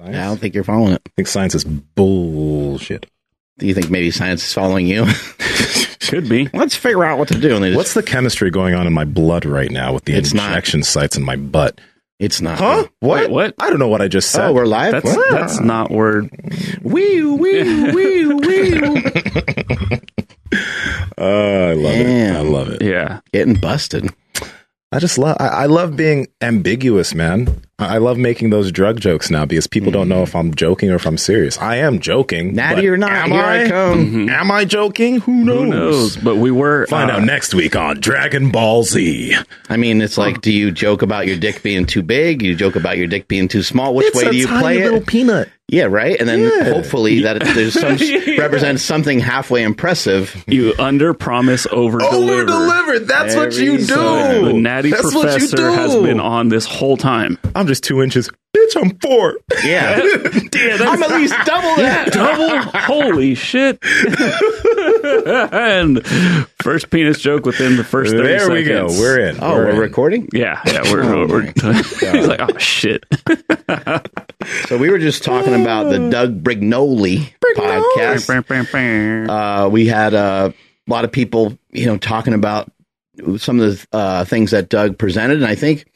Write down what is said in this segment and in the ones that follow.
I don't think you're following it. I think science is bullshit. Do you think maybe science is following you? Could be. Let's figure out what to do. Just, What's the chemistry going on in my blood right now with the It's not. injection sites in my butt? it's not. Huh? What? Wait, what? I don't know what I just said. Oh, we're live. That's What? that's not word. wee wee wee wee. Oh, I love it. Damn. I love it. Yeah. Getting busted. I just love. I, I love being ambiguous, man. I I love making those drug jokes now because people don't know if I'm joking or if I'm serious. I am joking. Natty or not, am here I come. Am I joking? Who knows? Who knows? But we were Find uh, out next week on Dragon Ball Z. I mean, it's like, do you joke about your dick being too big? You joke about your dick being too small. Which It's way a do you tiny play little it? peanut. Yeah, right. And then Yeah. hopefully that it, there's some represents something halfway impressive. You under promise, over deliver. Over delivered. That's what you do. The natty That's what you professor do. has been on this whole time. I'm just two inches. Bitch, I'm four. Yeah, Damn, I'm at least double that. double. Holy shit! and first penis joke within the first thirty There we go. seconds. We're in. Oh, we're in. recording. Yeah, yeah, we're. Oh we're my he's like, oh shit. So we were just talking about the Doug Brignole, podcast. Uh, we had uh, a lot of people, you know, talking about some of the uh, things that Doug presented, and I think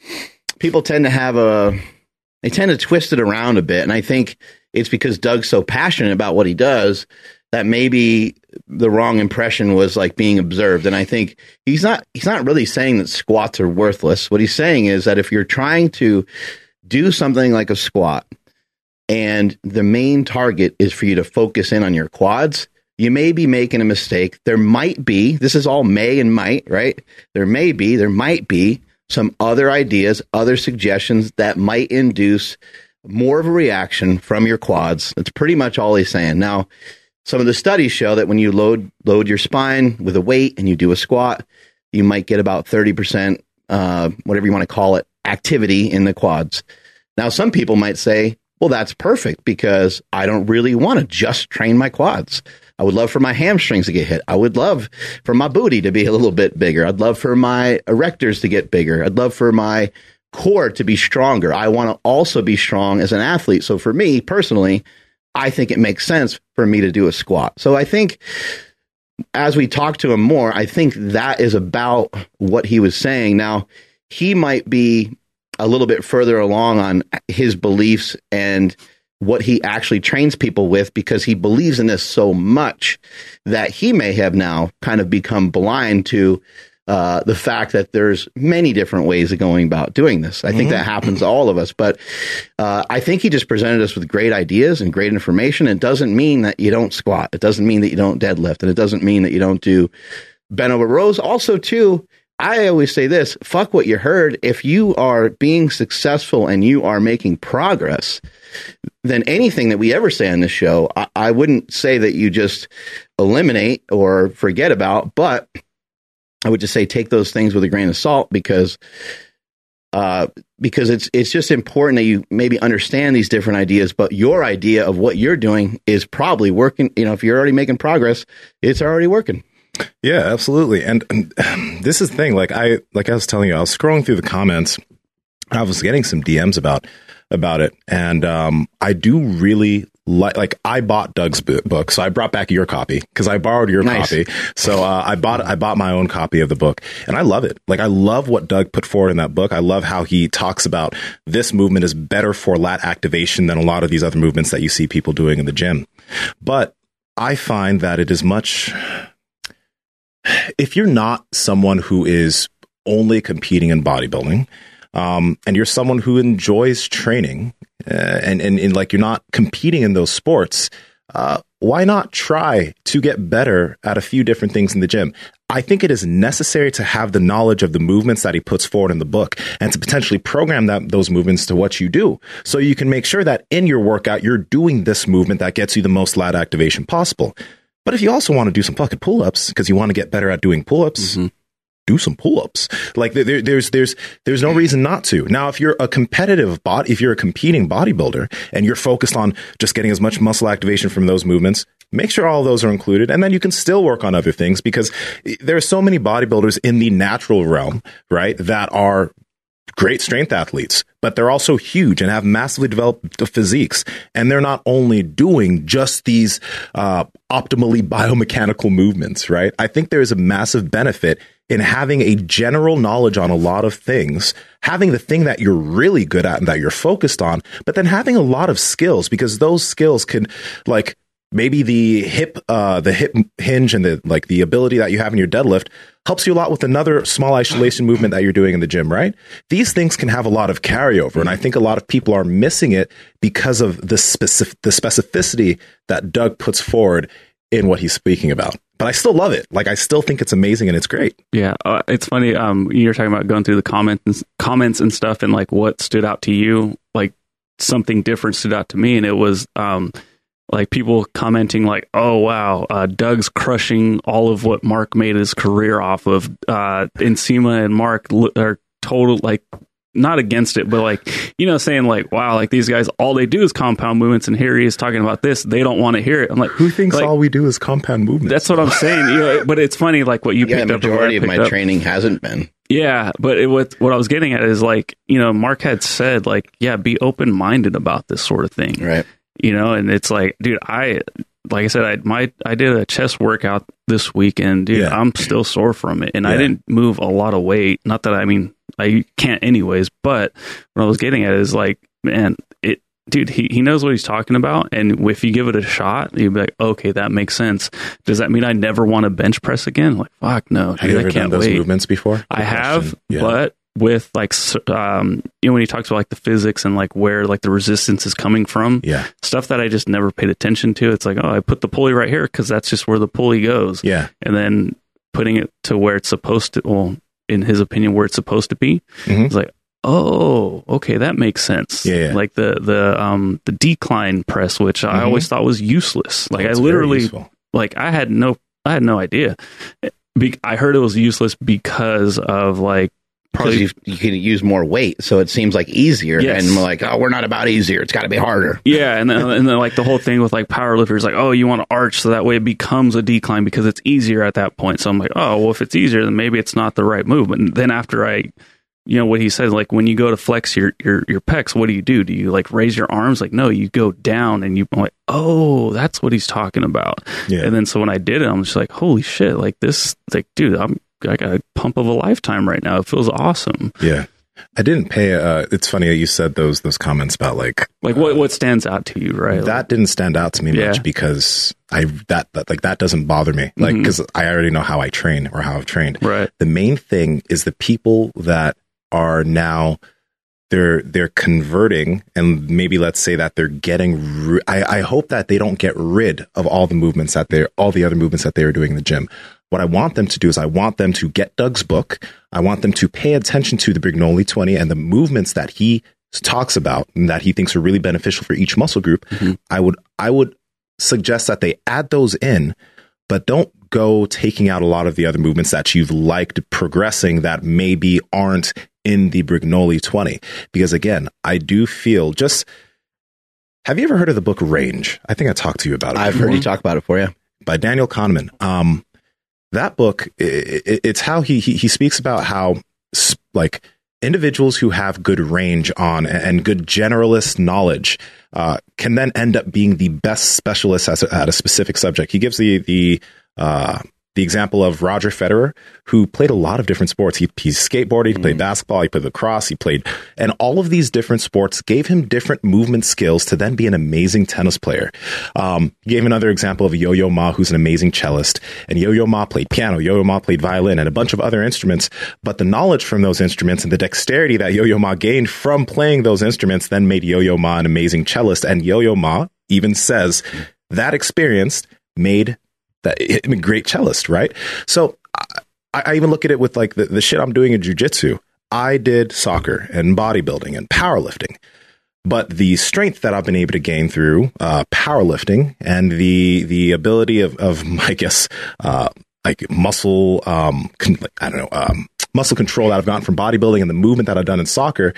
people tend to have a they tend to twist it around a bit, and I think it's because Doug's so passionate about what he does that maybe the wrong impression was like being observed. And i think he's not he's not really saying that squats are worthless. What he's saying is that if you're trying to do something like a squat and the main target is for you to focus in on your quads you may be making a mistake. There might be this is all may and might right? There may be there might be some other ideas other suggestions that might induce more of a reaction from your quads that's pretty much all he's saying now some of the studies show that when you load load your spine with a weight and you do a squat, you might get about thirty percent, uh, whatever you want to call it, activity in the quads. Now, some people might say, "Well, that's perfect because I don't really want to just train my quads. I would love for my hamstrings to get hit. I would love for my booty to be a little bit bigger. I'd love for my erectors to get bigger. I'd love for my core to be stronger. I want to also be strong as an athlete. So for me personally, I think it makes sense for me to do a squat. So I think as we talk to him more, I think that is about what he was saying. Now, he might be a little bit further along on his beliefs and what he actually trains people with because he believes in this so much that he may have now kind of become blind to uh, the fact that there's many different ways of going about doing this. I think that happens to all of us, but uh, I think he just presented us with great ideas and great information. It doesn't mean that you don't squat. It doesn't mean that you don't deadlift, and it doesn't mean that you don't do bent over rows. Also, too, I always say this: fuck what you heard. If you are being successful and you are making progress, then anything that we ever say on this show, I, I wouldn't say that you just eliminate or forget about, but I would just say take those things with a grain of salt because uh, because it's it's just important that you maybe understand these different ideas, but your idea of what you're doing is probably working. You know, if you're already making progress, it's already working. Yeah, absolutely. And, and this is the thing. Like I, like I was telling you, I was scrolling through the comments. I was getting some DMs about about it, and um, I do really like. Like I bought Doug's book, so I brought back your copy because I borrowed your Nice. copy. So uh, I bought I bought my own copy of the book, and I love it. Like I love what Doug put forward in that book. I love how he talks about this movement is better for lat activation than a lot of these other movements that you see people doing in the gym. But I find that it is much if you're not someone who is only competing in bodybuilding, um, and you're someone who enjoys training, uh, and, and and like you're not competing in those sports, uh, why not try to get better at a few different things in the gym? I think it is necessary to have the knowledge of the movements that he puts forward in the book and to potentially program that those movements to what you do. So you can make sure that in your workout, you're doing this movement that gets you the most lat activation possible. But if you also want to do some fucking pull ups because you want to get better at doing pull ups, mm-hmm. do some pull ups. Like there, there's there's there's no reason not to. Now, if you're a competitive bot, if you're a competing bodybuilder and you're focused on just getting as much muscle activation from those movements, make sure all those are included, and then you can still work on other things because eh, there are so many bodybuilders in the natural realm, right, that are great strength athletes, but they're also huge and have massively developed physiques. And they're not only doing just these uh, optimally biomechanical movements, right? I think there's a massive benefit in having a general knowledge on a lot of things, having the thing that you're really good at and that you're focused on, but then having a lot of skills because those skills can like maybe the hip uh the hip hinge and the like the ability that you have in your deadlift helps you a lot with another small isolation movement that you're doing in the gym right these things can have a lot of carryover and i think a lot of people are missing it because of the specific the specificity that doug puts forward in what he's speaking about but i still love it like i still think it's amazing and it's great Yeah, uh, it's funny. Um, you're talking about going through the comments, comments and stuff, and like what stood out to you. Like something different stood out to me, and it was um, like people commenting like, "Oh wow, uh, Doug's crushing all of what Mark made his career off of." Uh, Nsima and Mark are total like not against it, but like you know, saying like, "Wow, like these guys, all they do is compound movements," and here he is talking about this. They don't want to hear it. I'm like, who thinks like, all we do is compound movements That's what I'm saying. You know, but it's funny, like what you Yeah, picked the up. and what I majority of my up. training hasn't been. Yeah, but it, what what I was getting at is like you know Mark had said like yeah be open minded about this sort of thing Right. You know and it's like dude I like I said I my I did a chest workout this weekend dude Yeah. I'm still sore from it and I didn't move a lot of weight not that I mean I can't anyways but what I was getting at is like man it dude he, he knows what he's talking about and if you give it a shot you'd be like okay that makes sense does that mean I never want to bench press again like fuck no have dude, you I ever done those wait. movements before I Good have, question. yeah. but with like um, you know when he talks about like the physics and like where like the resistance is coming from, yeah stuff that I just never paid attention to. It's like oh, I put the pulley right here because that's just where the pulley goes, yeah and then putting it to where it's supposed to. Well, in his opinion, where it's supposed to be. Mhm. It's like oh, okay, that makes sense. Yeah, yeah. like the the um the decline press, which I Mhm. always thought was useless. Like It's I literally like I had no I had no idea. Be- I heard it was useless because of like probably you, you can use more weight, so it seems like easier. Yes. And we're like, oh, we're not about easier. It's got to be harder. yeah, and then, and then like the whole thing with like powerlifters, like oh you want to arch so that way it becomes a decline because it's easier at that point. So I'm like oh well if it's easier then maybe it's not the right move. But then after I, you know what he says like when you go to flex your your your pecs, what do you do? Do you like raise your arms? Like no, you go down and you I'm like oh that's what he's talking about. Yeah. And then so when I did it, I'm just like holy shit, like this like dude I'm I got a pump of a lifetime right now. It feels awesome. Yeah. I didn't pay uh it's funny that you said those those comments about like Like what what stands out to you, right? that didn't stand out to me Yeah. much because I that, that like that doesn't bother me. Like Mhm. cuz I already know how I train or how I've trained. right. The main thing is the people that are now they're they're converting and maybe let's say that they're getting ri- I, I hope that they don't get rid of all the movements that they're all the other movements that they were doing in the gym what i want them to do is i want them to get doug's book i want them to pay attention to the Brignole 20 and the movements that he talks about and that he thinks are really beneficial for each muscle group Mhm. i would i would suggest that they add those in but don't go taking out a lot of the other movements that you've liked progressing that maybe aren't in the Brignole 20. Because again, I do feel just. Have you ever heard of the book Range? I think I talked to you about it. I've before heard you talk about it for you. by Daniel Kahneman. Um, that book, it's how he, he he speaks about how like individuals who have good range on and good generalist knowledge uh, can then end up being the best specialists a, at a specific subject. He gives the the uh, the example of Roger Federer, who played a lot of different sports. He, he skateboarded, he played basketball, he played lacrosse, he played, and all of these different sports gave him different movement skills to then be an amazing tennis player. Um, he gave another example of Yo Yo Ma, who's an amazing cellist, and Yo Yo Ma played piano, Yo Yo Ma played violin, and a bunch of other instruments. But the knowledge from those instruments and the dexterity that Yo Yo Ma gained from playing those instruments then made Yo Yo Ma an amazing cellist. And Yo Yo Ma even says that experience made that I'm a great cellist, right? So I, I even look at it with like the, the shit I'm doing in jujitsu. I did soccer and bodybuilding and powerlifting, but the strength that I've been able to gain through uh, powerlifting and the the ability of of I guess uh, like muscle um con- I don't know um muscle control that I've gotten from bodybuilding and the movement that I've done in soccer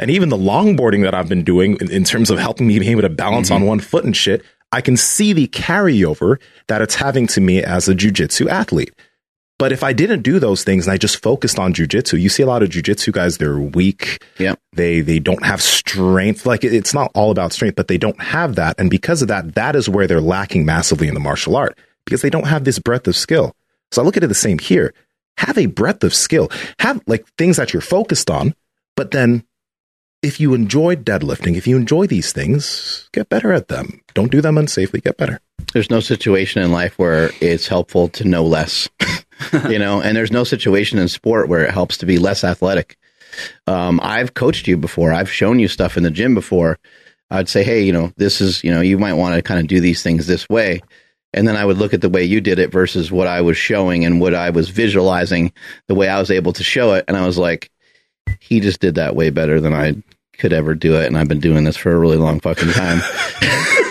and even the longboarding that I've been doing in, in terms of helping me be able to balance on one foot and shit I can see the carryover that it's having to me as a jujitsu athlete But if I didn't do those things and I just focused on jujitsu, you see a lot of jujitsu guys, they're weak. Yeah. They they don't have strength. Like it's not all about strength, but they don't have that. And because of that, that is where they're lacking massively in the martial art because they don't have this breadth of skill. So I look at it the same here. Have a breadth of skill. Have like things that you're focused on, but then if you enjoy deadlifting, if you enjoy these things, get better at them. Don't do them unsafely, get better. There's no situation in life where it's helpful to know less, you know, and there's no situation in sport where it helps to be less athletic. Um, I've coached you before. I've shown you stuff in the gym before. I'd say, hey, you know, this is, you know, you might want to kind of do these things this way. And then I would look at the way you did it versus what I was showing and what I was visualizing, the way I was able to show it. And I was like, he just did that way better than I could ever do it. And I've been doing this for a really long fucking time.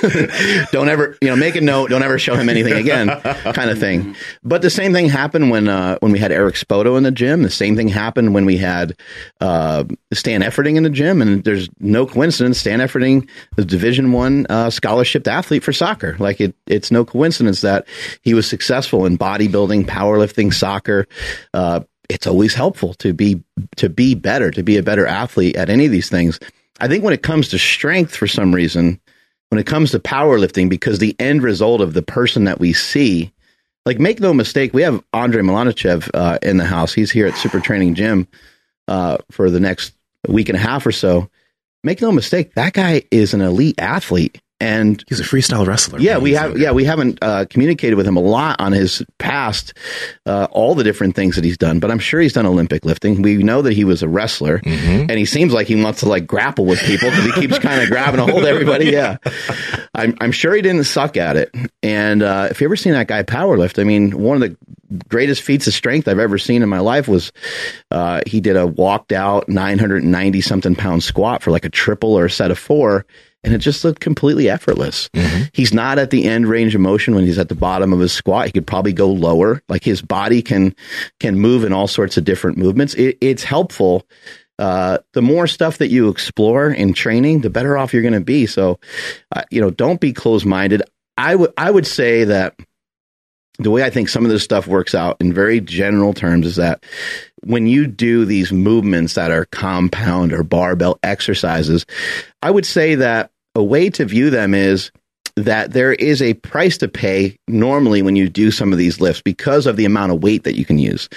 don't ever, you know, make a note. Don't ever show him anything again, kind of thing. But the same thing happened when uh, when we had Eric Spoto in the gym. The same thing happened when we had uh, Stan Efferding in the gym. And there's no coincidence. Stan Efferding, the Division One uh, scholarship athlete for soccer. Like it, it's no coincidence that he was successful in bodybuilding, powerlifting, soccer. Uh, it's always helpful to be to be better, to be a better athlete at any of these things. I think when it comes to strength, for some reason, when it comes to powerlifting, because the end result of the person that we see, like make no mistake, we have Andre Malanichev uh, in the house. He's here at Super Training Gym uh, for the next week and a half or so. Make no mistake, that guy is an elite athlete and he's a freestyle wrestler. Yeah, we have. Yeah, we haven't uh, communicated with him a lot on his past, uh, all the different things that he's done. But I'm sure he's done Olympic lifting. We know that he was a wrestler, mm-hmm. and he seems like he wants to like grapple with people because he keeps kind of grabbing a hold of everybody. Yeah, I'm, I'm sure he didn't suck at it. And uh, if you ever seen that guy powerlift, I mean, one of the greatest feats of strength I've ever seen in my life was uh, he did a walked out 990 something pound squat for like a triple or a set of four and it just looked completely effortless. Mm-hmm. He's not at the end range of motion when he's at the bottom of his squat. He could probably go lower. Like his body can can move in all sorts of different movements. It, it's helpful. Uh, the more stuff that you explore in training, the better off you're going to be. So, uh, you know, don't be closed minded. I would I would say that the way I think some of this stuff works out in very general terms is that when you do these movements that are compound or barbell exercises, I would say that a way to view them is that there is a price to pay normally when you do some of these lifts because of the amount of weight that you can use.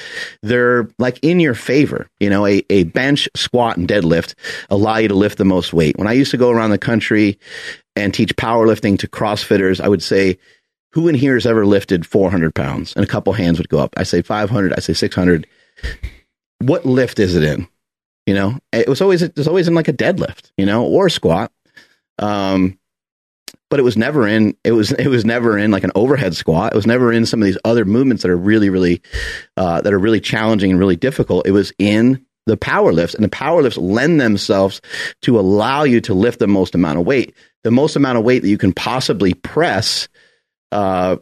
They're like in your favor. You know, a, a bench, squat, and deadlift allow you to lift the most weight. When I used to go around the country and teach powerlifting to CrossFitters, I would say, who in here has ever lifted 400 pounds? And a couple hands would go up. I say 500, I say 600. What lift is it in? You know, it was always, it was always in like a deadlift, you know, or a squat um, but it was never in it was it was never in like an overhead squat. It was never in some of these other movements that are really really uh, that are really challenging and really difficult. It was in the power lifts, and the power lifts lend themselves to allow you to lift the most amount of weight. The most amount of weight that you can possibly press uh,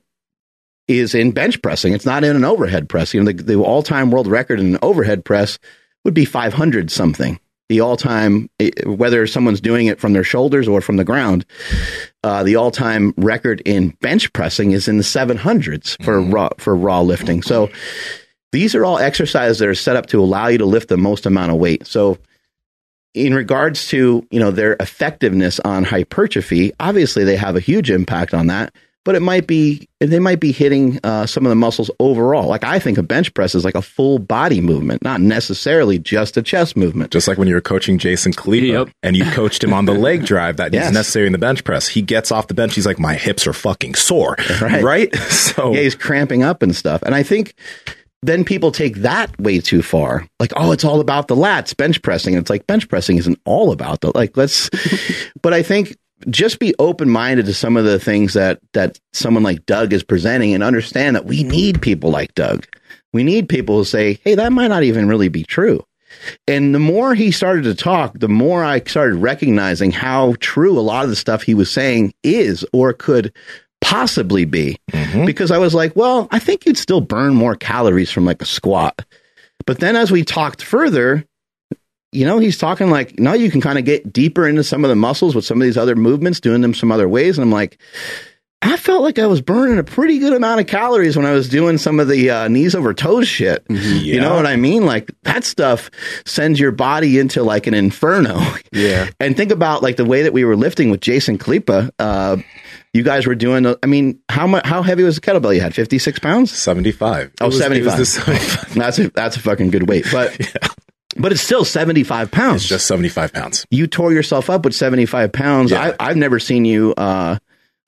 is in bench pressing. It's not in an overhead press. You know, the, the all time world record in an overhead press would be 500 something the all-time eh, whether someone's doing it from their shoulders or from the ground uh, the all-time record in bench pressing is in the 700s for mm-hmm. raw for raw lifting. So these are all exercises that are set up to allow you to lift the most amount of weight. So in regards to you know their effectiveness on hypertrophy obviously they have a huge impact on that but it might be they might be hitting uh, some of the muscles overall. Like I think a bench press is like a full body movement, not necessarily just a chest movement. Just like when you were coaching Jason Khalipa yep. and you coached him on the leg drive that yes. is necessary in the bench press. He gets off the bench, he's like, my hips are fucking sore, right? right? So yeah, he's cramping up and stuff. And I think then people take that way too far. Like, oh, it's all about the lats, bench pressing. And it's like bench pressing isn't all about the like. Let's. but I think just be open minded to some of the things that that someone like Doug is presenting, and understand that we need people like Doug. We need people who say, "Hey, that might not even really be true." And the more he started to talk, the more I started recognizing how true a lot of the stuff he was saying is or could possibly be. Mm-hmm. Because I was like, well, I think you'd still burn more calories from like a squat. But then as we talked further, you know, he's talking like, now you can kind of get deeper into some of the muscles with some of these other movements, doing them some other ways. And I'm like, I felt like I was burning a pretty good amount of calories when I was doing some of the uh, knees over toes shit. You know what I mean? Like that stuff sends your body into like an inferno. Yeah. And think about like the way that we were lifting with Jason Khalipa. Uh, you guys were doing. I mean, how much? How heavy was the kettlebell you had? Fifty six pounds. 75. Oh, was- it was 75. the 75. That's a that's a fucking good weight, but but it's still seventy five pounds. It's just 75 pounds. you tore yourself up with 75 pounds. Yeah. I, I've never seen you, uh,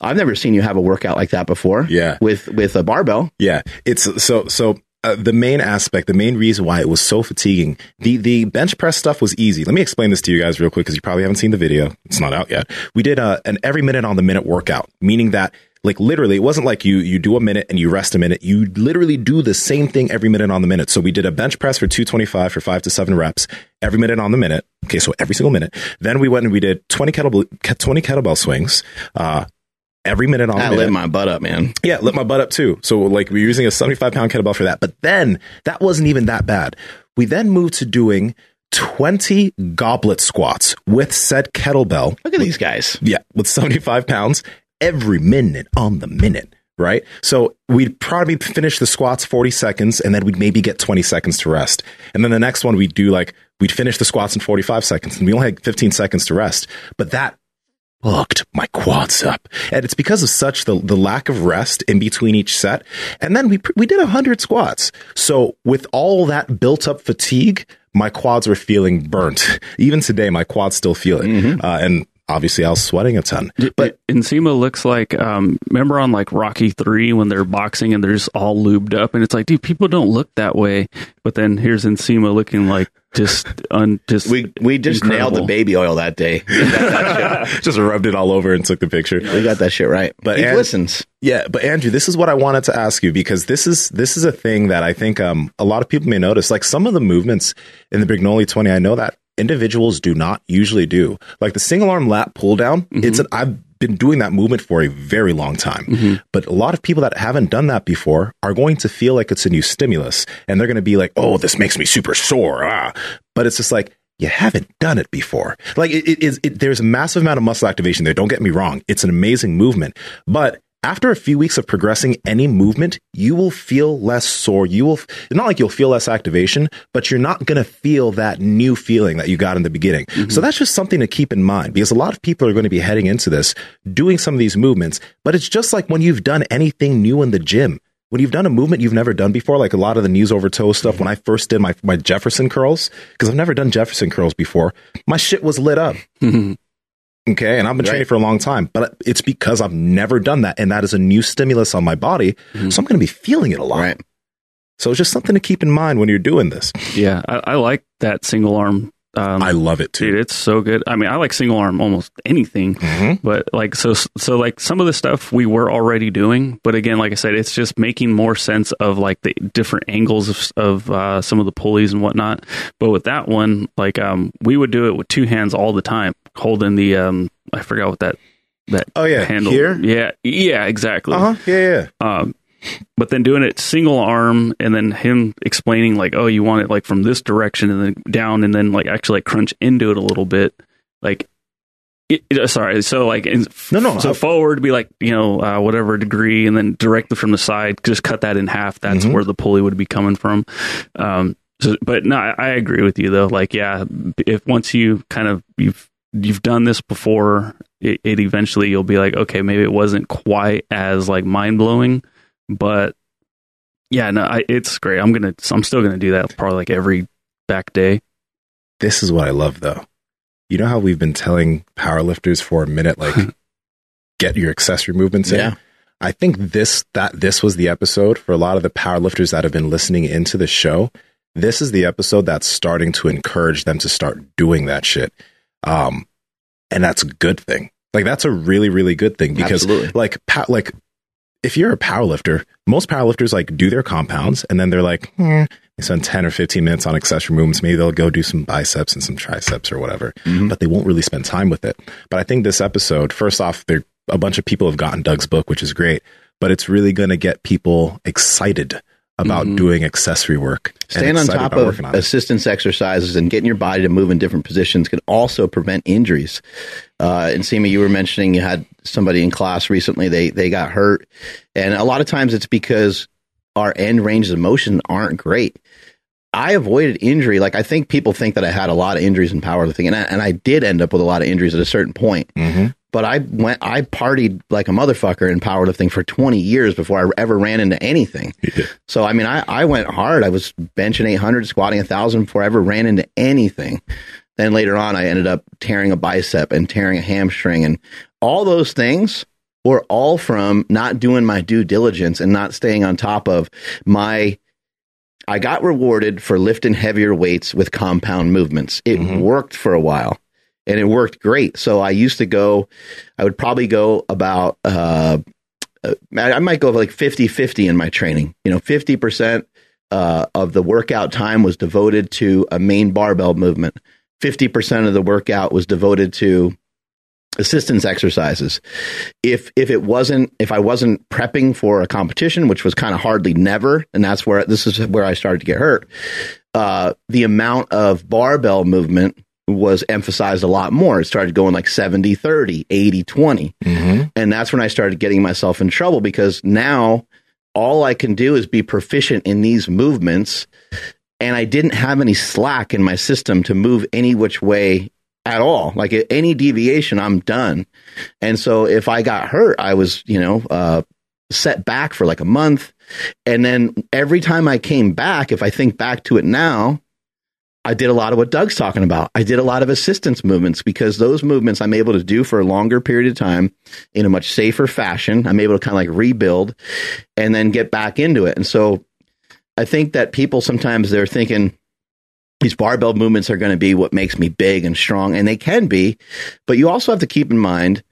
I've never seen you have a workout like that before. Yeah. With, with a barbell. Yeah, it's so so. Uh, the main aspect, the main reason why it was so fatiguing, the the bench press stuff was easy. Let me explain this to you guys real quick because you probably haven't seen the video. It's not out yet. We did uh, an every minute on the minute workout, meaning that like literally, it wasn't like you you do a minute and you rest a minute. You literally do the same thing every minute on the minute. So we did a bench press for two twenty five for five to seven reps every minute on the minute. Okay, so every single minute. Then we went and we did twenty kettlebell twenty kettlebell swings. Uh, Every minute on I the minute. lit my butt up, man. Yeah, lit my butt up too. So like we're using a 75 pound kettlebell for that. But then that wasn't even that bad. We then moved to doing 20 goblet squats with said kettlebell. Look at these guys. Yeah, with 75 pounds every minute on the minute. Right. So we'd probably finish the squats 40 seconds and then we'd maybe get 20 seconds to rest. And then the next one we'd do like, we'd finish the squats in 45 seconds and we only had 15 seconds to rest. But that fucked my quads up. And it's because of such the, the lack of rest in between each set. And then we, we did 100 squats. So with all that built up fatigue, my quads were feeling burnt. Even today, my quads still feel it. Uh, and obviously, I was sweating a ton. But Nsima looks like um remember on like Rocky 3 when they're boxing and they're just all lubed up and it's like dude people don't look that way but then here's Nsima looking like just un just We, we just nailed the baby oil that day. That just rubbed it all over and took the picture. we got that shit right. But he and- listens. Yeah, but Andrew, this is what I wanted to ask you because this is this is a thing that I think um, a lot of people may notice. Like some of the movements in the Brignole twenty, I know that individuals do not usually do. Like the single arm lat pull down. It's an, I've been doing that movement for a very long time, but a lot of people that haven't done that before are going to feel like it's a new stimulus, and they're going to be like, "Oh, this makes me super sore." Ah. But it's just like you haven't done it before. Like it, it is, it, there's a massive amount of muscle activation there. Don't get me wrong. It's an amazing movement, but after a few weeks of progressing any movement, you will feel less sore. You will, not like you'll feel less activation, but you're not going to feel that new feeling that you got in the beginning. Mm-hmm. So that's just something to keep in mind because a lot of people are going to be heading into this doing some of these movements, but it's just like when you've done anything new in the gym when you've done a movement you've never done before, like a lot of the knees over toe stuff, when I first did my, my Jefferson curls, because I've never done Jefferson curls before, my shit was lit up. Mm-hmm. Okay. And I've been training for a long time, but it's because I've never done that. And that is a new stimulus on my body. Mm-hmm. So I'm going to be feeling it a lot. Right. So it's just something to keep in mind when you're doing this. yeah I, I like that single arm um I love it too. dude it's so good I mean I like single arm almost anything Mhm. but like so so like some of the stuff we were already doing but again like i said it's just making more sense of like the different angles of, of uh, some of the pulleys and whatnot but with that one like um we would do it with two hands all the time holding the um i forgot what that that Oh, yeah. handle Here? yeah yeah exactly Uh huh. Yeah. Yeah. um, but then doing it single arm and then him explaining like, oh, you want it like from this direction and then down and then like actually like crunch into it a little bit. Like, it, it- sorry. So like, in, No, no, So I- forward be like, you know, uh, whatever degree and then directly from the side, just cut that in half. That's Mhm. where the pulley would be coming from. Um, so, but no, I, I agree with you though. Like, yeah, if once you kind of, you've, you've done this before, it, it eventually you'll be like, okay, maybe it wasn't quite as like mind blowing, but yeah, no, I, it's great. I'm gonna, I'm still gonna do that probably like every back day. This is what I love though. You know how we've been telling powerlifters for a minute, like, get your accessory movements in? Yeah. I think this that this was the episode for a lot of the powerlifters that have been listening into the show. This is the episode that's starting to encourage them to start doing that shit. Um and that's a good thing. Like that's a really really good thing because Absolutely. like pow- like if you're a powerlifter, most powerlifters like do their compounds and then they're like, hmm, they spend 10 or 15 minutes on accessory movements. Maybe they'll go do some biceps and some triceps or whatever, Mhm. but they won't really spend time with it. But I think this episode, first off, there a bunch of people have gotten Doug's book, which is great, but it's really going to get people excited about Mhm. doing accessory work. and Staying on top of on assistance exercises and getting your body to move in different positions can also prevent injuries. Uh, and Seema, you were mentioning you had somebody in class recently, they, they got hurt. And a lot of times it's because our end ranges of motion aren't great. I avoided injury. Like I think people think that I had a lot of injuries in powerlifting, and I, and I did end up with a lot of injuries at a certain point. Mhm. But I went, I partied like a motherfucker in powerlifting for 20 years before I ever ran into anything. So I mean, I, I went hard. I was benching 800, squatting 1,000 before I ever ran into anything. Then later on, I ended up tearing a bicep and tearing a hamstring, and all those things were all from not doing my due diligence and not staying on top of my. I got rewarded for lifting heavier weights with compound movements. It Mhm. worked for a while and it worked great. So I used to go, I would probably go about, uh, uh, I might go like 50 50 in my training. You know, 50% uh, of the workout time was devoted to a main barbell movement, 50% of the workout was devoted to assistance exercises. If if it wasn't if I wasn't prepping for a competition, which was kind of hardly never, and that's where this is where I started to get hurt. Uh, the amount of barbell movement was emphasized a lot more. It started going like 70 30, 80 20. Mhm. And that's when I started getting myself in trouble because now all I can do is be proficient in these movements. And I didn't have any slack in my system to move any which way at all. Like any deviation, I'm done. And so if I got hurt, I was, you know, uh, set back for like a month. And then every time I came back, if I think back to it now, I did a lot of what Doug's talking about. I did a lot of assistance movements because those movements I'm able to do for a longer period of time in a much safer fashion. I'm able to kind of like rebuild and then get back into it. And so I think that people sometimes they're thinking these barbell movements are going to be what makes me big and strong, and they can be. But you also have to keep in mind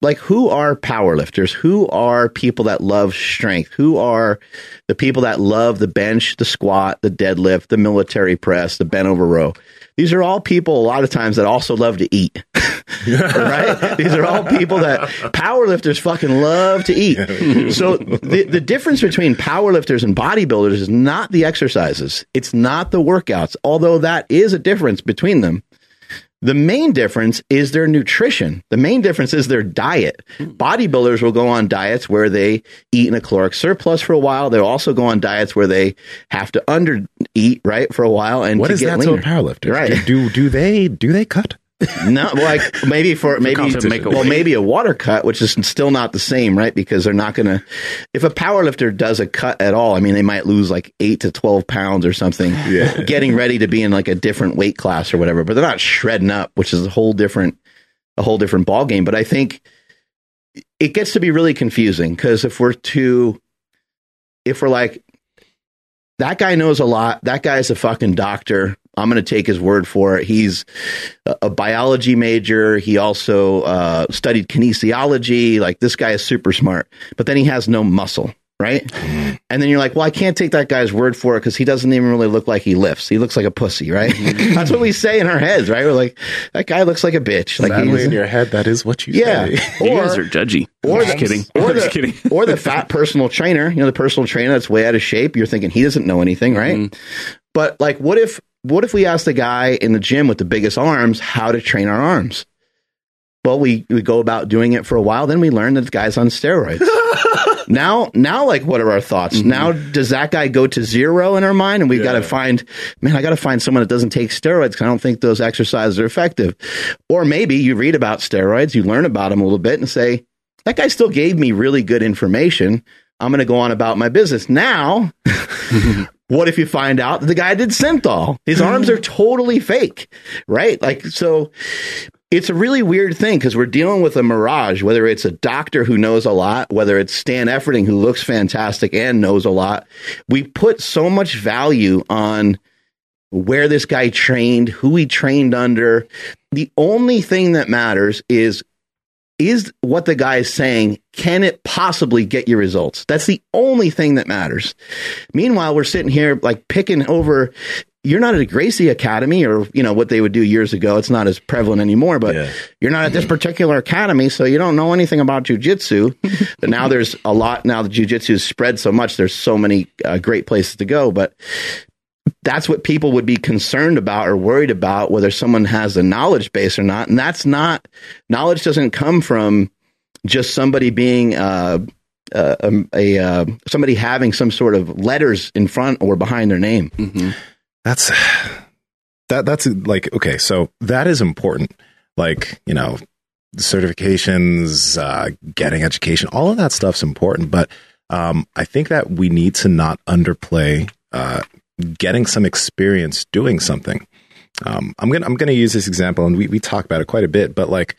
like who are powerlifters? Who are people that love strength? Who are the people that love the bench the squat the deadlift the military press the bent over row? These are all people a lot of times that also love to eat right? These are all people that powerlifters fucking love to eat. So the, the difference between powerlifters and bodybuilders is not the exercises. It's not the workouts although that is a difference between them the main difference is their nutrition. The main difference is their diet. Hmm. Bodybuilders will go on diets where they eat in a caloric surplus for a while. They'll also go on diets where they have to under eat, right, for a while and What is that to a powerlifter? Right. Do do they do they cut? No, like maybe for maybe. Make a well maybe a water cut, which is still not the same, right? Because they're not gonna. If a powerlifter does a cut at all, I mean, they might lose like eight to twelve pounds or something, Yeah. getting ready to be in like a different weight class or whatever. But they're not shredding up, which is a whole different, a whole different ball game. But I think it gets to be really confusing because if we're too, if we're like, that guy knows a lot. That guy's a fucking doctor. I'm going to take his word for it. He's a, a biology major. He also uh, studied kinesiology. Like this guy is super smart, but then he has no muscle, right? And then you're like, well, I can't take that guy's word for it because he doesn't even really look like he lifts. He looks like a pussy, right? That's what we say in our heads, right? We're like, that guy looks like a bitch. Like Sadly, he's- in your head, that is what you yeah. say. You Or- guys are judgy. or just kidding. or I'm just the- kidding. or the fat personal trainer, you know, the personal trainer that's way out of shape. You're thinking he doesn't know anything, right? Mhm. But like, what if what if we asked the guy in the gym with the biggest arms how to train our arms? Well, we, we go about doing it for a while, then we learn that the guy's on steroids. now, now, like, what are our thoughts? Mm-hmm. Now, does that guy go to zero in our mind? And we've got to find, man, I got to find someone that doesn't take steroids because I don't think those exercises are effective. Or maybe you read about steroids, you learn about them a little bit and say, that guy still gave me really good information. I'm going to go on about my business. Now, what if you find out that the guy did synthol? His arms are mm. totally fake, right? Like, so it's a really weird thing because we're dealing with a mirage, whether it's a doctor who knows a lot, whether it's Stan Efferding who looks fantastic and knows a lot. We put so much value on where this guy trained, who he trained under. The only thing that matters is is what the guy is saying can it possibly get you results that's the only thing that matters meanwhile we're sitting here like picking over you're not at a Gracie Academy or, you know, what they would do years ago. It's not as prevalent anymore, but Yeah. you're not at this particular academy, so you don't know anything about jujitsu. but now there's a lot, now the jujitsu is spread so much, there's so many uh, great places to go. But that's what people would be concerned about or worried about, whether someone has a knowledge base or not. And that's not, knowledge doesn't come from just somebody being, uh, uh, um, a uh, somebody having some sort of letters in front or behind their name. Mhm. That's that that's like okay, so that is important. Like, you know, certifications, uh, getting education, all of that stuff's important. But um, I think that we need to not underplay uh, getting some experience doing something. Um, I'm gonna I'm gonna use this example, and we we talk about it quite a bit. But like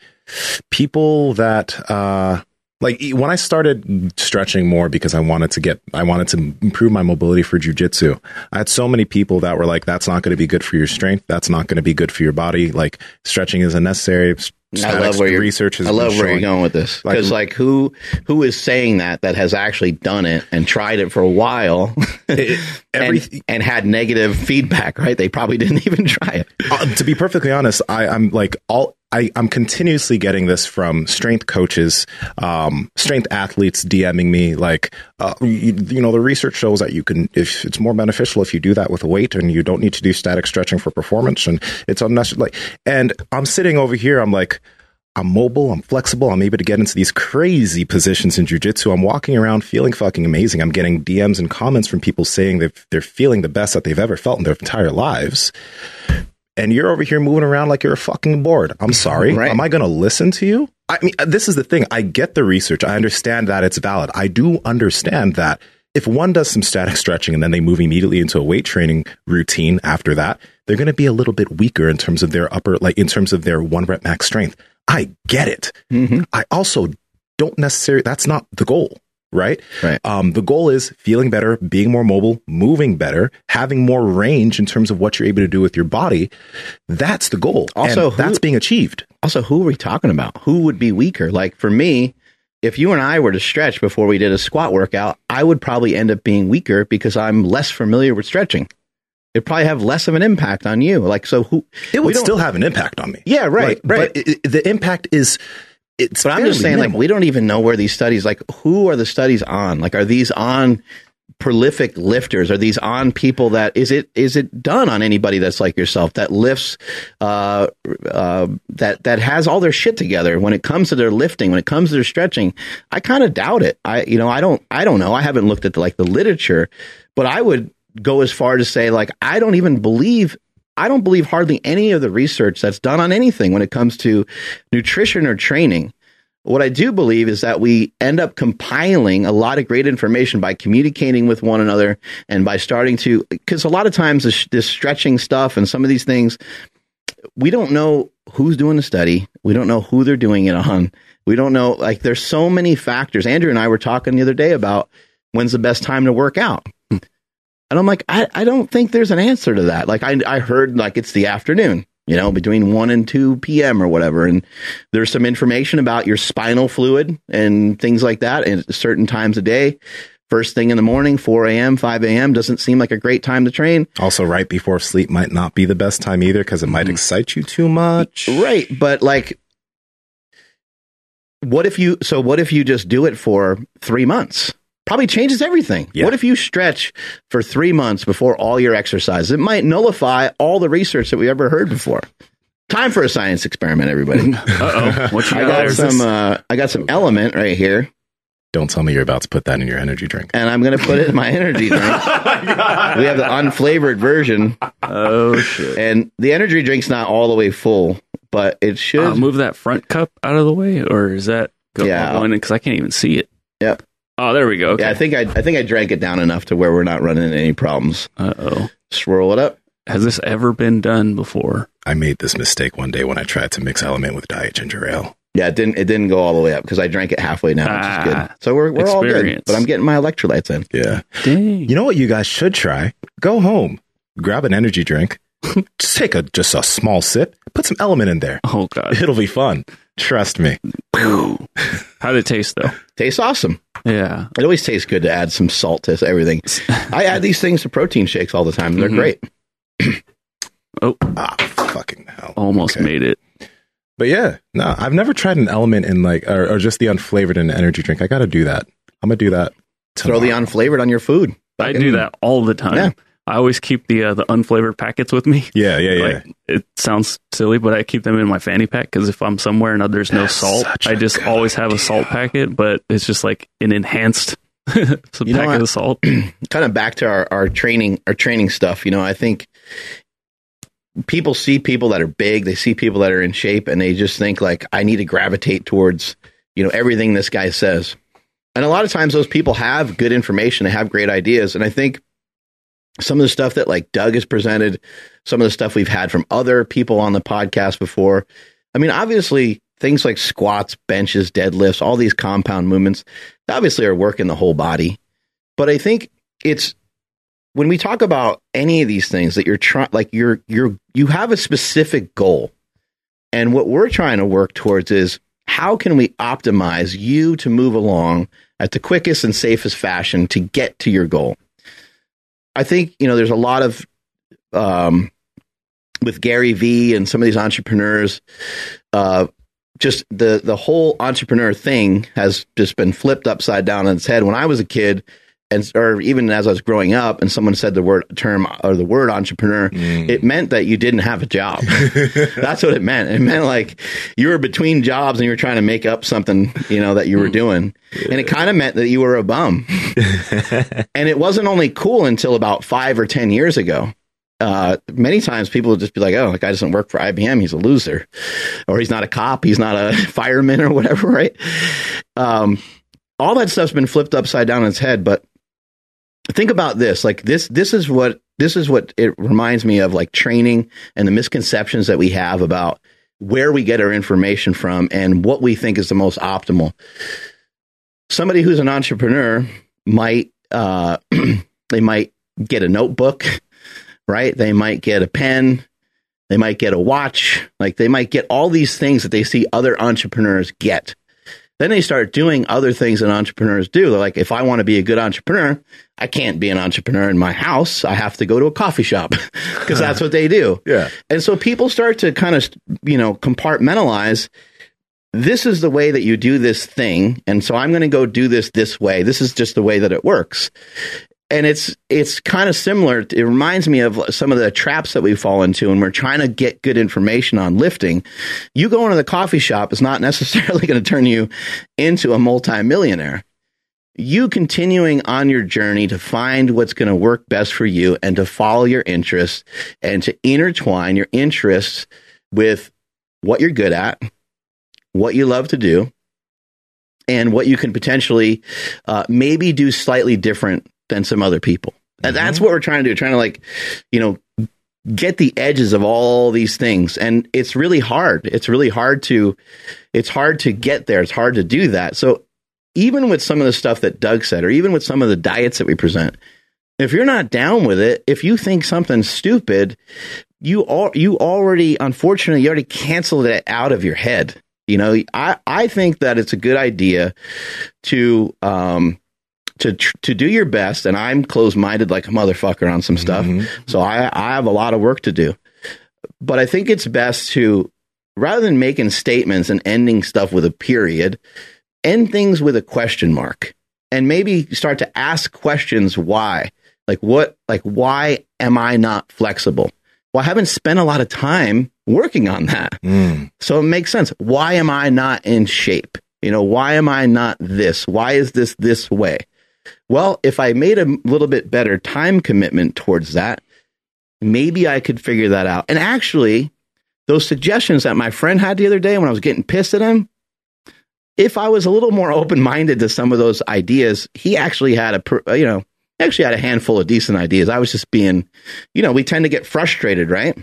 people that uh, like when I started stretching more because I wanted to get I wanted to improve my mobility for jujitsu. I had so many people that were like, "That's not going to be good for your strength. That's not going to be good for your body. Like stretching is unnecessary." I love where you're, research has I love where you're going with this Like- because, like, who who is saying that that has actually done it and tried it for a while It- every- and, and had negative feedback? Right? They probably didn't even try it. uh, to be perfectly honest, I, I'm like all I, I'm continuously getting this from strength coaches, um, strength athletes DMing me like, uh, you, you know, the research shows that you can, if it's more beneficial if you do that with a weight and you don't need to do static stretching for performance and it's unnecessary. Like, and I'm sitting over here, I'm like, I'm mobile, I'm flexible, I'm able to get into these crazy positions in jujitsu. I'm walking around feeling fucking amazing. I'm getting DMs and comments from people saying they're feeling the best that they've ever felt in their entire lives and you're over here moving around like you're a fucking bored. I'm sorry. Right. Am I going to listen to you? I mean, uh, this is the thing. I get the research. I understand that it's valid. I do understand that if one does some static stretching and then they move immediately into a weight training routine after that, they're going to be a little bit weaker in terms of their upper, like in terms of their one rep max strength. I get it. Mhm. I also don't necessarily, that's not the goal, right? Right. Um, the goal is feeling better, being more mobile, moving better, having more range in terms of what you're able to do with your body. That's the goal. Also, who- that's being achieved. Also, who are we talking about? Who would be weaker? Like for me, if you and I were to stretch before we did a squat workout, I would probably end up being weaker because I'm less familiar with stretching. It'd probably have less of an impact on you. Like so, who? It would still have an impact on me. Yeah, right, Like, right. But it- the impact is, it's. But I'm just saying, like, we don't even know where these studies, like, who are the studies on? Like, are these on prolific lifters? Are these on people that is it is it done on anybody that's like yourself that lifts, uh, uh, that that has all their shit together when it comes to their lifting, when it comes to their stretching? I kind of doubt it. I you know I don't I don't know. I haven't looked at the, like the literature, but I would go as far to say like I don't even believe I don't believe hardly any of the research that's done on anything when it comes to nutrition or training. What I do believe is that we end up compiling a lot of great information by communicating with one another and by starting to, because a lot of times this, this stretching stuff and some of these things, we don't know who's doing the study. We don't know who they're doing it on. We don't know, like, there's so many factors. Andrew and I were talking the other day about when's the best time to work out. And I'm like, I, I don't think there's an answer to that. Like I, I heard like it's the afternoon, you know, between 1 and 2 p.m. or whatever. And there's some information about your spinal fluid and things like that at certain times a day. First thing in the morning, 4 a.m., 5 a.m. doesn't seem like a great time to train. Also, right before sleep might not be the best time either because it might Mm-hmm. excite you too much. Right. But like, what if you, so what if you just do it for three months? Probably changes everything. Yeah. What if you stretch for three months before all your exercises? It might nullify all the research that we ever heard before. Time for a science experiment, everybody. Uh oh. What you I got, got some. Uh, I got some LMNT right here, Don't tell me you're about to put that in your energy drink. and I'm going to put it in my energy drink. we have the unflavored version, oh shit. and the energy drink's not all the way full, but it should. Uh, move that front cup out of the way, or is that go Yeah. going? Because I can't even see it. Yep. Oh, there we go. Okay. Yeah, I think I, I think I drank it down enough to where we're not running into any problems. uh oh. Swirl it up. Has this ever been done before? I made this mistake one day when I tried to mix LMNT with diet ginger ale. Yeah, it didn't it didn't go all the way up because I drank it halfway now, which is Ah, good. So we're we're all good. But I'm getting my electrolytes in. Yeah. Dang. You know what you guys should try? Go home, grab an energy drink, just take a just a small sip, put some LMNT in there. oh god. It'll be fun. Trust me. How did it taste though? Tastes awesome. Yeah. It always tastes good to add some salt to everything. I add these things to protein shakes all the time. They're Mhm. great. oh, ah, fucking hell. almost Okay. made it. But yeah, no, I've never tried an LMNT in like, or, or just the unflavored in an energy drink. I got to do that. I'm gonna do that. Throw the unflavored on your food. I do that all the time. Yeah. I always keep the uh, the unflavored packets with me. Yeah, yeah, yeah. Like, it sounds silly, but I keep them in my fanny pack because if I'm somewhere and there's no That's salt, I just good always have a salt packet, but it's just like an enhanced some You know packet what? of salt. kind of back to our, our training our training stuff you know i think people see people that are big they see people that are in shape and they just think like i need to gravitate towards you know everything this guy says and a lot of times those people have good information they have great ideas and i think some of the stuff that like doug has presented some of the stuff we've had from other people on the podcast before. I mean obviously things like squats benches deadlifts all these compound movements obviously are working the whole body. But I think it's when we talk about any of these things that you're trying, like you're you're you have a specific goal, and what we're trying to work towards is how can we optimize you to move along at the quickest and safest fashion to get to your goal. I think you know there's a lot of um, with Gary Vee and some of these entrepreneurs. Uh, just the the whole entrepreneur thing has just been flipped upside down on its head. When I was a kid, and or even as I was growing up, and someone said the word term or the word entrepreneur, Mm. it meant that you didn't have a job. That's what it meant. It meant like you were between jobs and you were trying to make up something, you know, that you were doing, and it kind of meant that you were a bum. and it wasn't only cool until about five or ten years ago. Uh, many times people would just be like, "Oh, that guy doesn't work for IBM. He's a loser, or he's not a cop. He's not a fireman, or whatever." Right? Um, all that stuff's been flipped upside down in its head. But think about this: like this, this is what this is what it reminds me of, like training and the misconceptions that we have about where we get our information from and what we think is the most optimal. Somebody who's an entrepreneur might uh, they might get a notebook, right? They might get a pen, they might get a watch, like they might get all these things that they see other entrepreneurs get. Then they start doing other things that entrepreneurs do. They're like, if I want to be a good entrepreneur, I can't be an entrepreneur in my house. I have to go to a coffee shop because that's what they do. Yeah. And so people start to kind of, you know, compartmentalize. This is the way that you do this thing, and so I'm going to go do this this way. This is just the way that it works. And it's it's kind of similar. It reminds me of some of the traps that we fall into when we're trying to get good information on lifting. You go into the coffee shop is not necessarily going to turn you into a multimillionaire you continuing on your journey to find what's going to work best for you and to follow your interests and to intertwine your interests with what you're good at, what you love to do, and what you can potentially uh, maybe do slightly different than some other people. And that's what we're trying to do, trying to like, you know, get the edges of all these things. And it's really hard. It's really hard to, it's hard to get there. It's hard to do that. So even with some of the stuff that Doug said, or even with some of the diets that we present, if you're not down with it, if you think something's stupid, you all you already unfortunately you already canceled it out of your head. You know, I I think that it's a good idea to um to tr- to do your best, and I'm closed minded like a motherfucker on some stuff, so I I have a lot of work to do. But I think it's best to rather than making statements and ending stuff with a period, end things with a question mark. And maybe start to ask questions why. Like what like why am i not flexible? Well i haven't spent a lot of time working on that. Mm. so it makes sense. Why am i not in shape? You know why am i not this? Why is this this way well if i made a little bit better time commitment towards that maybe i could figure that out and actually those suggestions that my friend had the other day when i was getting pissed at him if I was a little more open minded to some of those ideas, he actually had a, you know, actually had a handful of decent ideas. I was just being, you know, we tend to get frustrated, right?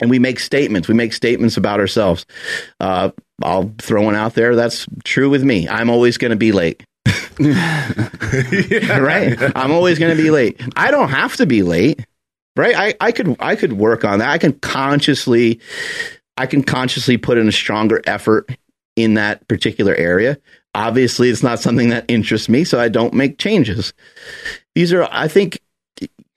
And we make statements. We make statements about ourselves. Uh, I'll throw one out there. That's true with me. I'm always going to be late. right? I'm always going to be late. I don't have to be late. Right? I, I could I could work on that. I can consciously I can consciously put in a stronger effort in that particular area. Obviously, it's not something that interests me, so I don't make changes. These are, I think,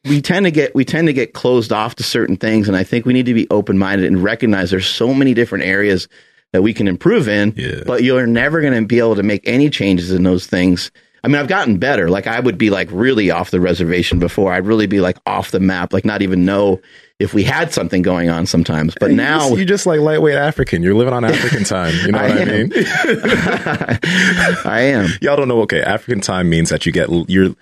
we tend to get we tend to get closed off to certain things, and I think we need to be open minded and recognize there's so many different areas that we can improve in. Yeah. But you're never going to be able to make any changes in those things. I mean, I've gotten better. Like I would be like really off the reservation before. I'd really be like off the map, like not even know if we had something going on sometimes. But You now just- you're just like lightweight African. You're living on African time. You know I what I mean? I am. Y'all don't know. Okay, African time means that you get you're.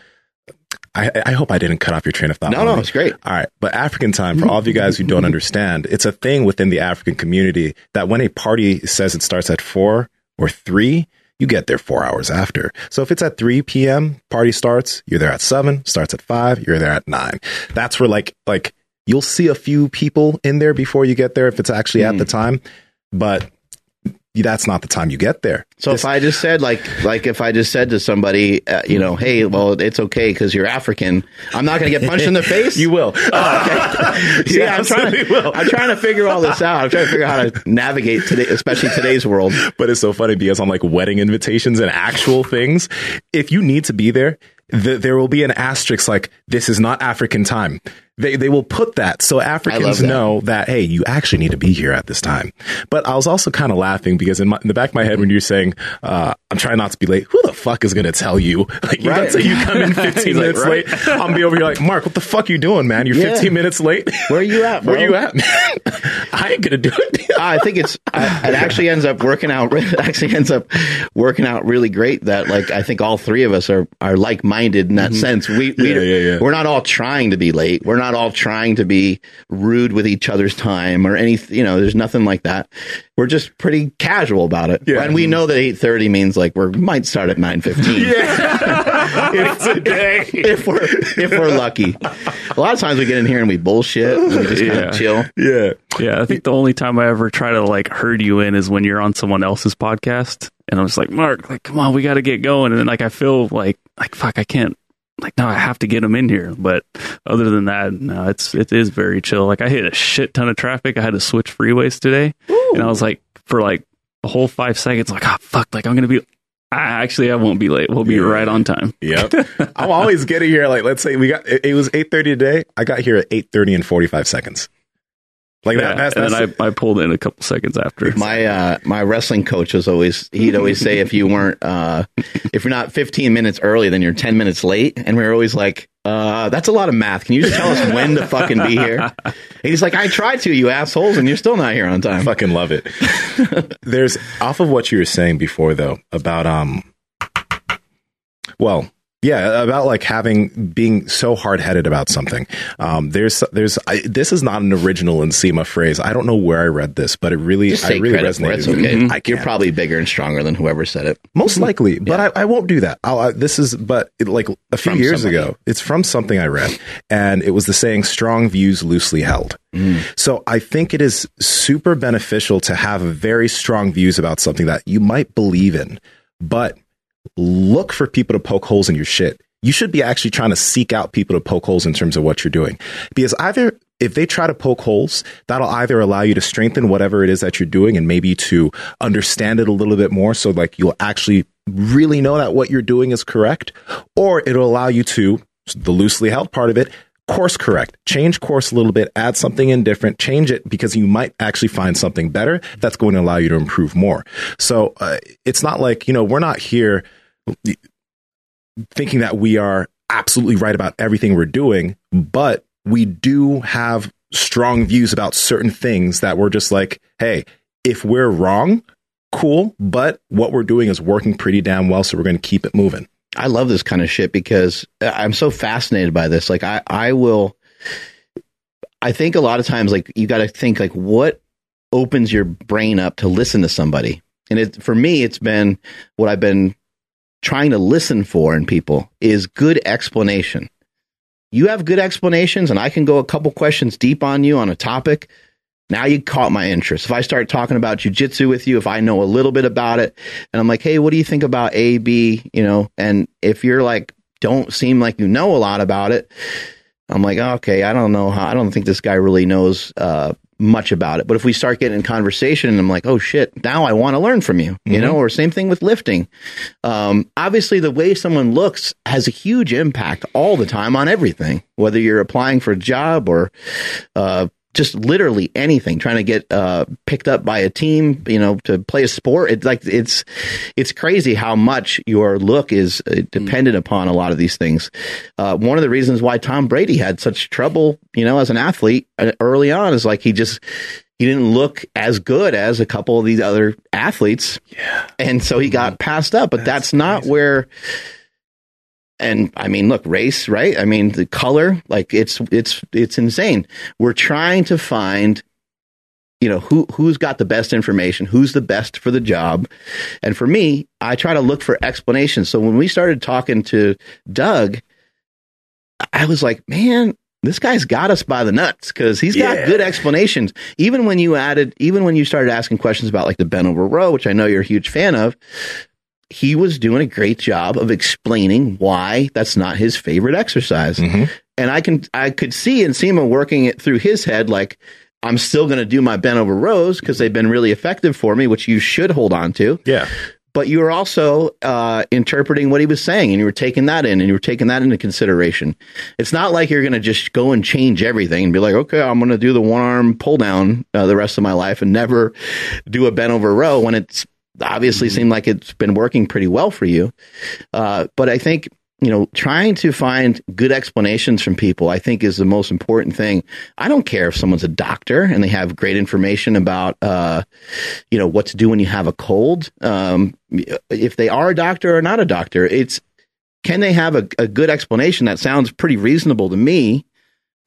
I, I hope I didn't cut off your train of thought. No, no, it's great. All right, but African time for all of you guys who don't understand, it's a thing within the African community that when a party says it starts at four or three, you get there four hours after. So if it's at three p.m., party starts. You're there at seven. Starts at five. You're there at nine. That's where like like you'll see a few people in there before you get there if it's actually at the hmm. time, but that's not the time you get there. So if I just said like like if I just said to somebody, uh, you know, hey, well, it's okay because you're African, I'm not going to get punched in the face. You will. See, Yeah, I'm trying. absolutely will. I'm trying to figure all this out. I'm trying to figure out how to navigate today, especially today's world. but it's so funny because on like wedding invitations and actual things, if you need to be there, th- there will be an asterisk like this is not African time. They they will put that so Africans that. know that hey, you actually need to be here at this time. But I was also kind of laughing because in, my, in the back of my head when you're saying uh, I'm trying not to be late, who the fuck is gonna tell you? Like you Right. you come in 15 He's like, minutes right. late. I'm be over here like Mark, what the fuck you doing, man? You're Yeah. 15 minutes late. Where are you at, bro? Where are you at, man? I ain't gonna do it. I think it's I, it actually ends up working out. It actually ends up working out really great. That like I think all three of us are are like minded in that sense. We we Mm-hmm. Yeah, yeah, yeah. we're not all trying to be late. We're not all trying to be rude with each other's time or any. You know, there's nothing like that. We're just pretty casual about it. Yeah. And we know that eight thirty means like we might start at nine fifteen. if, if we're if we're lucky. A lot of times we get in here and we bullshit. And we just kind Yeah. of chill. Yeah. Yeah, I think the only time I ever try to like herd you in is when you're on someone else's podcast, and I'm just like, Mark, like, come on, we got to get going, and then like I feel like like fuck, I can't. Like no, I have to get them in here. But other than that, no, it's it is very chill. Like I hit a shit ton of traffic. I had to switch freeways today, and I was like for like a whole five seconds, like ah fuck, like I'm gonna be. I, actually, I won't be late. We'll be Yeah. right on time. Yep. I'm always getting here. Like, let's say we got, it, it was 8.30 today. I got here at 8.30 and 45 seconds. Like Yeah, that. That's, and that's then I, I pulled in a couple seconds after. My uh, my wrestling coach was always he'd always say if you weren't uh, if you're not 15 minutes early then you're 10 minutes late and we were always like uh, that's a lot of math. Can you just tell us when to fucking be here? And he's like I tried to you assholes and you're still not here on time. fucking love it. There's off of what you were saying before though about, um, well, yeah, about like having being so hard headed about something. Um, there's there's I, this is not an original Nsima phrase. I don't know where I read this, but it really Just I take really it. resonated. Me. okay. I You're probably bigger and stronger than whoever said it. Most likely, but I, I won't do that. I'll, I, this is, but it, like a few From years somebody. ago, it's from something I read, and it was the saying "strong views loosely held." So I think it is super beneficial to have very strong views about something that you might believe in, but look for people to poke holes in your shit. You should be actually trying to seek out people to poke holes in terms of what you're doing, because either if they try to poke holes, that'll either allow you to strengthen whatever it is that you're doing and maybe to understand it a little bit more. So like you'll actually really know that what you're doing is correct, or it'll allow you to, the loosely held part of it, course correct, change course a little bit, add something in different, change it because you might actually find something better that's going to allow you to improve more. So uh, it's not like, you know, we're not here thinking that we are absolutely right about everything we're doing, but we do have strong views about certain things that we're just like, hey, if we're wrong, cool, but what we're doing is working pretty damn well, so we're going to keep it moving. I love this kind of shit because I'm so fascinated by this. Like I, I will, I think a lot of times, like you got to think like what opens your brain up to listen to somebody. And it, for me, it's been what I've been trying to listen for in people is good explanation. You have good explanations and I can go a couple questions deep on you on a topic. Now you caught my interest. If I start talking about jujitsu with you, if I know a little bit about it, and I'm like, hey, what do you think about A, B? You know, and if you're like, don't seem like you know a lot about it, I'm like, okay, I don't know how, I don't think this guy really knows uh, much about it. But if we start getting in conversation and I'm like, oh shit, now I want to learn from you, you know, or same thing with lifting. Um, obviously, the way someone looks has a huge impact all the time on everything, whether you're applying for a job or uh, just literally anything, trying to get uh, picked up by a team, you know, to play a sport. It's like it's it's crazy how much your look is uh, dependent upon a lot of these things. Uh, one of the reasons why Tom Brady had such trouble, you know, as an athlete uh, early on is like he just he didn't look as good as a couple of these other athletes. Yeah. And so he got passed up, but that's, That's not crazy. where and I mean, look, race, right? I mean, the color, like it's it's it's insane. We're trying to find you know who who's got the best information who's the best for the job and for me i try to look for explanations so when we started talking to doug i was like man this guy's got us by the nuts because he's got Yeah. good explanations even when you added even when you started asking questions about like the bent over row which i know you're a huge fan of he was doing a great job of explaining why that's not his favorite exercise Mhm. and I can I could see and see him working it through his head like I'm still going to do my bent over rows because they've been really effective for me, which you should hold on to. Yeah. But you were also uh, interpreting what he was saying, and you were taking that in, and you were taking that into consideration. It's not like you're going to just go and change everything and be like, okay, I'm going to do the one arm pull down uh, the rest of my life and never do a bent over row when it's obviously seemed like it's been working pretty well for you. Uh, but I think you know, trying to find good explanations from people, I think, is the most important thing. I don't care if someone's a doctor and they have great information about, uh, you know, what to do when you have a cold. Um, if they are a doctor or not a doctor, it's can they have a, a good explanation that sounds pretty reasonable to me,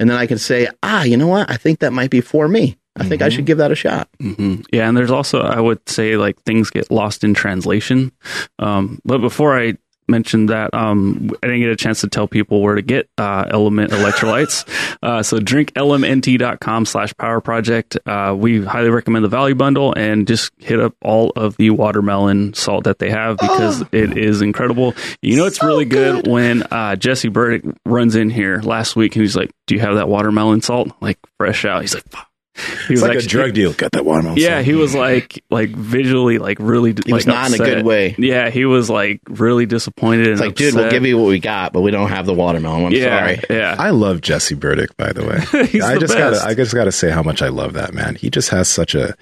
and then I can say, ah, you know what, I think that might be for me. I think I Mhm. should give that a shot. hmm Yeah, and there's also I would say like things get lost in translation. Um, but before I mentioned that, um, I didn't get a chance to tell people where to get uh, LMNT electrolytes. uh, so drinklmnt.com slash power project. Uh, we highly recommend the value bundle and just hit up all of the watermelon salt that they have because it is incredible. You know, it's really good, when uh, Jesse Burdick runs in here last week and he's like, "Do you have that watermelon salt? Like fresh out?" He's like, "Fuck." He was like a drug deal. Got that watermelon. yeah, salt. he was like like visually like really He was like, not in a good way. Yeah, he was like really disappointed. It's and like, dude, we'll give you what we got, but we don't have the watermelon. I'm yeah, sorry. Yeah, I love Jesse Burdick, by the way. He's I the just gotta I just gotta say how much I love that man. He just has such a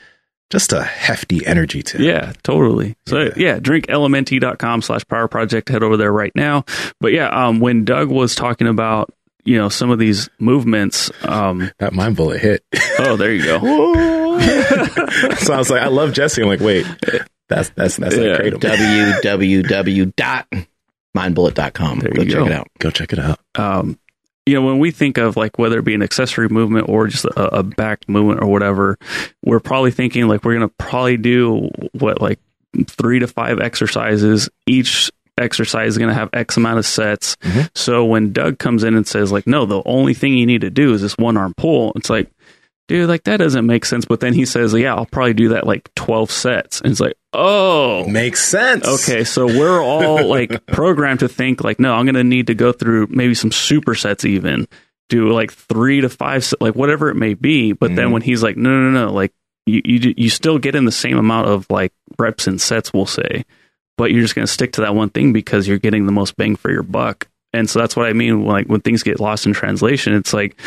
just a hefty energy to him. Yeah, totally. So Yeah. yeah, drinklmnt.com slash power project. Head over there right now. But yeah, um, when Doug was talking about, you know, some of these movements, um, That mind bullet hit. oh, there you go. so I was like, I love Jesse. I'm like, wait, that's that's that's Yeah. that kratom. www.mindbullet.com. There Go you check go. it out. Go check it out. um, you know, when we think of like whether it be an accessory movement or just a, a back movement or whatever, we're probably thinking like we're going to probably do what like three to five exercises. Each exercise is going to have X amount of sets. Mhm. So when Doug comes in and says like, no, the only thing you need to do is this one arm pull, it's like, dude, like that doesn't make sense. But then he says, yeah, I'll probably do that like 12 sets. And it's like, oh, Makes sense. Okay, so we're all like programmed to think like, no, I'm going to need to go through maybe some supersets, even do like three to five, like whatever it may be. But then Mhm. when he's like, no, no, no, like you, you, you still get in the same amount of like reps and sets, we'll say, but you're just going to stick to that one thing because you're getting the most bang for your buck. And so that's what I mean. Like when things get lost in translation, it's like,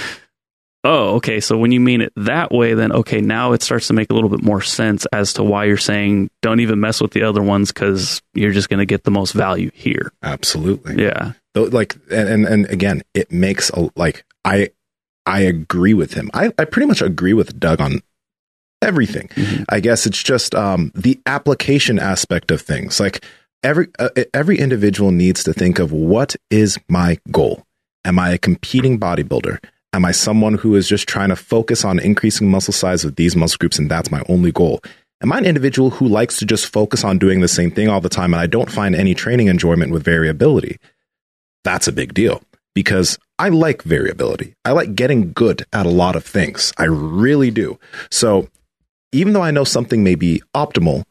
oh, okay. So when you mean it that way, then okay, now it starts to make a little bit more sense as to why you're saying don't even mess with the other ones because you're just going to get the most value here. Absolutely. Yeah. Though, like and, and and again it makes a like i i agree with him i i pretty much agree with doug on everything Mhm. i guess it's just um the application aspect of things like every uh, every individual needs to think of what is my goal am i a competing bodybuilder am i someone who is just trying to focus on increasing muscle size of these muscle groups and that's my only goal Am I an individual who likes to just focus on doing the same thing all the time and I don't find any training enjoyment with variability? that's a big deal because I like variability. I like getting good at a lot of things. I really do. So even though I know something may be optimal,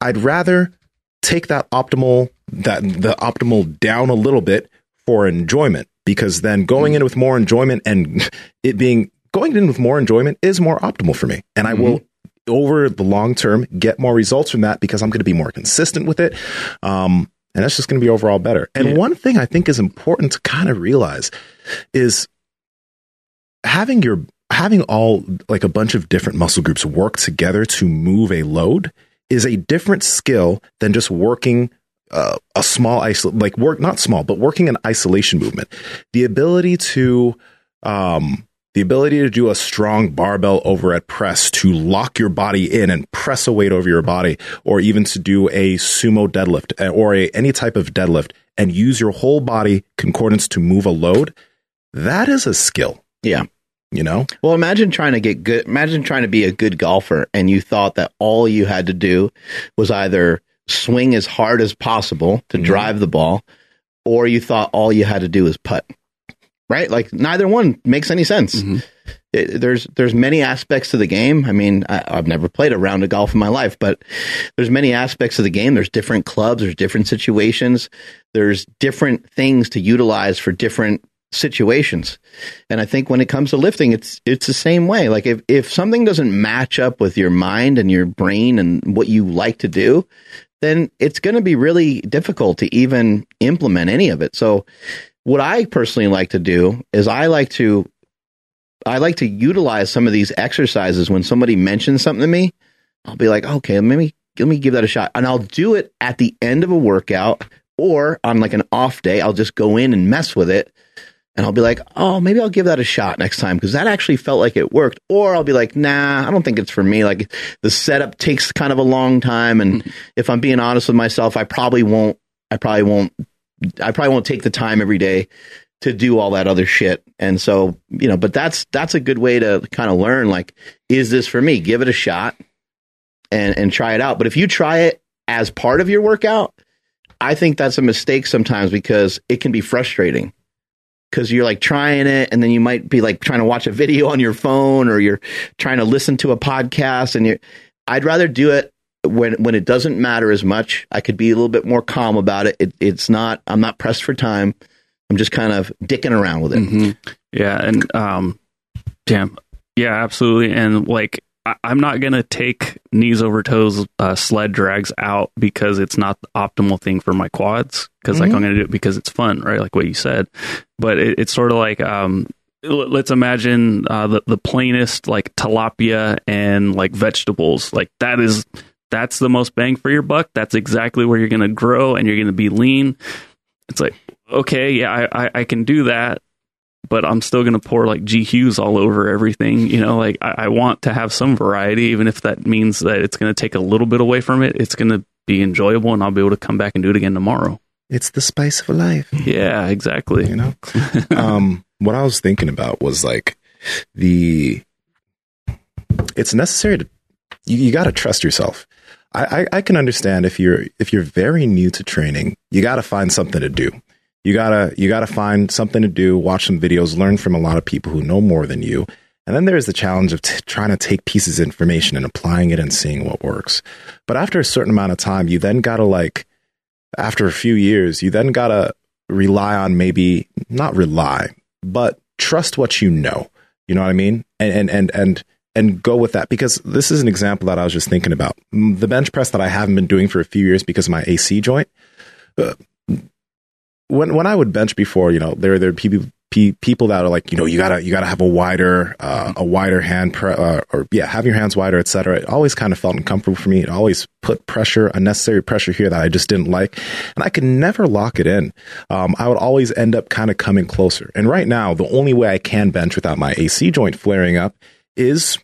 I'd rather take that optimal that the optimal down a little bit for enjoyment because then going in with more enjoyment and it being going in with more enjoyment is more optimal for me. And I will over the long term get more results from that because I'm going to be more consistent with it. Um, and that's just going to be overall better. And Yeah. one thing I think is important to kind of realize is having your having all like a bunch of different muscle groups work together to move a load is a different skill than just working uh, a small isol like work not small but working an isolation movement the ability to um the ability to do a strong barbell overhead press to lock your body in and press a weight over your body or even to do a sumo deadlift uh, or a, any type of deadlift and use your whole body concordance to move a load that is a skill Yeah. You know Well, imagine trying to get good. Imagine trying to be a good golfer, and you thought that all you had to do was either swing as hard as possible to Mhm. drive the ball, or you thought all you had to do was putt. Right? Like neither one makes any sense. Mhm. It, there's there's many aspects to the game. I mean, I, I've never played a round of golf in my life, but there's many aspects of the game. There's different clubs. There's different situations. There's different things to utilize for different situations. And I think when it comes to lifting, it's it's the same way. Like if if something doesn't match up with your mind and your brain and what you like to do, then it's going to be really difficult to even implement any of it. So what I personally like to do is I like to I like to utilize some of these exercises when somebody mentions something to me. I'll be like, okay, maybe let me give that a shot, and I'll do it at the end of a workout or on like an off day. I'll just go in and mess with it, and I'll be like, oh, maybe I'll give that a shot next time because that actually felt like it worked. Or I'll be like, nah, I don't think it's for me. Like the setup takes kind of a long time, and hmm. if I'm being honest with myself, I probably won't. I probably won't. I probably won't take the time every day to do all that other shit. And so, you know, but that's that's a good way to kind of learn like is this for me? Give it a shot and and try it out. But if you try it as part of your workout, I think that's a mistake sometimes because it can be frustrating. Cuz you're like trying it and then you might be like trying to watch a video on your phone or you're trying to listen to a podcast and you I'd rather do it when when it doesn't matter as much. I could be a little bit more calm about it. it it's not I'm not pressed for time. I'm just kind of dicking around with it. hmm Yeah, and um, damn, yeah, absolutely. And like, I, I'm not gonna take knees over toes uh, sled drags out because it's not the optimal thing for my quads. Because like Mhm. I'm gonna do it because it's fun, right? Like what you said. But it, it's sort of like um. l- Let's imagine uh, the the plainest like tilapia and like vegetables. Like that is that's the most bang for your buck. That's exactly where you're going to grow and you're going to be lean. It's like okay, yeah, I, I, I can do that, but I'm still going to pour like G Hughes all over everything. You know, like I, I want to have some variety, even if that means that it's going to take a little bit away from it. It's going to be enjoyable, and I'll be able to come back and do it again tomorrow. it's the spice of life Yeah, exactly. you know um, what I was thinking about was like the it's necessary to you, you got to trust yourself. I, I, I can understand if you're if you're very new to training, you got to find something to do. You gotta you gotta find something to do, watch some videos, learn from a lot of people who know more than you, and then there's the challenge of t- trying to take pieces of information and applying it and seeing what works. But after a certain amount of time, you then gotta like after a few years, you then gotta rely on maybe not rely, but trust what you know. You know what I mean? And and and and and go with that because this is an example that I was just thinking about. The bench press that I haven't been doing for a few years because of my AC joint. Uh, when when I would bench before, you know, there there are people people that are like, you know, you gotta you gotta have a wider uh, a wider hand pre- uh, or yeah, have your hands wider, etc. It always kind of felt uncomfortable for me. It always put pressure, unnecessary pressure here that I just didn't like, and I could never lock it in. Um, I would always end up kind of coming closer. And right now, the only way I can bench without my AC joint flaring up is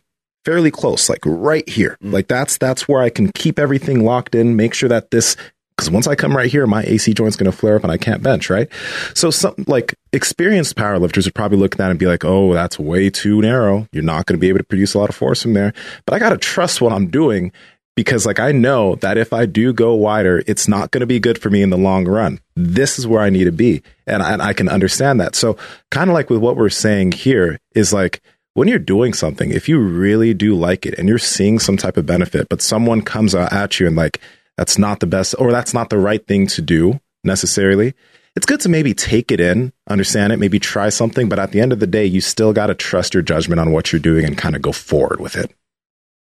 fairly close, like right here. Like that's that's where I can keep everything locked in, make sure that this because once I come right here, my AC joint's going to flare up and I can't bench, right? So some like experienced powerlifters would probably look at that and be like, "Oh, that's way too narrow. You're not going to be able to produce a lot of force from there." But I got to trust what I'm doing because like I know that if I do go wider, it's not going to be good for me in the long run. This is where I need to be, and I, and I can understand that. So kind of like with what we're saying here is like when you're doing something, if you really do like it and you're seeing some type of benefit, but someone comes at you and like that's not the best or that's not the right thing to do necessarily, it's good to maybe take it in, understand it, maybe try something, but at the end of the day, you still got to trust your judgment on what you're doing and kind of go forward with it.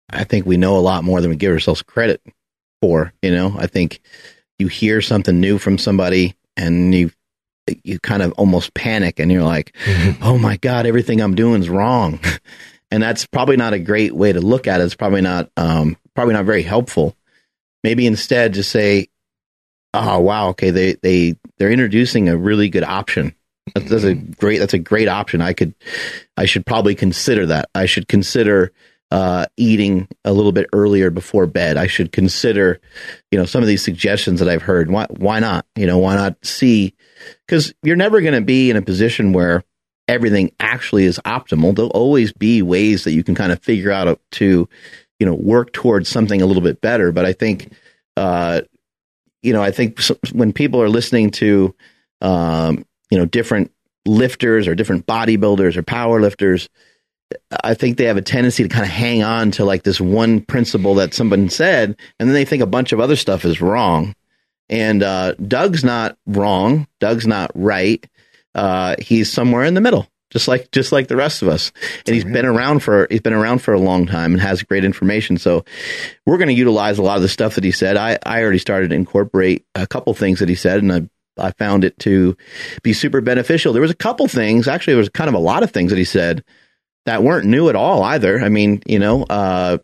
I think we know a lot more than we give ourselves credit for. You know, I think you hear something new from somebody and you you kind of almost panic and you're like, "Oh my god, everything I'm doing is wrong." and that's probably not a great way to look at it. It's probably not um, probably not very helpful. Maybe instead just say, "Oh wow, okay, they they they're introducing a really good option. That's, that's a great that's a great option. I could I should probably consider that. I should consider uh, eating a little bit earlier before bed. I should consider, you know, some of these suggestions that I've heard. Why why not? You know, why not see? Because you're never going to be in a position where everything actually is optimal. There'll always be ways that you can kind of figure out to, you know, work towards something a little bit better. But I think, uh, you know, I think when people are listening to, um, you know, different lifters or different bodybuilders or power lifters, I think they have a tendency to kind of hang on to like this one principle that someone said, and then they think a bunch of other stuff is wrong. And uh, Doug's not wrong. Doug's not right. Uh, he's somewhere in the middle, just like just like the rest of us. And he's been around for he's been around for a long time and has great information. So we're going to utilize a lot of the stuff that he said. I I already started to incorporate a couple things that he said, and I I found it to be super beneficial. There was a couple things, actually, there was kind of a lot of things that he said that weren't new at all either. I mean, you know, uh,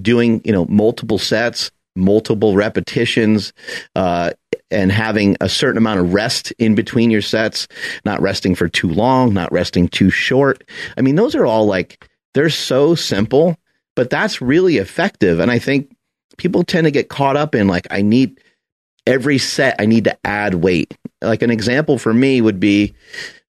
doing you know multiple sets, multiple repetitions, uh, and having a certain amount of rest in between your sets, not resting for too long, not resting too short. I mean, those are all like they're so simple, but that's really effective. And I think people tend to get caught up in like I need every set I need to add weight. Like an example for me would be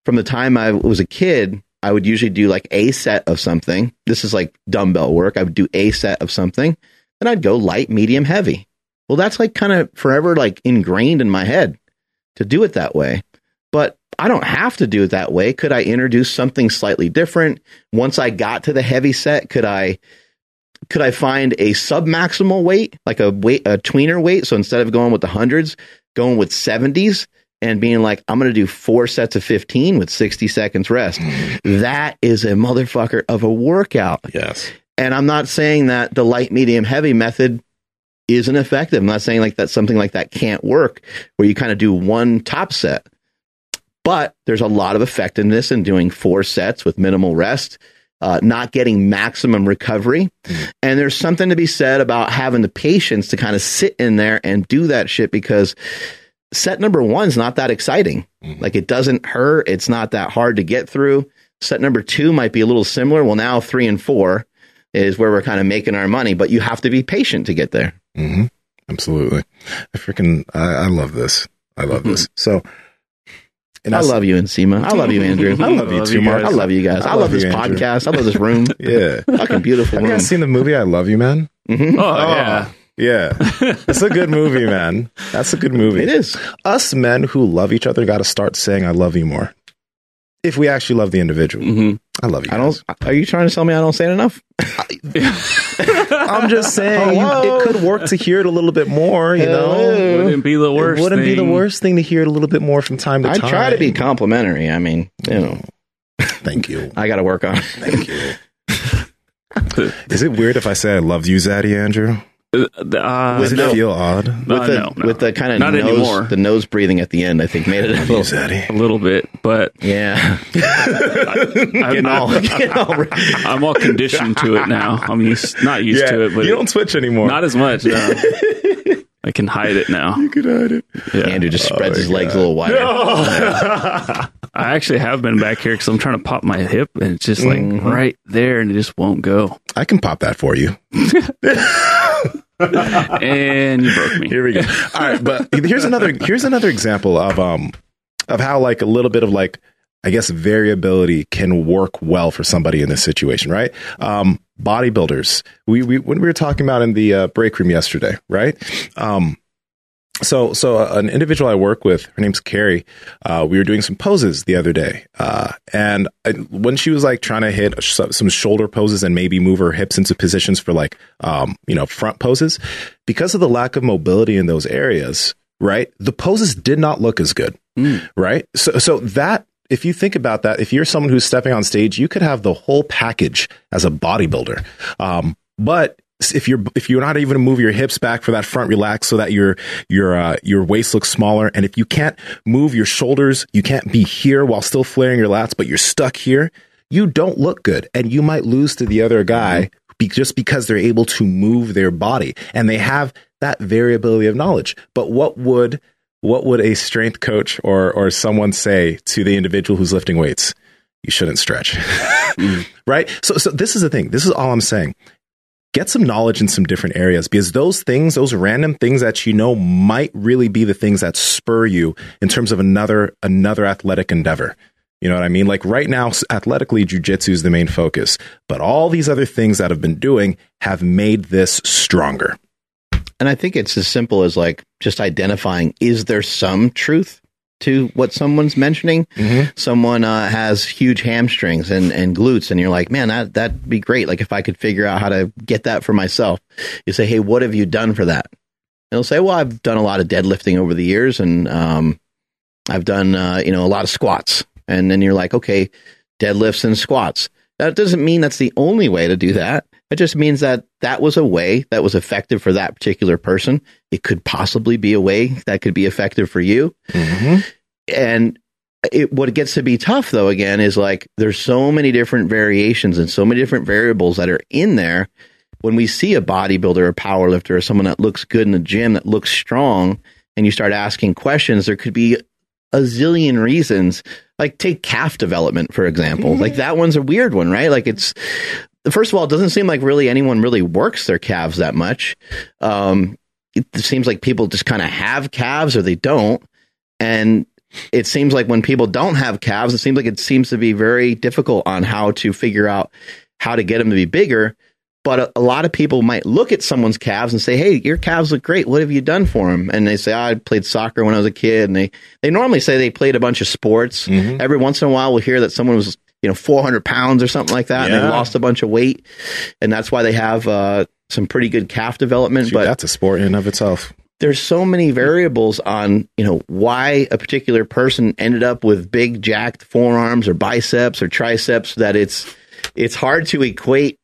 from the time I was a kid, I would usually do like a set of something. This is like dumbbell work. I would do a set of something, and I'd go light, medium, heavy. Well, that's like kind of forever like ingrained in my head to do it that way. But I don't have to do it that way. Could I introduce something slightly different? Once I got to the heavy set, could I could I find a submaximal weight, like a weight a tweener weight? So instead of going with the hundreds, going with seventies and being like, I'm going to do four sets of 15 with 60 seconds rest. Mm-hmm. That is a motherfucker of a workout. Yes. And I'm not saying that the light, medium, heavy method isn't effective. I'm not saying like that something like that can't work where you kind of do one top set. But there's a lot of effectiveness in doing four sets with minimal rest, uh, not getting maximum recovery. Mm. And there's something to be said about having the patience to kind of sit in there and do that shit because set number one's not that exciting. Mm-hmm. Like it doesn't hurt. It's not that hard to get through. Set number two might be a little similar. Well, now three and four is where we're kind of making our money, but you have to be patient to get there. Mm-hmm. Absolutely. I freaking, I, I, love this. I love mm-hmm. this. So, and I, I love you, Nsima. I love you, Andrew. I love you too, Mark. I love you guys. I, I love, love, this you, podcast. I love this room. yeah. Fucking beautiful Have room. you guys seen the movie I Love You, Man? Mm-hmm. Oh, oh, yeah. Yeah. That's a good movie, man. That's a good movie. It is. Us men who love each other got to start saying, I love you more. If we actually love the individual. Mm-hmm. I love you. I don't. Are you trying to tell me I don't say it enough? I'm just saying it could work to hear it a little bit more. You know, wouldn't be the worst. It wouldn't thing. be the worst thing to hear it a little bit more from time to I time. I try to be complimentary. I mean, you know. Thank you. I got to work on. it. Thank you. Is it weird if I say I love you, Zaddy Andrew? Uh, Does it no. feel odd? with the no, no. with the kind of Not nose, anymore. the nose breathing at the end, I think made it a little. Zaddy. a little bit, but Yeah, I'm, all, all I'm all conditioned to it now. I'm used, not used to it, but you don't switch anymore. not as much. No. I can hide it now. you could hide it. Yeah. Andrew just Oh spreads my his legs a little wider. I actually have been back here because I'm trying to pop my hip, and it's just like Mm-hmm. right there, and it just won't go. I can pop that for you. And you broke me. Here we go. All right, but here's another here's another example of um of how like a little bit of like I guess variability can work well for somebody in this situation, right? Um, bodybuilders. We we when we were talking about in the uh, break room yesterday, right? Um, so so uh, an individual I work with, her name's Carrie. Uh, we were doing some poses the other day, uh, and I, when she was like trying to hit sh- some shoulder poses and maybe move her hips into positions for like um, you know front poses, because of the lack of mobility in those areas, right? The poses did not look as good. mm. right? So, so that if you think about that, if you're someone who's stepping on stage, you could have the whole package as a bodybuilder. Um, but if you're if you're not able to move your hips back for that front relax so that your your uh, your waist looks smaller, and if you can't move your shoulders, you can't be here while still flaring your lats, but you're stuck here. You don't look good, and you might lose to the other guy be, just because they're able to move their body and they have that variability of knowledge. But what would what would a strength coach or or someone say to the individual who's lifting weights? You shouldn't stretch, mm. right? So so this is the thing. This is all I'm saying get some knowledge in some different areas because those things, those random things that you know might really be the things that spur you in terms of another another athletic endeavor. You know what I mean? Like right now, athletically, jujitsu is the main focus, but all these other things that I've been doing have made this stronger. And I think it's as simple as like just identifying is there some truth to what someone's mentioning. Mm-hmm. Someone uh, has huge hamstrings and, and glutes, and you're like, man, that that'd be great. Like if I could figure out how to get that for myself. You say, hey, what have you done for that? And they'll say, well, I've done a lot of deadlifting over the years, and um, I've done uh, you know a lot of squats. And then you're like, okay, deadlifts and squats. That doesn't mean that's the only way to do that. It just means that that was a way that was effective for that particular person. It could possibly be a way that could be effective for you. Mm-hmm. And it, what gets to be tough though, again, is like there's so many different variations and so many different variables that are in there. When we see a bodybuilder or powerlifter or someone that looks good in the gym, that looks strong, and you start asking questions, there could be a zillion reasons. Like take calf development, for example. Mm-hmm. Like that one's a weird one, right? Like it's first of all, it doesn't seem like really anyone really works their calves that much. Um, it seems like people just kind of have calves or they don't. And it seems like when people don't have calves, it seems like it seems to be very difficult on how to figure out how to get them to be bigger. But a, a, lot of people might look at someone's calves and say, "Hey, your calves look great. What have you done for them?" And they say, oh, "I played soccer when I was a kid." And they they normally say they played a bunch of sports. Mm-hmm. Every once in a while, we'll hear that someone was you know 400 pounds or something like that, yeah. and they lost a bunch of weight, and that's why they have uh, some pretty good calf development. Shoot, but that's a sport in and of itself. There's so many variables on you know why a particular person ended up with big jacked forearms or biceps or triceps that it's it's hard to equate.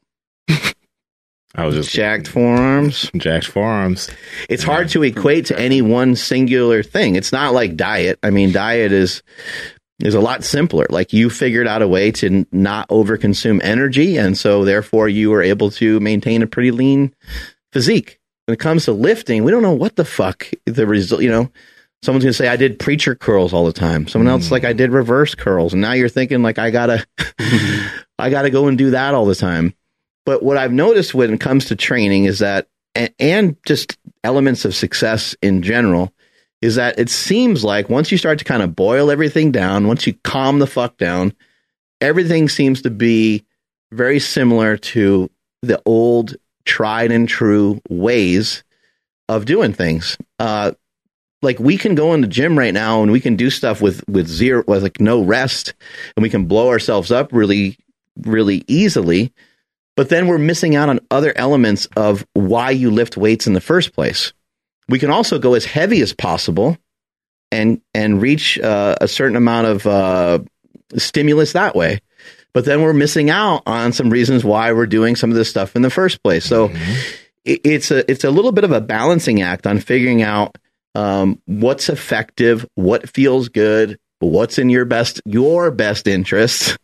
I was just jacked forearms. Jacked forearms. It's yeah. hard to equate to any one singular thing. It's not like diet. I mean, diet is is a lot simpler. Like you figured out a way to not overconsume energy. And so therefore you were able to maintain a pretty lean physique. When it comes to lifting, we don't know what the fuck the result, you know, someone's going to say, I did preacher curls all the time. Someone mm. else like I did reverse curls. And now you're thinking like, I gotta, I gotta go and do that all the time. But what I've noticed when it comes to training is that, and, and just elements of success in general, is that it seems like once you start to kind of boil everything down, once you calm the fuck down, everything seems to be very similar to the old tried and true ways of doing things. Uh, like we can go in the gym right now and we can do stuff with with zero with like no rest and we can blow ourselves up really really easily but then we're missing out on other elements of why you lift weights in the first place we can also go as heavy as possible and and reach uh, a certain amount of uh, stimulus that way. But then we're missing out on some reasons why we're doing some of this stuff in the first place. So mm-hmm. it, it's a it's a little bit of a balancing act on figuring out um, what's effective, what feels good, what's in your best your best interest,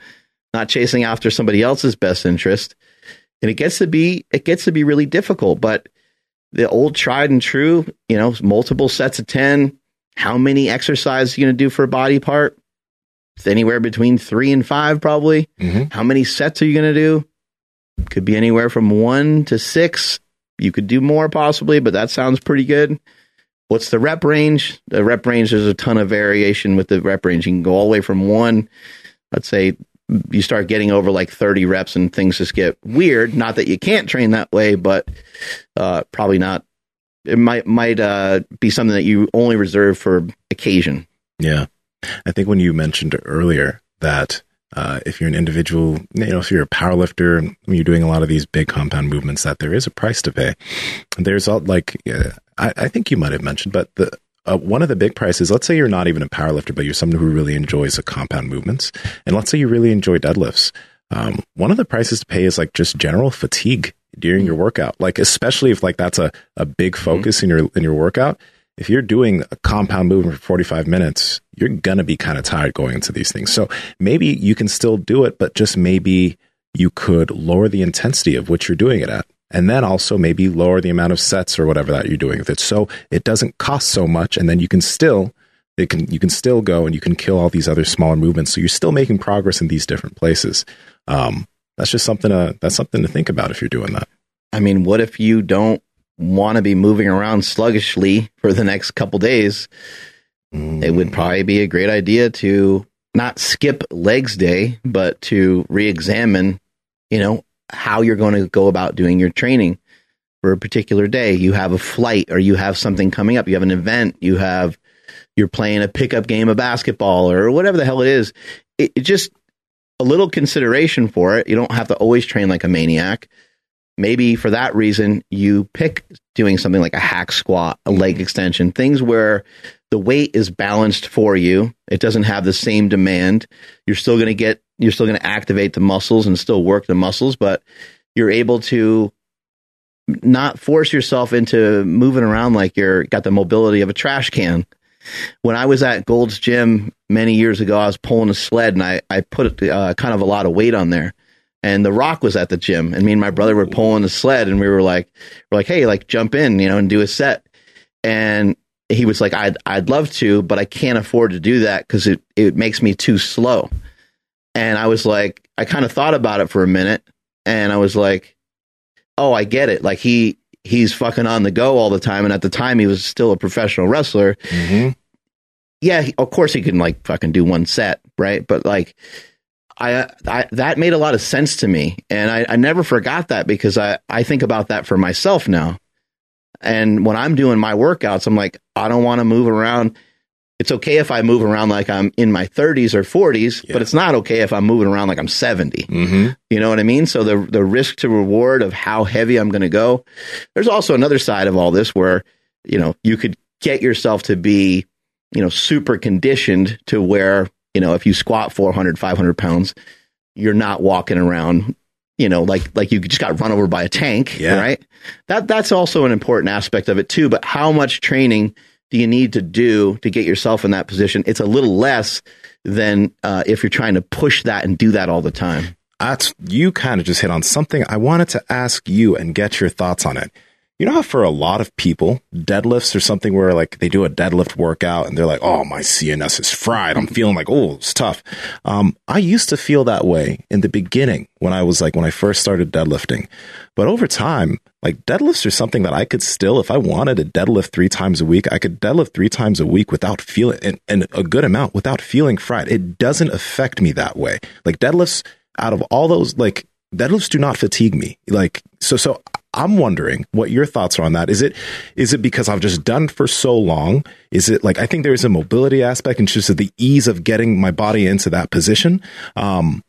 not chasing after somebody else's best interest. And it gets to be it gets to be really difficult, but the old tried and true, you know, multiple sets of 10. How many exercises are you going to do for a body part? It's anywhere between three and five, probably. Mm-hmm. How many sets are you going to do? Could be anywhere from one to six. You could do more possibly, but that sounds pretty good. What's the rep range? The rep range, there's a ton of variation with the rep range. You can go all the way from one, let's say you start getting over like 30 reps and things just get weird. Not that you can't train that way, but uh, probably not. It might might uh, be something that you only reserve for occasion. Yeah, I think when you mentioned earlier that uh, if you're an individual, you know, if you're a power lifter, when you're doing a lot of these big compound movements, that there is a price to pay. There's all like, I, I think you might have mentioned, but the uh, one of the big prices, let's say you're not even a powerlifter, but you're someone who really enjoys the compound movements. And let's say you really enjoy deadlifts. Um, one of the prices to pay is like just general fatigue during your workout. Like, especially if like that's a, a big focus in your, in your workout. If you're doing a compound movement for 45 minutes, you're going to be kind of tired going into these things. So maybe you can still do it, but just maybe you could lower the intensity of what you're doing it at. And then also maybe lower the amount of sets or whatever that you're doing with it. So it doesn't cost so much. And then you can still, it can, you can still go and you can kill all these other smaller movements. So you're still making progress in these different places. Um, that's just something to, that's something to think about if you're doing that. I mean, what if you don't want to be moving around sluggishly for the next couple days? It would probably be a great idea to not skip legs day, but to re-examine, you know, how you're going to go about doing your training for a particular day. You have a flight or you have something coming up, you have an event, you have you're playing a pickup game of basketball or whatever the hell it is. It, it just a little consideration for it. You don't have to always train like a maniac. Maybe for that reason, you pick doing something like a hack squat, a leg extension, things where the weight is balanced for you. It doesn't have the same demand. You're still going to get, you're still going to activate the muscles and still work the muscles, but you're able to not force yourself into moving around like you're got the mobility of a trash can. When I was at Gold's Gym many years ago, I was pulling a sled and I, I put uh, kind of a lot of weight on there. And The Rock was at the gym, and me and my brother were pulling the sled, and we were like, we're like, hey, like jump in, you know, and do a set. And he was like, I'd I'd love to, but I can't afford to do that because it it makes me too slow. And I was like, I kind of thought about it for a minute, and I was like, oh, I get it. Like he he's fucking on the go all the time, and at the time he was still a professional wrestler. Mm-hmm. Yeah, he, of course he can like fucking do one set, right? But like. I, I that made a lot of sense to me, and I, I never forgot that because I, I think about that for myself now. And when I'm doing my workouts, I'm like, I don't want to move around. It's okay if I move around like I'm in my 30s or 40s, Yeah. but it's not okay if I'm moving around like I'm 70. Mm-hmm. You know what I mean? So the the risk to reward of how heavy I'm going to go. There's also another side of all this where you know you could get yourself to be you know super conditioned to where you know if you squat 400 500 pounds, you're not walking around you know like like you just got run over by a tank, Yeah. right? That that's also an important aspect of it too. But how much training do you need to do to get yourself in that position? It's a little less than uh, if you're trying to push that and do that all the time. That's you kind of just hit on something I wanted to ask you and get your thoughts on it. You know how for a lot of people, deadlifts are something where like they do a deadlift workout and they're like, "Oh, my CNS is fried. I'm feeling like, oh, it's tough." Um, I used to feel that way in the beginning when I was like when I first started deadlifting, but over time, like deadlifts are something that I could still, if I wanted to deadlift three times a week, I could deadlift three times a week without feeling and, and a good amount without feeling fried. It doesn't affect me that way. Like deadlifts, out of all those, like deadlifts do not fatigue me. Like so, so I'm wondering what your thoughts are on that. Is it is it because I've just done for so long? Is it like I think there's a mobility aspect and just the ease of getting my body into that position? Um,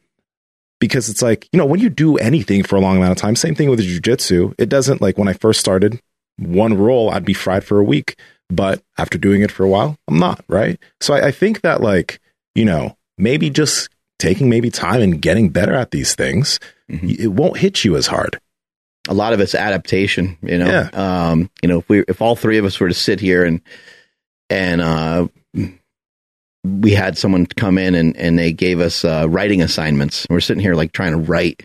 because it's like you know when you do anything for a long amount of time. Same thing with jujitsu. It doesn't like when I first started, one roll I'd be fried for a week, but after doing it for a while, I'm not right. So I, I think that like you know maybe just taking maybe time and getting better at these things, Mhm. it won't hit you as hard. a lot of it's adaptation you know Yeah. um you know if we if all three of us were to sit here and and uh we had someone come in and and they gave us uh writing assignments we're sitting here like trying to write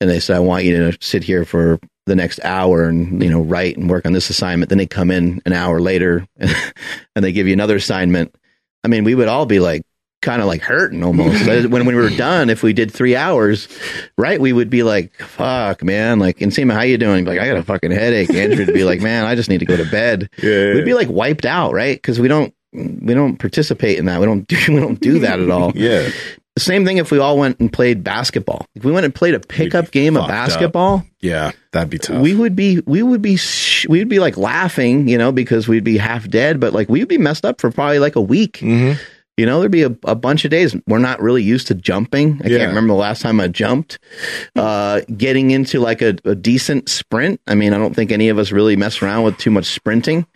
and they said i want you to sit here for the next hour and you know write and work on this assignment then they come in an hour later and they give you another assignment i mean we would all be like kind of like hurting almost. When when we were done if we did three hours right we would be like fuck man. Like Nsima, how you doing? Like i got a fucking headache. Andrew would be like man i just need to go to bed. Yeah, we'd be like wiped out right? Because we don't we don't participate in that. We don't do we don't do that at all. Yeah. the same thing if we all went and played basketball. If we went and played a pickup game of fucked up. basketball Yeah, that'd be tough. we would be we would be sh- we'd be like laughing you know because we'd be half dead but like we'd be messed up for probably like a week. Mhm. You know, there'd be a, a bunch of days. We're not really used to jumping. I Yeah. can't remember the last time I jumped. Uh, getting into like a, a decent sprint. I mean, I don't think any of us really mess around with too much sprinting.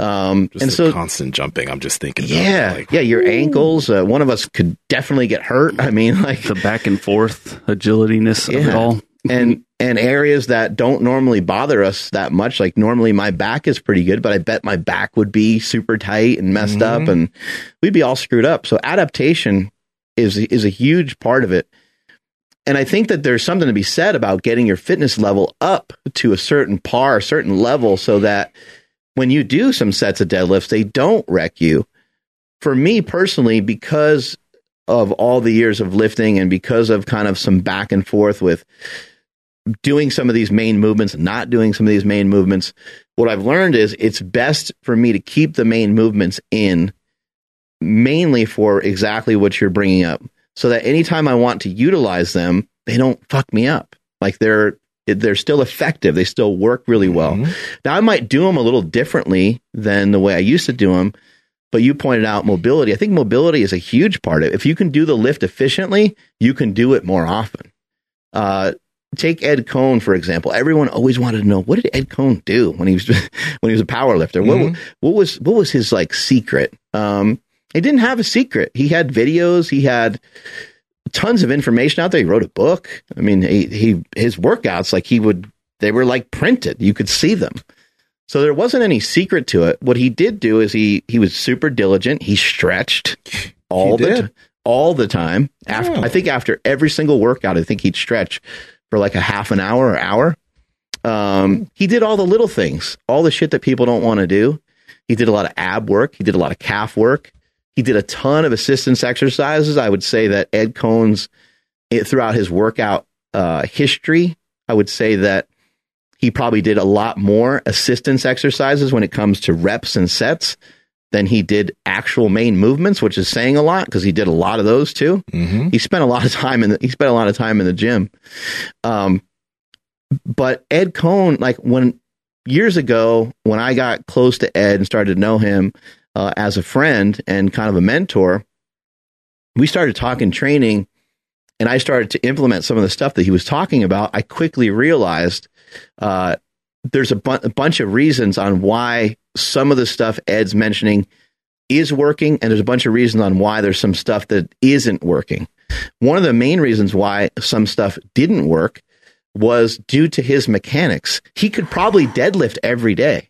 Um, Just and the so constant jumping. I'm just thinking. yeah, About, like, yeah, your ankles. Uh, one of us could definitely get hurt. I mean, like The back and forth agilityness of it all. And and areas that don't normally bother us that much. Like normally my back is pretty good, but I bet my back would be super tight and messed up, Mhm. and we'd be all screwed up. So adaptation is is a huge part of it. And I think that there's something to be said about getting your fitness level up to a certain par, a certain level, so that when you do some sets of deadlifts, they don't wreck you. For me personally, because of all the years of lifting and because of kind of some back and forth with doing some of these main movements not doing some of these main movements, what I've learned is it's best for me to keep the main movements in mainly for exactly what you're bringing up so that anytime I want to utilize them, they don't fuck me up. Like they're they're still effective. They still work really well. Mhm. Now I might do them a little differently than the way I used to do them, but you pointed out mobility. I think mobility is a huge part of it. If you can do the lift efficiently, you can do it more often. Uh, take Ed Coan for example. Everyone always wanted to know what did Ed Coan do when he was when he was a power lifter. Mhm. What what was what was his like secret? Um, he didn't have a secret. He had videos. He had tons of information out there. He wrote a book. I mean, he, he his workouts like he would they were like printed. You could see them. So there wasn't any secret to it. What he did do is he he was super diligent. He stretched all He the t- all the time. After Oh. I think after every single workout, I think he'd stretch for like a half an hour or hour. Um, he did all the little things, all the shit that people don't want to do. He did a lot of ab work. He did a lot of calf work. He did a ton of assistance exercises. I would say that Ed Coan's it, throughout his workout uh, history, I would say that he probably did a lot more assistance exercises when it comes to reps and sets than he did actual main movements, which is saying a lot because he did a lot of those too. Mhm. He spent a lot of time in the, he spent a lot of time in the gym. Um, but Ed Coan, like when years ago, when I got close to Ed and started to know him uh, as a friend and kind of a mentor, we started talking training and I started to implement some of the stuff that he was talking about. I quickly realized uh, there's a, bu- a bunch of reasons on why some of the stuff Ed's mentioning is working, and there's a bunch of reasons on why there's some stuff that isn't working. One of the main reasons why some stuff didn't work was due to his mechanics. He could probably deadlift every day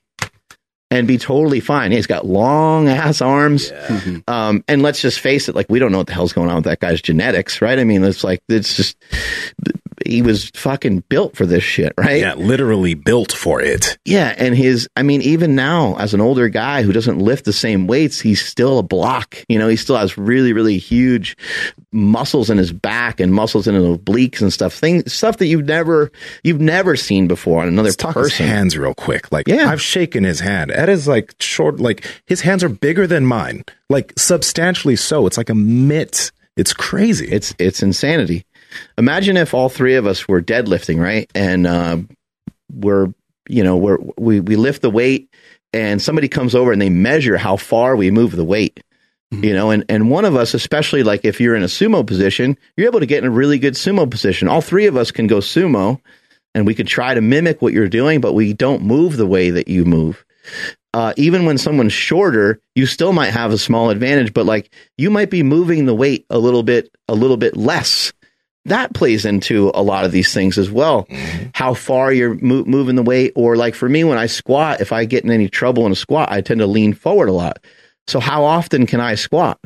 and be totally fine. He's got long ass arms. Um, and let's just face it, like we don't know what the hell's going on with that guy's genetics, right? I mean, it's like it's just he was fucking built for this shit, right? Yeah, literally built for it. Yeah, and his I mean, even now as an older guy who doesn't lift the same weights, he's still a block. You know, he still has really, really huge muscles in his back and muscles in his obliques and stuff. Things stuff that you've never you've never seen before on another Let's talk his person. hands real quick. Like, Yeah. I've shaken his hand. Ed is like short, like his hands are bigger than mine, like substantially so. It's like a mitt. It's crazy. It's it's insanity. Imagine if all three of us were deadlifting, right? And uh, we're you know we're we we lift the weight, and somebody comes over and they measure how far we move the weight. You know, and and one of us, especially like if you're in a sumo position, you're able to get in a really good sumo position. All three of us can go sumo, and we could try to mimic what you're doing, but we don't move the way that you move. Uh, even when someone's shorter, you still might have a small advantage, but like you might be moving the weight a little bit, a little bit less. That plays into a lot of these things as well. Mm-hmm. How far you're mo- moving the weight, or like for me, when I squat, if I get in any trouble in a squat, I tend to lean forward a lot. So how often can I squat?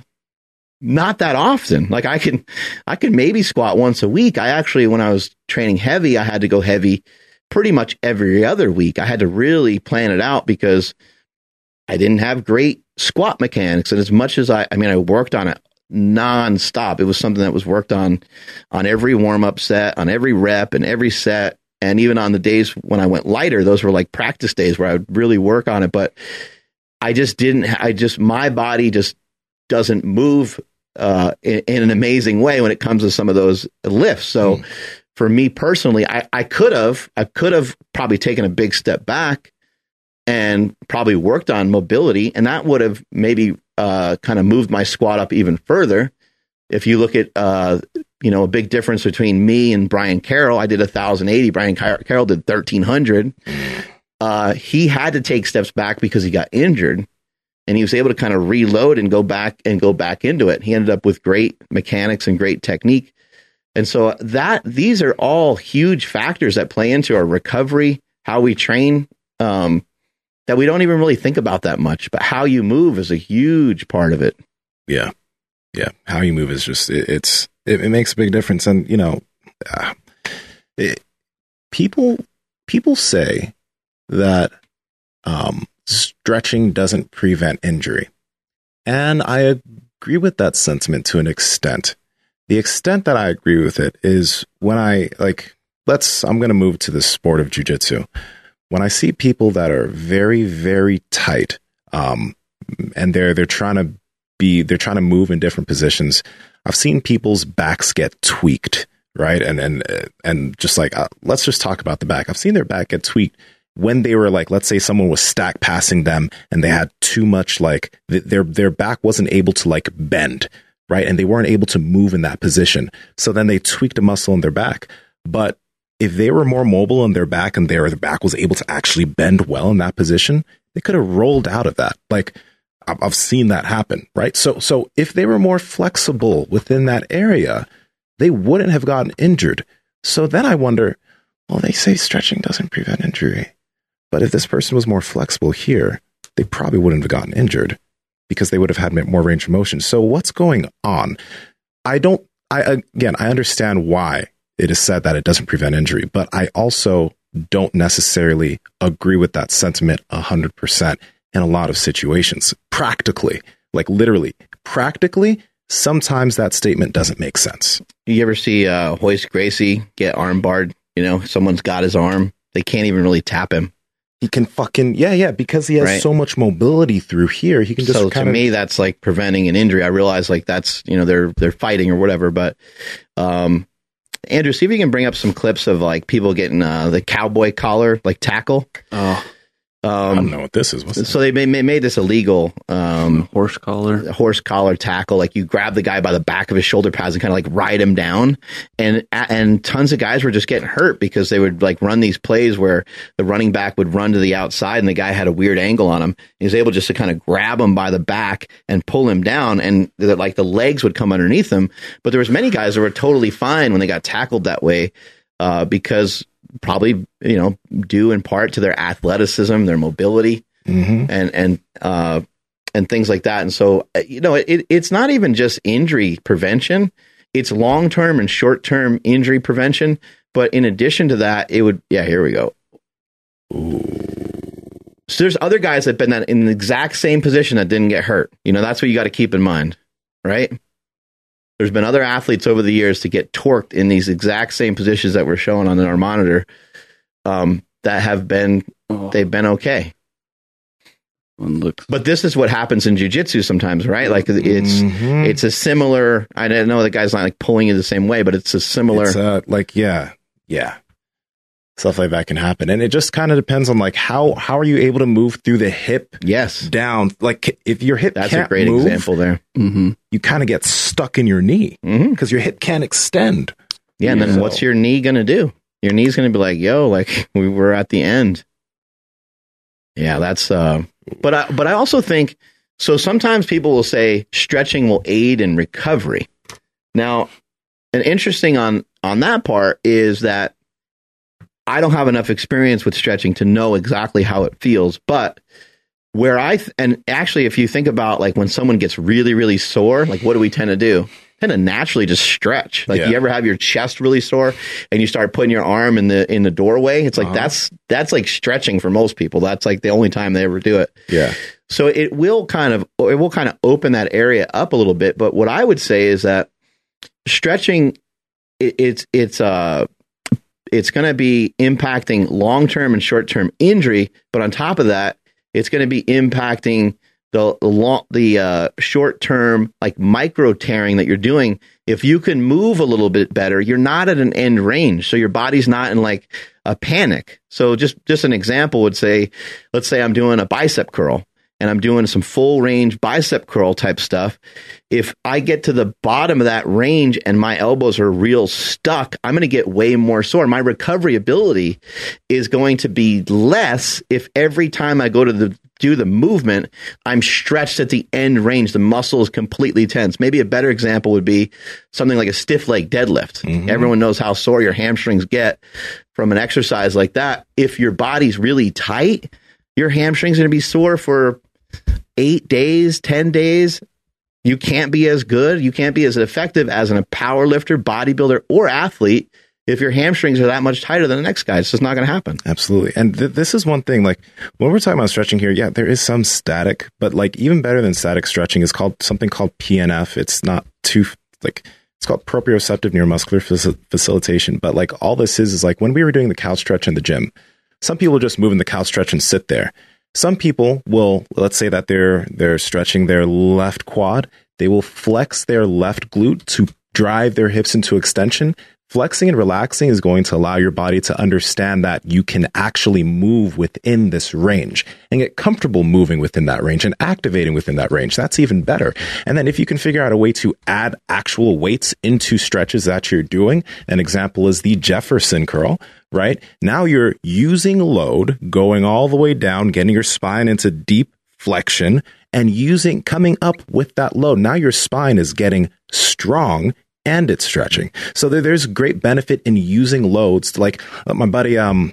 Not that often. Like I can, I can maybe squat once a week. I actually, when I was training heavy, I had to go heavy pretty much every other week. I had to really plan it out because I didn't have great squat mechanics. And as much as I, I mean, I worked on it nonstop. It was something that was worked on on every warm up set, on every rep, and every set. And even on the days when I went lighter, those were like practice days where I would really work on it. But I just didn't, I just, my body just doesn't move uh, in, in an amazing way when it comes to some of those lifts. So for me personally, I, I could have, I could have probably taken a big step back and probably worked on mobility, and that would have maybe uh, kind of moved my squat up even further. If you look at, uh, you know, a big difference between me and Brian Carroll, I did a thousand eighty. Brian Car- Carroll did thirteen hundred. uh, he had to take steps back because he got injured, and he was able to kind of reload and go back and go back into it. He ended up with great mechanics and great technique, and so that these are all huge factors that play into our recovery, how we train. Um, that we don't even really think about that much, but how you move is a huge part of it. Yeah, yeah. How you move is just it, it's it, it, makes a big difference, and you know, uh, it, people people say that um, stretching doesn't prevent injury, and I agree with that sentiment to an extent. The extent that I agree with it is when I like. Let's. I'm going to move to the sport of jujitsu when I see people that are very, very tight, um, and they're they're trying to be they're trying to move in different positions. I've seen people's backs get tweaked, right? And and and just like uh, let's just talk about the back. I've seen their back get tweaked when they were like, let's say someone was stack passing them and they had too much like th- their their back wasn't able to like bend, right? And they weren't able to move in that position. So then they tweaked a muscle in their back. But if they were more mobile in their back and their back was able to actually bend well in that position, they could have rolled out of that. Like I've seen that happen, right? So, so if they were more flexible within that area, they wouldn't have gotten injured. So then I wonder, well, they say stretching doesn't prevent injury, but if this person was more flexible here, they probably wouldn't have gotten injured because they would have had more range of motion. So what's going on? I don't. I again, I understand why it is said that it doesn't prevent injury, but I also don't necessarily agree with that sentiment 100% in a lot of situations. Practically, like literally, practically, sometimes that statement doesn't make sense. You ever see uh, Royce Gracie get armbarred? You know, someone's got his arm. They can't even really tap him. He can fucking yeah yeah because he has right. so much mobility through here. He can just so to me that's like preventing an injury. I realize like that's you know they're they're fighting or whatever, but um, Andrew, see if you can bring up some clips of like people getting uh, the cowboy collar, like tackle. Oh, um, I don't know what this is. What's so they made, made this illegal. Um, horse collar, horse collar tackle. Like you grab the guy by the back of his shoulder pads and kind of like ride him down, and and tons of guys were just getting hurt because they would like run these plays where the running back would run to the outside and the guy had a weird angle on him. He was able just to kind of grab him by the back and pull him down, and the, like the legs would come underneath him. But there was many guys that were totally fine when they got tackled that way uh, because probably you know due in part to their athleticism, their mobility, mm-hmm. and and uh, and things like that. And so uh, you know, it, it's not even just injury prevention; it's long term and short term injury prevention. But in addition to that, it would yeah. Here we go. Ooh. So there's other guys that've been in the exact same position that didn't get hurt. You know, that's what you got to keep in mind, right? There's been other athletes over the years to get torqued in these exact same positions that we're showing on our monitor um, that have been oh. they've been okay. But this is what happens in jujitsu sometimes, right? Like it's mm-hmm. it's a similar. I don't know the guy's not like pulling you the same way, but it's a similar. It's, uh, like yeah, yeah stuff like that can happen. And it just kind of depends on like how how are you able to move through the hip yes. down? Like if your hip that's a great move, example there. Mm-hmm. you kind of get stuck in your knee because mm-hmm. your hip can't extend. Yeah and then so. what's your knee gonna do? Your knee's gonna be like yo like we were at the end. Yeah that's uh but i but i also think so sometimes people will say stretching will aid in recovery. Now an interesting on on that part is that I don't have enough experience with stretching to know exactly how it feels, but where I th- and actually if you think about like when someone gets really really sore, like what do we tend to do? Tend to naturally just stretch. Like yeah. you ever have your chest really sore and you start putting your arm in the in the doorway? It's like uh-huh. that's that's like stretching for most people. That's like the only time they ever do it. Yeah. So it will kind of it will kind of open that area up a little bit, but what I would say is that stretching it, it's it's uh it's going to be impacting long term and short term injury. But on top of that, it's going to be impacting the long, the uh, short term like micro tearing that you're doing. If you can move a little bit better, you're not at an end range, so your body's not in like a panic. So just just an example would say, let's say I'm doing a bicep curl and I'm doing some full range bicep curl type stuff, if I get to the bottom of that range and my elbows are real stuck, I'm going to get way more sore. My recovery ability is going to be less if every time I go to the do the movement, I'm stretched at the end range. The muscle is completely tense. Maybe a better example would be something like a stiff leg deadlift. Mm-hmm. Everyone knows how sore your hamstrings get from an exercise like that. If your body's really tight, your hamstrings are going to be sore for eight days, 10 days. You can't be as good. You can't be as effective as a power lifter, bodybuilder, or athlete if your hamstrings are that much tighter than the next guy, it's just not going to happen. Absolutely. And th- this is one thing, like when we're talking about stretching here, yeah, there is some static, but like even better than static stretching is called something called PNF. It's not too like, it's called proprioceptive neuromuscular faci- facilitation. But like all this is, is like when we were doing the couch stretch in the gym, some people just move in the couch stretch and sit there. Some people will, let's say that they're, they're stretching their left quad. They will flex their left glute to drive their hips into extension Flexing and relaxing is going to allow your body to understand that you can actually move within this range and get comfortable moving within that range and activating within that range. That's even better. And then if you can figure out a way to add actual weights into stretches that you're doing, an example is the Jefferson curl, right? Now you're using load, going all the way down, getting your spine into deep flexion and using coming up with that load. Now your spine is getting strong and it's stretching. So there, there's great benefit in using loads. Like uh, my buddy, um,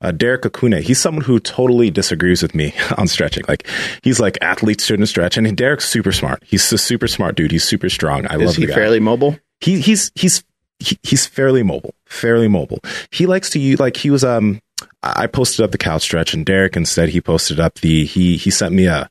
uh, Derek Akune, he's someone who totally disagrees with me on stretching. Like he's like athletes shouldn't stretch, and Derek's super smart. He's a super smart dude. He's super strong. I Is love. he fairly mobile? He he's he's he, he's fairly mobile. Fairly mobile. He likes to use like he was um I posted up the couch stretch, and Derek instead he posted up the he he sent me a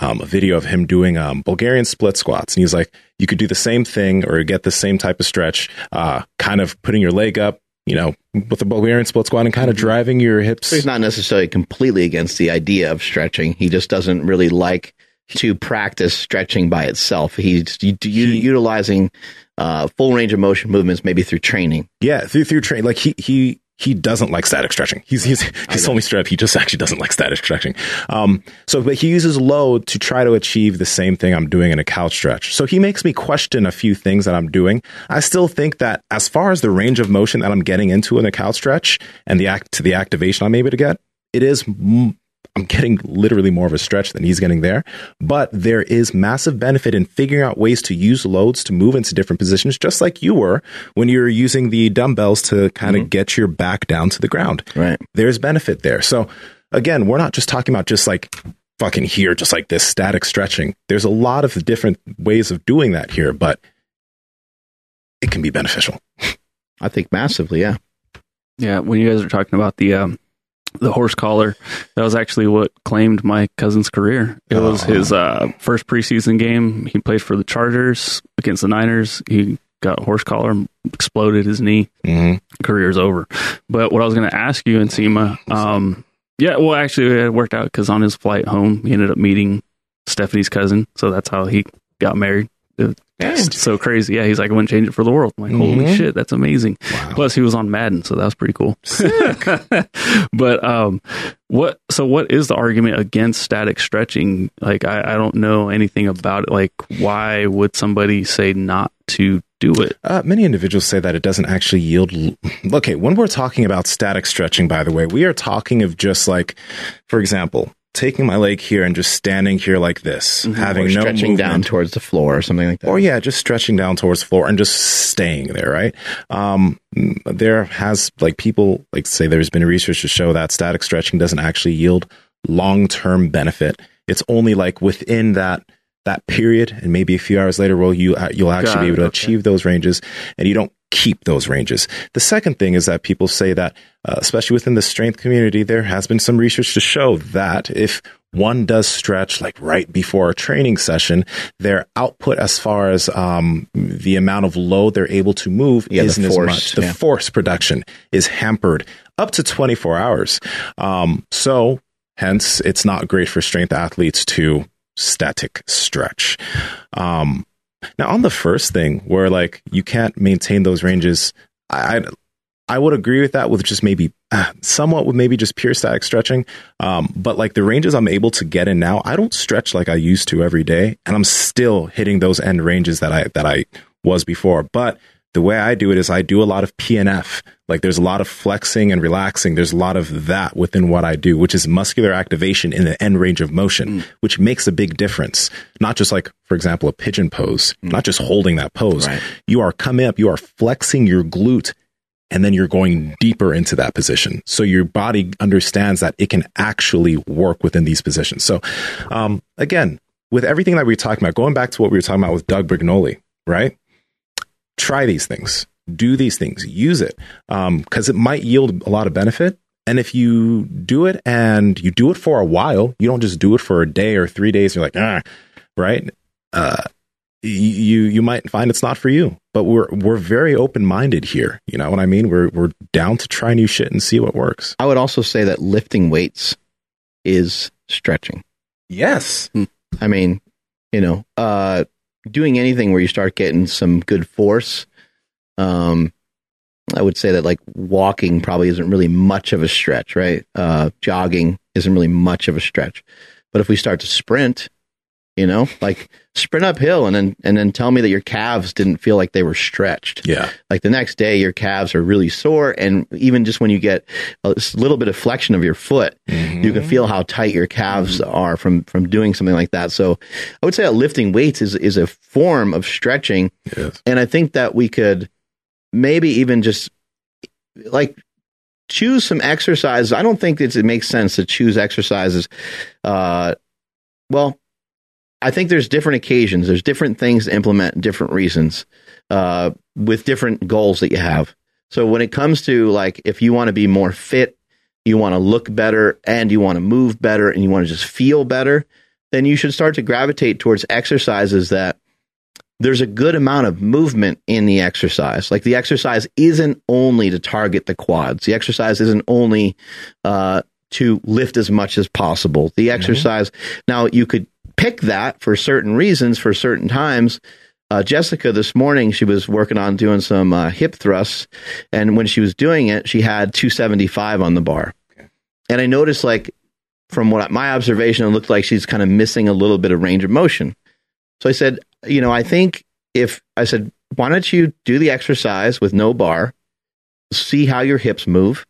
um, a video of him doing um, Bulgarian split squats, and he's like, you could do the same thing or get the same type of stretch, uh, kind of putting your leg up, you know, with a Bulgarian split squat and kind of driving your hips. So he's not necessarily completely against the idea of stretching. He just doesn't really like to practice stretching by itself. He's he, utilizing uh, full range of motion movements, maybe through training. Yeah, through through training. Like he he he doesn't like static stretching. He's he's he's only straight up. He just actually doesn't like static stretching. Um, so, but he uses load to try to achieve the same thing I'm doing in a couch stretch. So he makes me question a few things that I'm doing. I still think that as far as the range of motion that I'm getting into in a couch stretch and the act to the activation I'm able to get, it is m- I'm getting literally more of a stretch than he's getting there. But there is massive benefit in figuring out ways to use loads to move into different positions, just like you were when you're using the dumbbells to kind of mm-hmm. get your back down to the ground. Right. There's benefit there. So again, we're not just talking about just like fucking here, just like this static stretching. There's a lot of different ways of doing that here, but it can be beneficial. I think massively, yeah. Yeah, when you guys are talking about the um, the horse collar. That was actually what claimed my cousin's career. It was oh. his uh, first preseason game. He played for the Chargers against the Niners. He got horse collar, exploded his knee. Mm-hmm. Career's over. But what I was going to ask you, Nsima, um, yeah, well, actually, it worked out because on his flight home, he ended up meeting Stephanie's cousin. So that's how he got married. So crazy. Yeah, he's like, I wouldn't change it for the world. I'm like, holy mm-hmm. shit, that's amazing. Wow. Plus, he was on Madden, so that was pretty cool. but um, what? So, what is the argument against static stretching? Like, I, I don't know anything about it. Like, why would somebody say not to do it? Uh, many individuals say that it doesn't actually yield. Okay, when we're talking about static stretching, by the way, we are talking of just like, for example, taking my leg here and just standing here like this, mm-hmm. having or no stretching movement. down towards the floor or something like that. Or yeah, just stretching down towards the floor and just staying there, right? Um, there has like people like say there's been research to show that static stretching doesn't actually yield long-term benefit. It's only like within that that period and maybe a few hours later will you uh, you'll actually be able to okay. achieve those ranges and you don't keep those ranges. The second thing is that people say that, uh, especially within the strength community, there has been some research to show that if one does stretch like right before a training session, their output as far as um, the amount of load they're able to move yeah, isn't force, as much. The yeah. force production is hampered up to 24 hours. Um, so hence it's not great for strength athletes to static stretch. Um, now, on the first thing where like you can't maintain those ranges, I, I would agree with that with just maybe uh, somewhat with maybe just pure static stretching. Um, but like the ranges I'm able to get in now, I don't stretch like I used to every day, and I'm still hitting those end ranges that I that I was before. But the way I do it is I do a lot of PNF. Like there's a lot of flexing and relaxing. There's a lot of that within what I do, which is muscular activation in the end range of motion, mm. which makes a big difference. Not just like, for example, a pigeon pose, mm. not just holding that pose. Right. You are coming up, you are flexing your glute and then you're going deeper into that position. So your body understands that it can actually work within these positions. So, um, again, with everything that we are talking about, going back to what we were talking about with Doug Brignole, right? Try these things, do these things, use it, because um, it might yield a lot of benefit. And if you do it and you do it for a while, you don't just do it for a day or three days. You're like, ah, right? Uh, you you might find it's not for you. But we're we're very open minded here. You know what I mean? We're we're down to try new shit and see what works. I would also say that lifting weights is stretching. Yes. Hmm. I mean, you know, uh, doing anything where you start getting some good force. Um, I would say that like walking probably isn't really much of a stretch, right? Uh, jogging isn't really much of a stretch. But if we start to sprint, you know, like sprint uphill and then and then tell me that your calves didn't feel like they were stretched. Yeah. Like the next day your calves are really sore and even just when you get a little bit of flexion of your foot, mm-hmm. you can feel how tight your calves mm-hmm. are from from doing something like that. So I would say that lifting weights is is a form of stretching. Yes. And I think that we could maybe even just like choose some exercises. I don't think it makes sense to choose exercises uh well, I think there's different occasions. There's different things to implement, different reasons, uh, with different goals that you have. So when it comes to like, if you want to be more fit, you want to look better, and you want to move better, and you want to just feel better, then you should start to gravitate towards exercises that there's a good amount of movement in the exercise. Like the exercise isn't only to target the quads. The exercise isn't only uh, to lift as much as possible. The mm-hmm. exercise. Mm-hmm. Now you could pick that for certain reasons for certain times. Uh, Jessica this morning, she was working on doing some uh, hip thrusts, and when she was doing it, she had 275 on the bar. Okay. And I noticed, like, from what my observation, it looked like she's kind of missing a little bit of range of motion. So I said, you know, I think if I said, why don't you do the exercise with no bar, see how your hips move,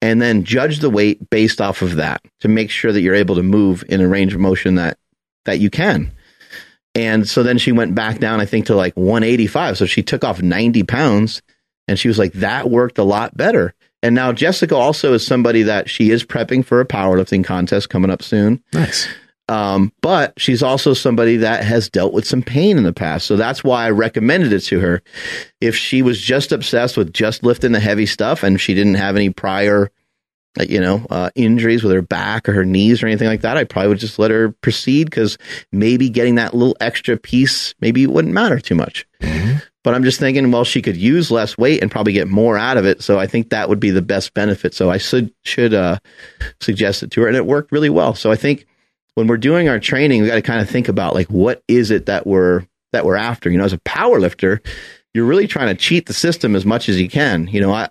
and then judge the weight based off of that to make sure that you're able to move in a range of motion that that you can. And so then she went back down, I think, to like 185. So she took off 90 pounds and she was like, that worked a lot better. And now Jessica also is somebody that she is prepping for a powerlifting contest coming up soon. Nice. Um, but she's also somebody that has dealt with some pain in the past. So that's why I recommended it to her. If she was just obsessed with just lifting the heavy stuff and she didn't have any prior you know, uh, injuries with her back or her knees or anything like that, I probably would just let her proceed because maybe getting that little extra piece maybe it wouldn't matter too much. Mm-hmm. But I'm just thinking, well, she could use less weight and probably get more out of it. So I think that would be the best benefit. So I should should uh, suggest it to her, and it worked really well. So I think when we're doing our training, we got to kind of think about like what is it that we're that we're after. You know, as a power lifter, you're really trying to cheat the system as much as you can. You know, I,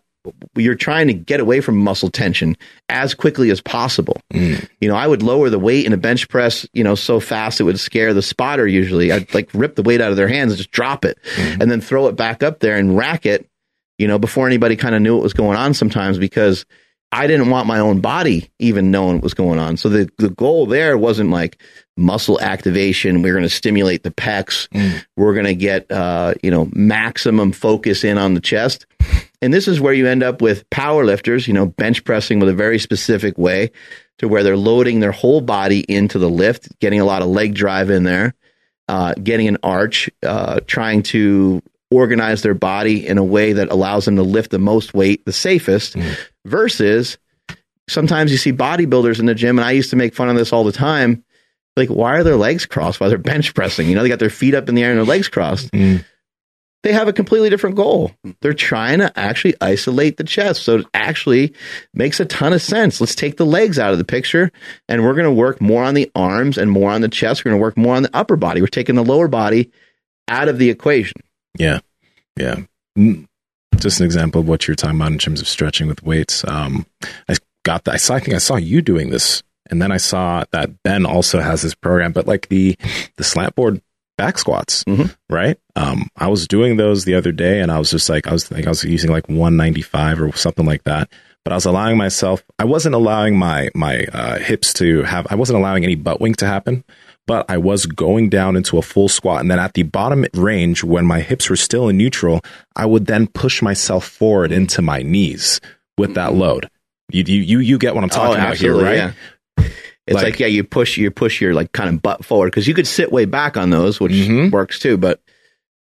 you're trying to get away from muscle tension as quickly as possible. Mm. You know, I would lower the weight in a bench press, you know, so fast it would scare the spotter usually. I'd like rip the weight out of their hands and just drop it mm. and then throw it back up there and rack it, you know, before anybody kind of knew what was going on sometimes because I didn't want my own body even knowing what was going on. So the, the goal there wasn't like muscle activation. We're going to stimulate the pecs. Mm. We're going to get, uh, you know, maximum focus in on the chest. And this is where you end up with power lifters, you know, bench pressing with a very specific way to where they're loading their whole body into the lift, getting a lot of leg drive in there, uh, getting an arch, uh, trying to organize their body in a way that allows them to lift the most weight the safest mm. versus sometimes you see bodybuilders in the gym and I used to make fun of this all the time like why are their legs crossed while they're bench pressing? You know they got their feet up in the air and their legs crossed. Mm they have a completely different goal. They're trying to actually isolate the chest. So it actually makes a ton of sense. Let's take the legs out of the picture and we're going to work more on the arms and more on the chest. We're going to work more on the upper body. We're taking the lower body out of the equation. Yeah. Yeah. Just an example of what you're talking about in terms of stretching with weights. Um, I got that. I saw. I think I saw you doing this, and then I saw that Ben also has this program, but like the the slant board back squats, Mhm. right? Um, I was doing those the other day, and I was just like, I was think I was using like 195 or something like that. But I was allowing myself. I wasn't allowing my my uh, hips to have. I wasn't allowing any butt wink to happen. But I was going down into a full squat, and then at the bottom range, when my hips were still in neutral, I would then push myself forward into my knees with that load. You you you, you get what I'm talking about here, right? Oh, yeah. It's Like- like, yeah, you push you push your like kind of butt forward because you could sit way back on those, which Mhm. works too. But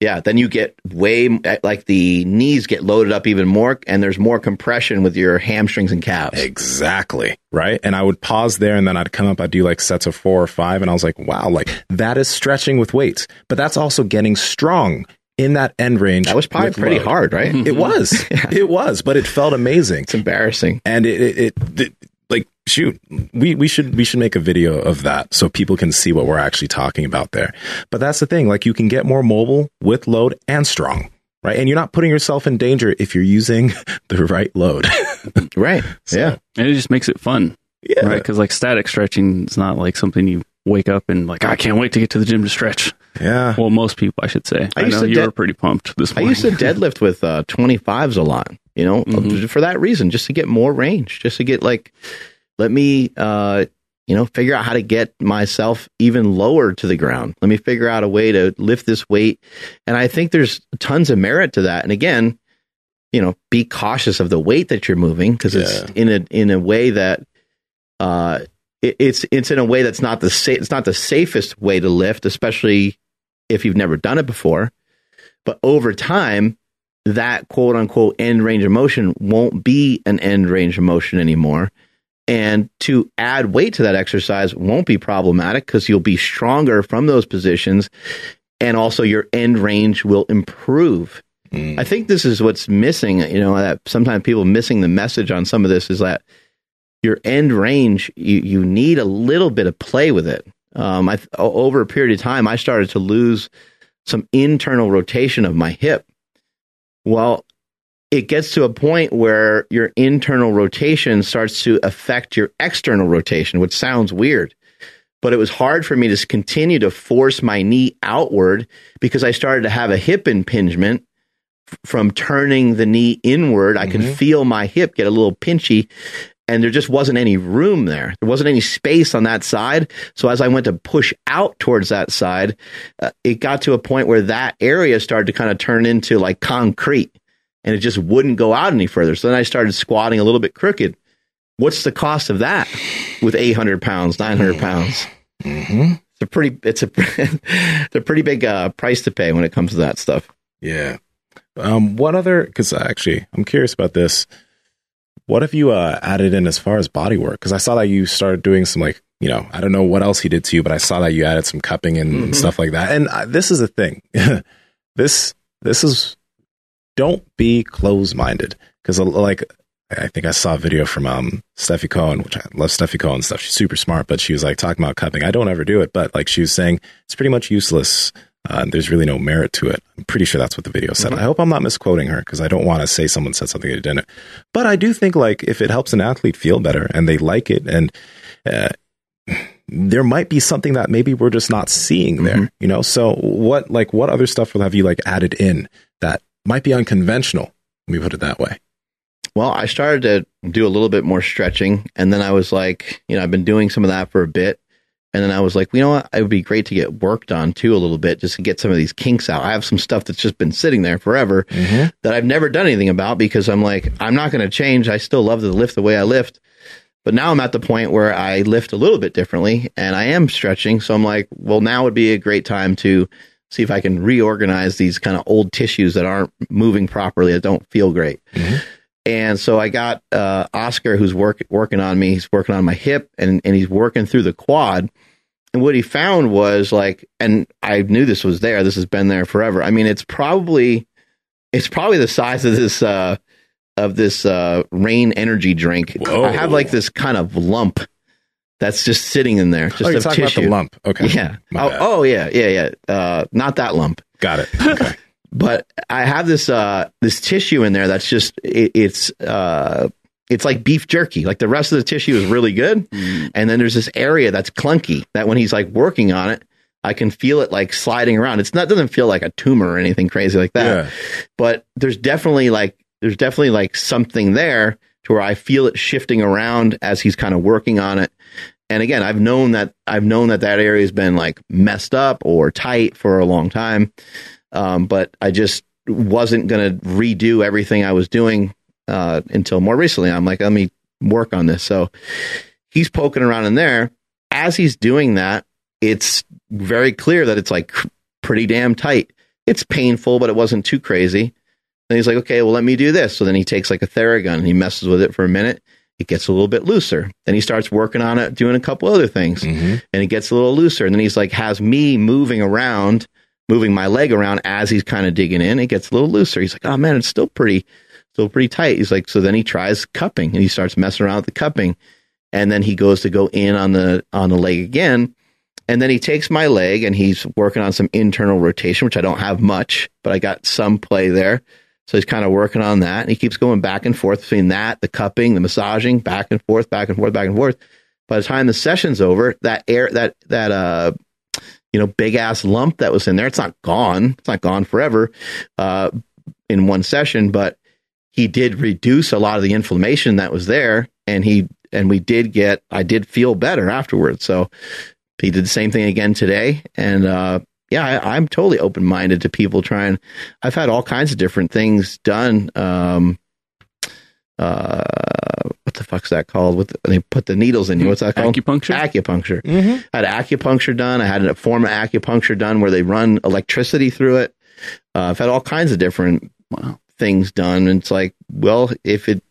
yeah, then you get way like the knees get loaded up even more, and there's more compression with your hamstrings and calves. Exactly. Right. And I would pause there and then I'd come up, I'd do like sets of four or five. And I was like, wow, like that is stretching with weights, but that's also getting strong in that end range. That was probably pretty load. hard, right? It was. It was, but it felt amazing. It's embarrassing. And it, it, it, it shoot, we, we should, we should make a video of that so people can see what we're actually talking about there. But that's the thing. Like you can get more mobile with load and strong. Right. And you're not putting yourself in danger if you're using the right load. Right. So, yeah. And it just makes it fun, Yeah. right? Because like static stretching is not like something you wake up and like I can't wait to get to the gym to stretch. Yeah. Well, most people, I should say. I I, know to you de- were pretty pumped this I morning. used to deadlift with uh, 25s a lot, you know, Mhm. for that reason, just to get more range, just to get like, let me, uh, you know, figure out how to get myself even lower to the ground. Let me figure out a way to lift this weight. And I think there's tons of merit to that. And again, you know, be cautious of the weight that you're moving because Yeah. it's in a in a way that uh, it, it's it's in a way that's not the sa- it's not the safest way to lift, especially if you've never done it before. But over time, that quote unquote end range of motion won't be an end range of motion anymore. And to add weight to that exercise won't be problematic because you'll be stronger from those positions. And also your end range will improve. Mm. I think this is what's missing. You know, that sometimes people missing the message on some of this is that your end range, you, you need a little bit of play with it. Um, I, over a period of time, I started to lose some internal rotation of my hip. Well, it gets to a point where your internal rotation starts to affect your external rotation, which sounds weird. But it was hard for me to continue to force my knee outward because I started to have a hip impingement from turning the knee inward. I could Mhm. feel my hip get a little pinchy and there just wasn't any room there. There wasn't any space on that side. So as I went to push out towards that side, uh, it got to a point where that area started to kind of turn into like concrete and it just wouldn't go out any further. So then I started squatting a little bit crooked. What's the cost of that with 800 pounds, 900 pounds? hmm It's a pretty, it's a, it's a pretty big uh, price to pay when it comes to that stuff. Yeah. Um, what other? Because actually, I'm curious about this. What have you uh, added in as far as body work? Because I saw that you started doing some like you know I don't know what else he did to you, but I saw that you added some cupping and Mhm. stuff like that. And uh, this is the thing. this this is don't be close minded because like I think I saw a video from um Steffi Cohen, which I love Steffi Cohen and stuff. She's super smart, but she was like talking about cupping. I don't ever do it, but like she was saying it's pretty much useless. Uh, there's really no merit to it. I'm pretty sure that's what the video said. Mhm. I hope I'm not misquoting her because I don't want to say someone said something they didn't. But I do think like if it helps an athlete feel better and they like it and uh, there might be something that maybe we're just not seeing there, Mhm. you know? So what, like, what other stuff will have you like added in that might be unconventional? Let me put it that way. Well, I started to do a little bit more stretching, and then I was like, you know, I've been doing some of that for a bit, and then I was like, you know what, it would be great to get worked on too a little bit, just to get some of these kinks out. I have some stuff that's just been sitting there forever mm-hmm. that I've never done anything about because I'm like, I'm not going to change. I still love to lift the way I lift, but now I'm at the point where I lift a little bit differently, and I am stretching. So I'm like, well, now would be a great time to see if I can reorganize these kind of old tissues that aren't moving properly, that don't feel great. Mhm. And so I got uh, Oscar, who's work, working on me. He's working on my hip, and and he's working through the quad. And what he found was like, and I knew this was there. This has been there forever. I mean, it's probably, it's probably the size of this uh, of this uh, Reign energy drink. Whoa. I have like this kind of lump that's just sitting in there, just oh, you're talking tissue. about the lump. Okay. Yeah. Oh, oh, yeah, yeah, yeah. Uh, not that lump. Got it. Okay. but I have this uh this tissue in there that's just it, it's uh it's like beef jerky. Like the rest of the tissue is really good, Mm. and then there's this area that's clunky that when he's like working on it, I can feel it like sliding around. It's not doesn't feel like a tumor or anything crazy like that, Yeah. but there's definitely like there's definitely like something there to where I feel it shifting around as he's kind of working on it. And again, I've known that I've known that that area has been like messed up or tight for a long time, um, but I just wasn't going to redo everything I was doing uh, until more recently. I'm like, let me work on this. So he's poking around in there. As he's doing that, it's very clear that it's like pretty damn tight. It's painful, but it wasn't too crazy. And he's like, okay, well, let me do this. So then he takes like a Theragun and he messes with it for a minute. It gets a little bit looser. Then he starts working on it, doing a couple other things, Mhm. and it gets a little looser. And then he's like, has me moving around, moving my leg around as he's kind of digging in. It gets a little looser. He's like, oh man, it's still pretty, still pretty tight. He's like, so then he tries cupping and he starts messing around with the cupping, and then he goes to go in on the on the leg again. And then he takes my leg and he's working on some internal rotation, which I don't have much, but I got some play there. So he's kind of working on that. And he keeps going back and forth between that, the cupping, the massaging, back and forth, back and forth, back and forth. By the time the session's over, that air, that, that, uh, you know, big ass lump that was in there, it's not gone. It's not gone forever, uh, in one session, but he did reduce a lot of the inflammation that was there. And he, and we did get, I did feel better afterwards. So, he did the same thing again today, and uh, yeah, I, I'm totally open minded to people trying. I've had all kinds of different things done. Um, uh, what the fuck's that called? What the, they put the needles in you? What's that called? Acupuncture? Acupuncture. Mhm. I had acupuncture done. I had a form of acupuncture done where they run electricity through it. Uh, I've had all kinds of different Wow. things done, and it's like, well, if it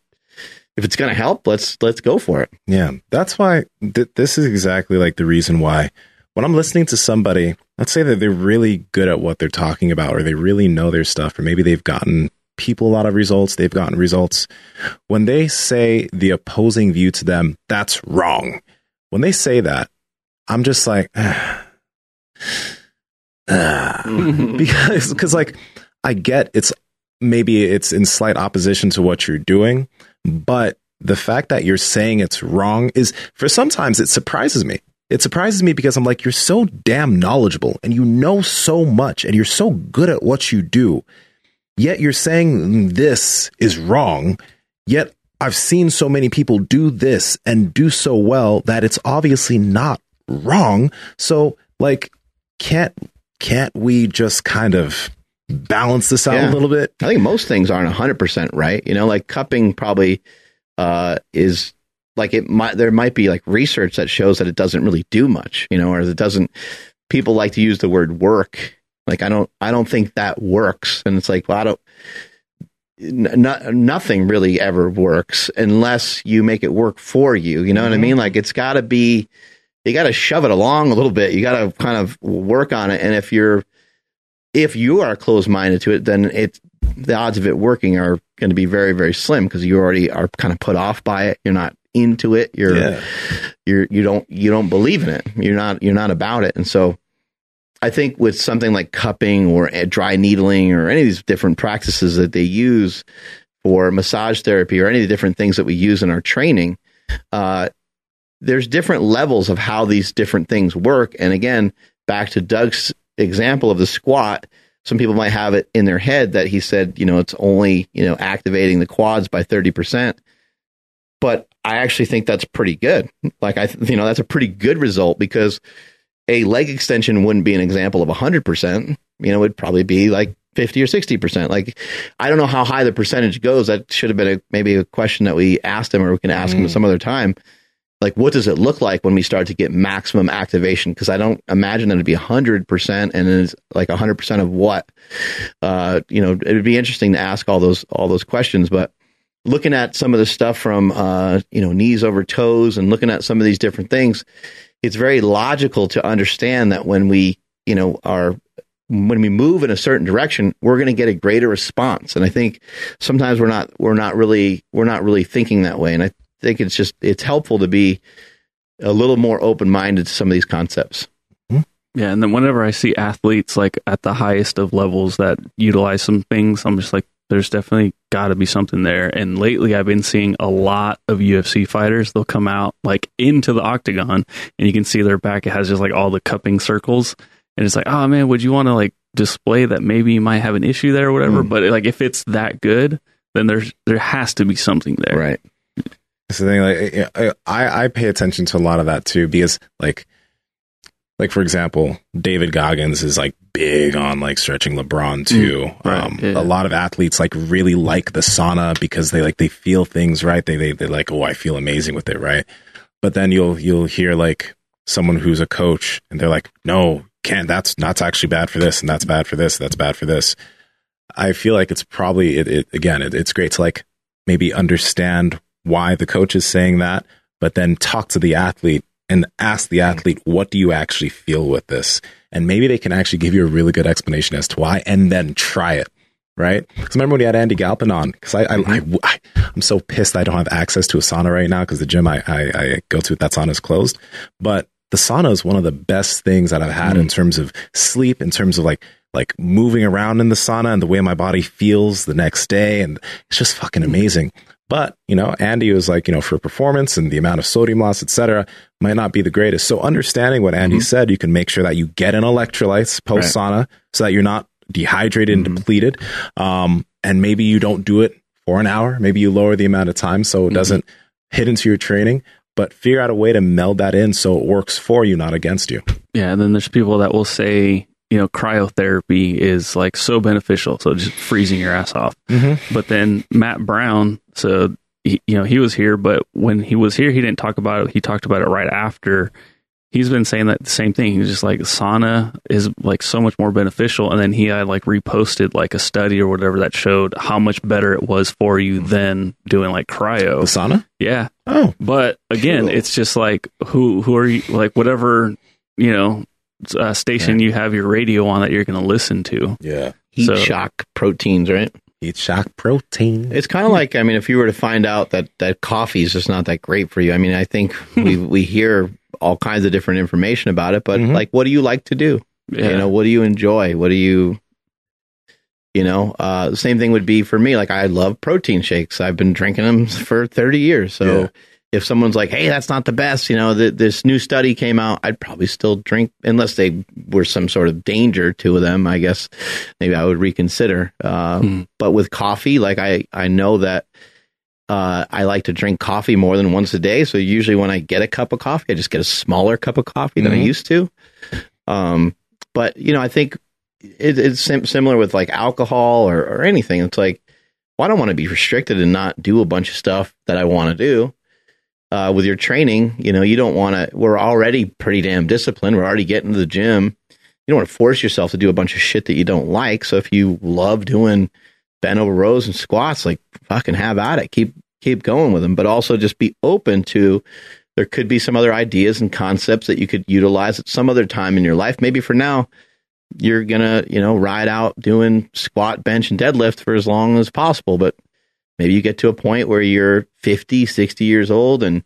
if it's going to help, let's let's go for it. Yeah, that's why th- this is exactly like the reason why when I'm listening to somebody, let's say that they're really good at what they're talking about, or they really know their stuff, or maybe they've gotten people a lot of results, they've gotten results. When they say the opposing view to them, that's wrong. When they say that, I'm just like, ah, because because like I get it's maybe it's in slight opposition to what you're doing, but the fact that you're saying it's wrong is for sometimes it surprises me. It surprises me because I'm like you're so damn knowledgeable and you know so much and you're so good at what you do. Yet you're saying this is wrong. Yet I've seen so many people do this and do so well that it's obviously not wrong. So like can't can't we just kind of balance this out Yeah. a little bit? I think most things aren't 100% right. You know, like cupping probably uh, is like it might, there might be like research that shows that it doesn't really do much, you know, or it doesn't, people like to use the word work. Like, I don't, I don't think that works. And it's like, well, I don't, n- no, nothing really ever works unless you make it work for you. You know what I mm-hmm. mean? Like, it's got to be, you got to shove it along a little bit. You got to kind of work on it. And if you're, if you are closed minded to it, then it's the odds of it working are going to be very, very slim because you already are kind of put off by it. You're not into it. You're, Yeah. you're, you don't, you don't believe in it. You're not, you're not about it. And so I think with something like cupping or dry needling or any of these different practices that they use for massage therapy or any of the different things that we use in our training, uh, there's different levels of how these different things work. And again, back to Doug's example of the squat, some people might have it in their head that he said, you know, it's only, you know, activating the quads by 30%. But I actually think that's pretty good. Like, I, th- you know, that's a pretty good result because a leg extension wouldn't be an example of 100%. You know, it'd probably be like 50 or 60%. Like, I don't know how high the percentage goes. That should have been a, maybe a question that we asked him or we can ask him Mm. some other time. Like, what does it look like when we start to get maximum activation? Because I don't imagine that it'd be 100% and it's like 100% of what. Uh, you know, it would be interesting to ask all those all those questions. But looking at some of the stuff from uh, you know knees over toes and looking at some of these different things, it's very logical to understand that when we you know are when we move in a certain direction, we're going to get a greater response. And I think sometimes we're not we're not really we're not really thinking that way. And I think it's just it's helpful to be a little more open minded to some of these concepts. Yeah, and then whenever I see athletes like at the highest of levels that utilize some things, I'm just like, there's definitely got to be something there. And lately, I've been seeing a lot of UFC fighters. They'll come out like into the octagon, and you can see their back. It has just like all the cupping circles, and it's like, oh man, would you want to like display that maybe you might have an issue there or whatever? Mm. But like if it's that good, then there's there has to be something there. Right. That's the thing. Like I, I pay attention to a lot of that too because like like for example, David Goggins is like big on like stretching LeBron too. right, um, yeah. A lot of athletes like really like the sauna because they like they feel things right. They they they like oh I feel amazing with it right. But then you'll you'll hear like someone who's a coach and they're like no can't that's that's actually bad for this and that's bad for this that's bad for this. I feel like it's probably it, it again it, it's great to like maybe understand why the coach is saying that, but then talk to the athlete and ask the hmm. athlete, what do you actually feel with this? And maybe they can actually give you a really good explanation as to why, and then try it. Right? Because remember when you had Andy Galpin on? Because I, I, mm-hmm. am so pissed I don't have access to a sauna right now because the gym I, I, I go to that sauna is closed. But the sauna is one of the best things that I've had in mm. terms of sleep, in terms of like like moving around in the sauna and the way my body feels the next day, and it's just fucking mm. amazing. But you know, Andy was like, you know, for performance and the amount of sodium loss, etc., might not be the greatest. So understanding what Andy said, you can make sure that you get in electrolytes post sauna, so that you're not dehydrated and depleted. Um, and maybe you don't do it for an hour. Maybe you lower the amount of time so it doesn't hit into your training. But figure out a way to meld that in so it works for you, not against you. Yeah, and then there's people that will say, you know, cryotherapy is like so beneficial, so just freezing your ass off. Mm-hmm. But then Matt Brown, so he, you know, he was here, but when he was here, he didn't talk about it. He talked about it right after. He's been saying that the same thing. He's just like sauna is like so much more beneficial, and then he had like reposted like a study or whatever that showed how much better it was for you than doing like The cryo. sauna? Yeah, Oh, but again, Cool. it's just like who who are you like whatever you know uh, station you have your radio on that you're going to listen to. yeah. Heat So- shock proteins, right? Heat shock protein. It's kind of like I mean, if you were to find out that that coffee is just not that great for you. I mean, I think we we hear all kinds of different information about it, but Mhm. like, what do you like to do? Yeah. You know, what do you enjoy? What do you, you know, uh, the same thing would be for me. Like, I love protein shakes. I've been drinking them for 30 years. So Yeah. If someone's like, hey, that's not the best, you know, th- this new study came out, I'd probably still drink unless they were some sort of danger to them. I guess maybe I would reconsider. Uh, Hmm. But with coffee, like, I, I know that. Uh, I like to drink coffee more than once a day. So usually when I get a cup of coffee, I just get a smaller cup of coffee than I Mhm. used to. Um, but you know, I think it, it's sim- similar with like alcohol or, or anything. It's like, well, I don't want to be restricted and not do a bunch of stuff that I want to do. Uh, with your training, you know, you don't want to. We're already pretty damn disciplined. We're already getting to the gym. You don't want to force yourself to do a bunch of shit that you don't like. So if you love doing bent over rows and squats, like fucking have at it. Keep keep going with them, but also just be open to there could be some other ideas and concepts that you could utilize at some other time in your life. Maybe for now, you're gonna, you know, ride out doing squat, bench, and deadlift for as long as possible. But maybe you get to a point where you're 50, 60 years old and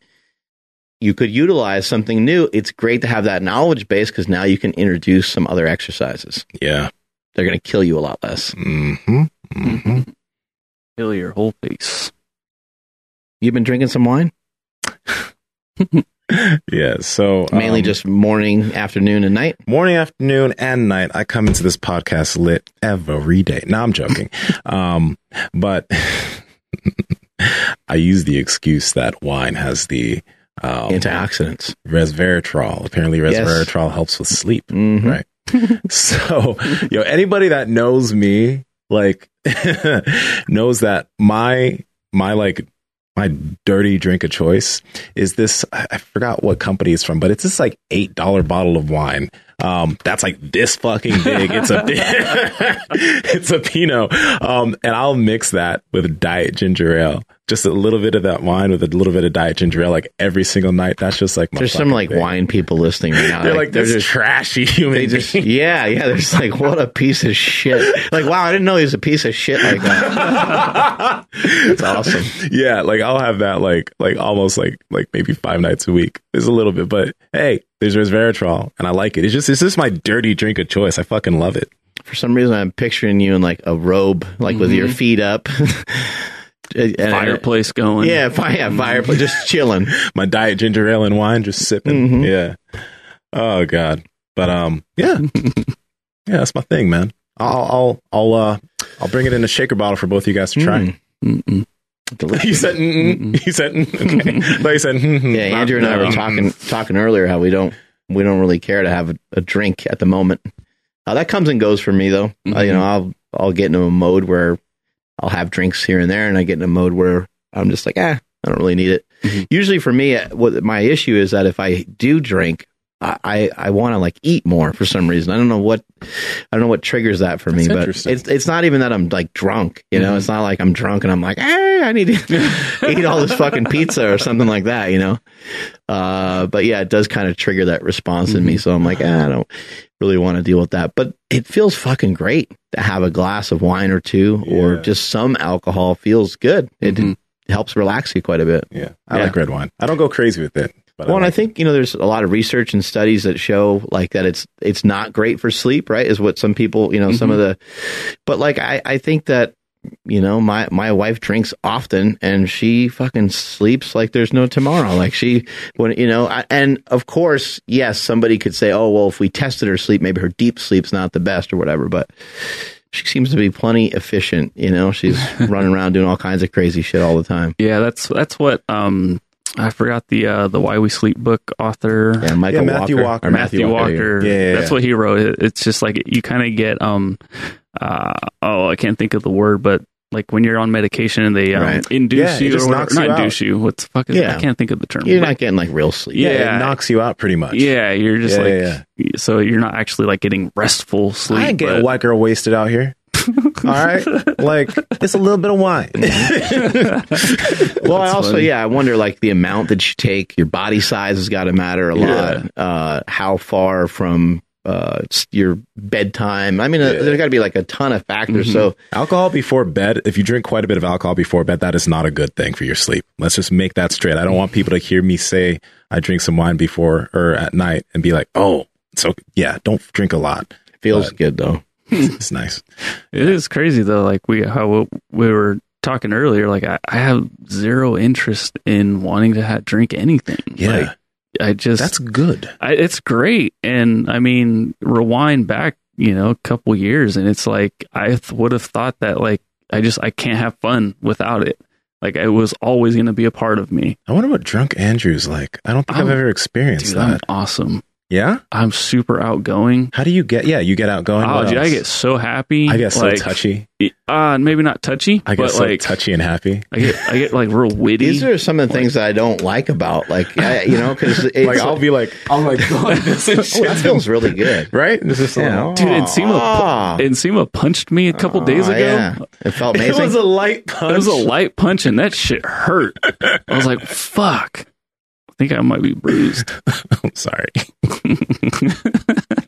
you could utilize something new. It's great to have that knowledge base because now you can introduce some other exercises. Yeah. They're going to kill you a lot less. Mm-hmm. Mm-hmm. Kill your whole face. You've been drinking some wine? Yeah. So Mainly um, just morning, afternoon, and night? morning, afternoon, and night. I come into this podcast lit every day. No, I'm joking. um, but I use the excuse that wine has the um, Antioxidants. resveratrol. Apparently, Yes. resveratrol helps with sleep. Mhm. Right. so, you know, anybody that knows me, like, knows that my my like my dirty drink of choice is this. I I forgot what company it's from, but it's this like eight dollar bottle of wine. Um, that's like this fucking big. It's a it's a Pinot. Um, and I'll mix that with diet ginger ale. Just a little bit of that wine with a little bit of diet ginger ale, like every single night. That's just like my There's some like thing. wine people listening right now. They're like, they're this just trashy human. they just yeah yeah. There's like what a piece of shit. Like wow, I didn't know he was a piece of shit like that. It's awesome. yeah, like I'll have that like like almost like like maybe five nights a week. It's a little bit, but hey, there's resveratrol, and I like it. It's just it's just my dirty drink of choice. I fucking love it. For some reason, I'm picturing you in like a robe, like with your mm-hmm. feet up. And- Fireplace going. Yeah, fire, yeah, fireplace, just chilling. My diet ginger ale and wine, just sipping. Mhm. Yeah. Oh god. But um, yeah, yeah, that's my thing, man. I'll I'll I'll uh I'll bring it in a shaker bottle for both of you guys to try. Mm. Mm-mm. Delicious. You said, mm you said, mm, okay. Thought you said, mm, Yeah, Andrew and I were talking talking earlier how we don't we don't really care to have a, a drink at the moment. Uh, that comes and goes for me though. Uh, you know, I'll I'll get into a mode where I'll have drinks here and there, and I get in a mode where I'm just like, ah, I don't really need it. Mhm. Usually for me, what my issue is that if I do drink, I I, want to like eat more for some reason. I don't know what I don't know what triggers that for me, That's but it's it's not even that I'm like drunk. You know, it's not like I'm drunk and I'm like, hey, I need to eat all this fucking pizza or something like that. You know. Uh, but yeah, it does kind of trigger that response in me. So I'm like, ah, I don't really want to deal with that. But it feels fucking great to have a glass of wine or two or just some alcohol feels good. It Mhm. helps relax you quite a bit. Yeah, I Yeah. like red wine. I don't go crazy with it. But Well, I like think you know there's a lot of research and studies that show like that it's it's not great for sleep, right? Is what some people you know some of the, but like I I think that you know my my wife drinks often and she fucking sleeps like there's no tomorrow. Like she when you know I, and of course yes somebody could say oh well if we tested her sleep maybe her deep sleep's not the best or whatever, but she seems to be plenty efficient. You know she's running around doing all kinds of crazy shit all the time. Yeah, that's that's what um I forgot the uh the Why We Sleep book author Yeah, Michael Yeah, Matthew Walker. or Matthew Walker. Yeah, yeah, That's what he wrote. It's just like you kind of get um uh oh I can't think of the word, but like when you're on medication and they um, Right. induce Yeah, you or whatever, you not out. induce you. What the fuck is Yeah. I can't think of the term. You're but- not getting like real sleep. yeah, Yeah. it knocks you out pretty much. yeah, you're just Yeah, like so you're not actually like getting restful sleep. I ain't getting but- white girl wasted out here. All right, like it's a little bit of wine. Well, I also, funny. yeah, I wonder like the amount that you take, your body size has got to matter a Yeah. lot. Uh, how far from uh, your bedtime? I mean, uh, there's got to be like a ton of factors. Mhm. So, alcohol before bed. If you drink quite a bit of alcohol before bed, that is not a good thing for your sleep. Let's just make that straight. I don't want people to hear me say I drink some wine before or at night and be like, oh, so yeah, don't drink a lot. feels But- good though. It's nice. It is crazy though. Like we how we were talking earlier. Like I, I have zero interest in wanting to ha- drink anything. Yeah, Like, I just that's good. I, it's great. And I mean, rewind back, you know, a couple years, and it's like I th- would have thought that like I just I can't have fun without it. Like it was always going to be a part of me. I wonder what drunk Andrew's like. I don't think I've I'm- ever experienced Dude, I'm that. awesome. Yeah. I'm super outgoing. How do you get? Yeah, you get outgoing. Oh, dude, I get so happy. I get so like, touchy. Uh, maybe not touchy, I get but so like touchy and happy. I get I get like real witty. These are some of the things that I don't like about like I, you know because Like I'll be like, I'll like go like this and oh, that feels really good. right? This is Yeah. Dude, Nsima, Ah. Nsima punched me a couple days Oh, ago. yeah. It felt amazing. It was a light punch. It was a light punch, and that shit hurt. I was like, "Fuck." I think I might be bruised. I'm sorry.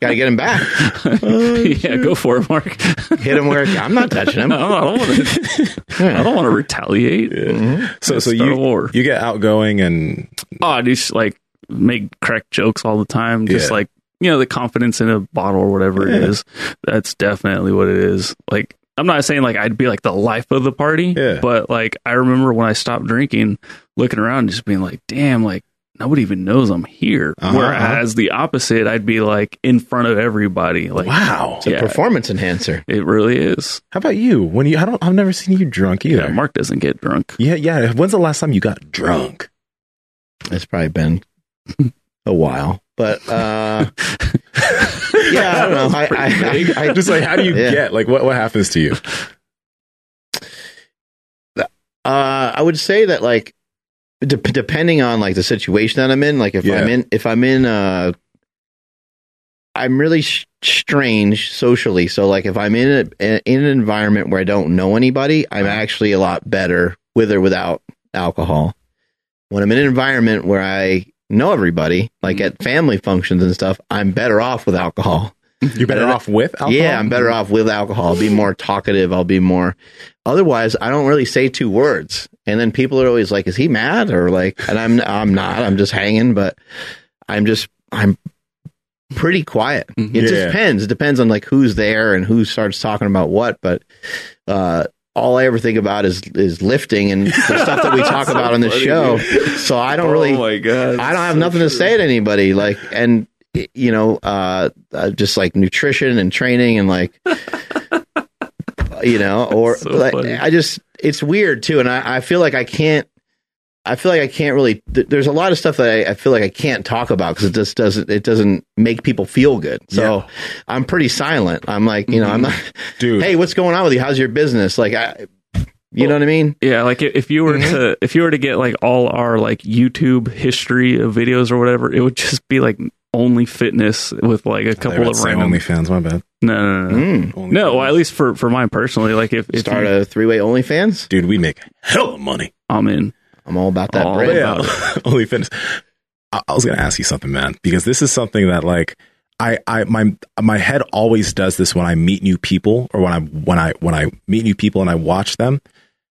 Got to get him back. yeah, go for it, Mark. Hit him where I'm not touching him. I don't, want to. I don't want to retaliate. Mm-hmm. So so Start you a war. you get outgoing and Oh, I just like make crack jokes all the time. Just Yeah. like you know, the confidence in a bottle or whatever it Yeah. is. That's definitely what it is. Like, I'm not saying like I'd be like the life of the party, Yeah. but like I remember when I stopped drinking, looking around, and just being like, "Damn!" Like nobody even knows I'm here. Uh-huh, Whereas the opposite, I'd be like in front of everybody. Like, wow. It's a performance enhancer. it really is. How about you? When you I don't I've never seen you drunk either. Yeah, Mark doesn't get drunk. Yeah, yeah. When's the last time you got drunk? It's probably been a while, but uh, yeah, I don't know. I, I, I, I Just like how do you Yeah. get like what what happens to you? Uh, I would say that like de- depending on like the situation that I'm in, like if Yeah. I'm in if I'm in uh I'm really sh- strange socially. So like if I'm in a, in an environment where I don't know anybody, I'm actually a lot better with or without alcohol. When I'm in an environment where I know everybody, like at family functions and stuff, I'm better off with alcohol. You're better off with alcohol? Yeah, I'm better off with alcohol. I'll be more talkative. I'll be more. Otherwise, I don't really say two words, and then people are always like, "Is he mad?" Or like, and I'm I'm not. I'm just hanging, but I'm just I'm pretty quiet. It just depends. It depends on like who's there and who starts talking about what. But uh, all I ever think about is is lifting and the stuff that we talk So about on the funny, show. dude. So I don't really. Oh my god! I don't have So nothing to say to anybody. Like, and you know, uh, uh, just like nutrition and training and like, you know, or So like. I just, it's weird too. And I, I feel like I can't, I feel like I can't really, th- there's a lot of stuff that I, I feel like I can't talk about because it just doesn't, it doesn't make people feel good. So I'm pretty silent. I'm like, you know, I'm not, Dude. hey, what's going on with you? How's your business? Like, I, you know what I mean? Yeah, like if if you were Mm-hmm. to if you were to get like all our like YouTube history of videos or whatever, it would just be like only fitness with like a couple of say random. OnlyFans. My bad. No, no, no, no. Mm. No, well, at least for for mine personally, like if, if Start you, a three way OnlyFans. dude, we make hell of money. I'm in. I'm all about that All bread. about OnlyFans. I, I was gonna ask you something, man, because this is something that like I, I my my head always does this when I meet new people or when I when I when I meet new people and I watch them.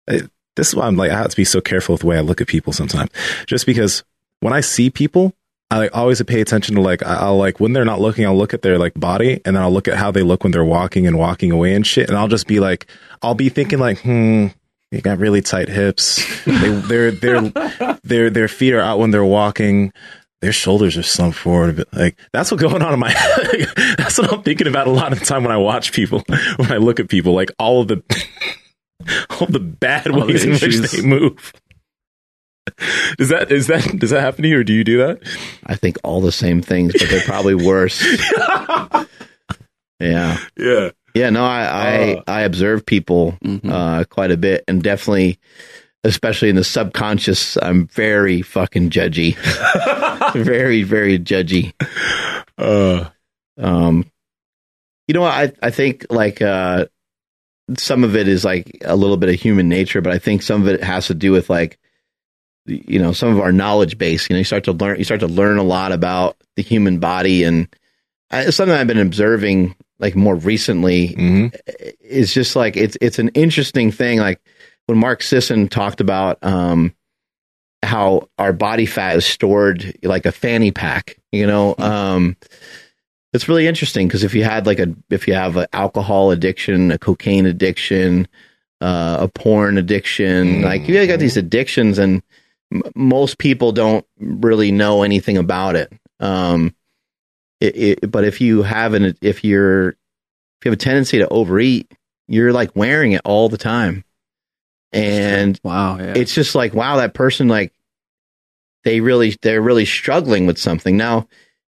It- this is why I'm like I have to be so careful with the way I look at people sometimes, just because when I see people. I always pay attention to like I'll like when they're not looking I'll look at their like body and then I'll look at how they look when they're walking and walking away and shit and I'll just be like I'll be thinking like hmm they got really tight hips they their their their their feet are out when they're walking their shoulders are slumped forward a bit. Like that's what's going on in my head. that's what I'm thinking about a lot of the time when I watch people, when I look at people, like all of the all the bad All the ways in which they move. Does that is that does that happen to you or do you do that? I think all the same things, but they're probably worse. yeah. Yeah. Yeah, no, I I, Uh. I observe people Mhm. uh, quite a bit, and definitely, especially in the subconscious, I'm very fucking judgy, very very judgy. Uh, Um, you know, what, I I think like uh, some of it is like a little bit of human nature, but I think some of it has to do with like you know some of our knowledge base. You know, you start to learn you start to learn a lot about the human body, and I, it's something I've been observing like more recently mhm. is just like it's it's an interesting thing. Like when Mark Sisson talked about um, how our body fat is stored like a fanny pack. You know, um, it's really interesting because if you had like a if you have an alcohol addiction, a cocaine addiction, uh, a porn addiction, Mhm. like you got these addictions, and m- most people don't really know anything about it. Um, it, it, but if you have an if you're if you have a tendency to overeat, you're like wearing it all the time, and Wow. Yeah. it's just like wow that person like they really they're really struggling with something now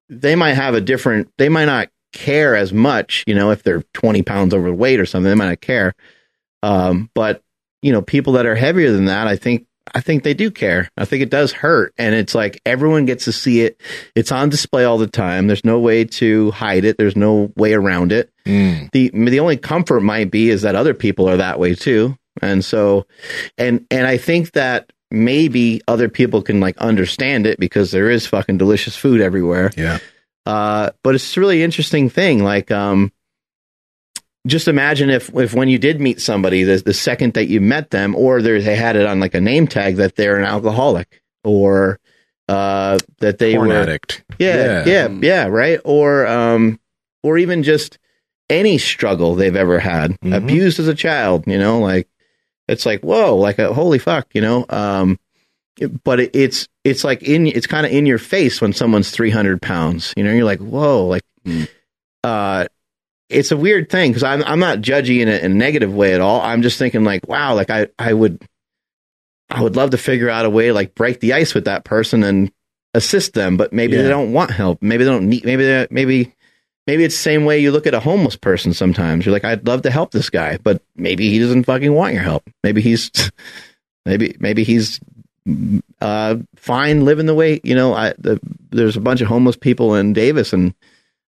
they might have a different they might not care as much you know if they're 20 pounds overweight or something they might not care um but you know people that are heavier than that i think i think they do care. I think it does hurt. And it's like everyone gets to see it. It's on display all the time. There's no way to hide it. There's no way around it. Mm. the the only comfort might be is that other people are that way too. And so and and i think that maybe other people can like understand it because there is fucking delicious food everywhere. Yeah. uh but it's a really interesting thing. Like um just imagine if if when you did meet somebody the, the second that you met them or they had it on like a name tag that they're an alcoholic or uh that they Porn were addict. yeah, yeah, yeah, right. Or um, or even just any struggle they've ever had, Mhm. abused as a child. You know, like it's like whoa, like a holy fuck. You know, um, but it, it's it's like in it's kind of in your face when someone's three hundred pounds. You know, you're like whoa, like Mm. uh. It's a weird thing because I'm I'm not judgy in a, in a negative way at all. I'm just thinking like, wow, like I I would I would love to figure out a way to like break the ice with that person and assist them, but maybe they don't want help. Maybe they don't need. Maybe they maybe maybe it's the same way you look at a homeless person. Sometimes you're like, I'd love to help this guy, but maybe he doesn't fucking want your help. Maybe he's maybe maybe he's uh, fine living the way you know. I the, there's a bunch of homeless people in Davis, and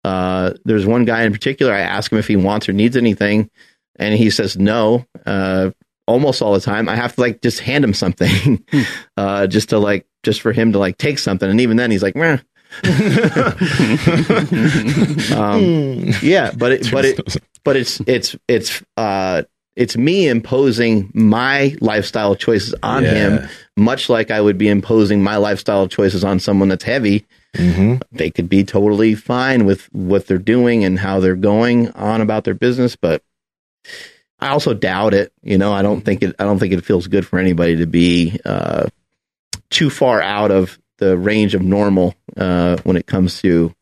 uh, there's one guy in particular. I ask him if he wants or needs anything, and he says no. Uh, almost all the time, I have to like just hand him something, uh, just to like just for him to like take something, and even then he's like, Meh. um, yeah, but it, but it, but it's it's it's uh it's me imposing my lifestyle choices on Yeah. him much like i would be imposing my lifestyle choices on someone that's heavy hmm they could be totally fine with what they're doing and how they're going on about their business, but I also doubt it. You know, I don't think it. I don't think it feels good for anybody to be uh, too far out of the range of normal uh, when it comes to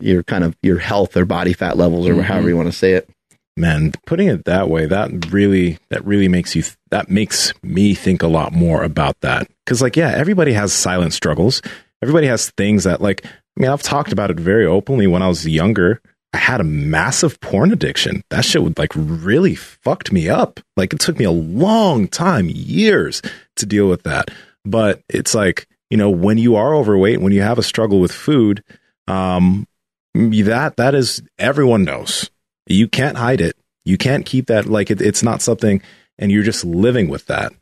your kind of your health or body fat levels or Mhm. however you want to say it. man putting it that way that really that really makes you that makes me think a lot more about that because like yeah everybody has silent struggles everybody has things that like i mean i've talked about it very openly when i was younger i had a massive porn addiction that shit would like really fucked me up like it took me a long time years to deal with that but it's like you know when you are overweight when you have a struggle with food um that that is everyone knows you can't hide it. You can't keep that like it, it's not something, and you're just living with that.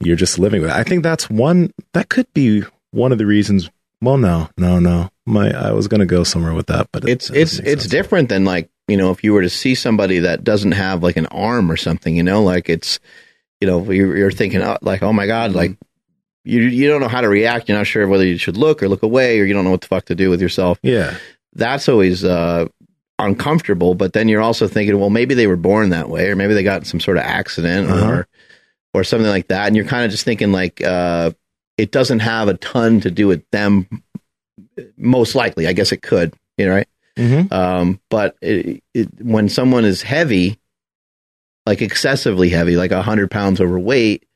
You're just living with. It. I think that's one that could be one of the reasons. Well, no, no, no. My I was going to go somewhere with that, but It's it it's it's different than like you know if you were to see somebody that doesn't have like an arm or something. You know, like it's you know you're, you're thinking oh, like oh my god like you you don't know how to react. You're not sure whether you should look or look away or you don't know what the fuck to do with yourself. Yeah, That's always uh, uncomfortable. But then you're also thinking, well, maybe they were born that way, or maybe they got in some sort of accident Uh-huh. or or something like that. And you're kind of just thinking like uh, it doesn't have a ton to do with them. Most likely, I guess it could. You know, right? hmm Um, but it, it, when someone is heavy, like excessively heavy, like a hundred pounds overweight,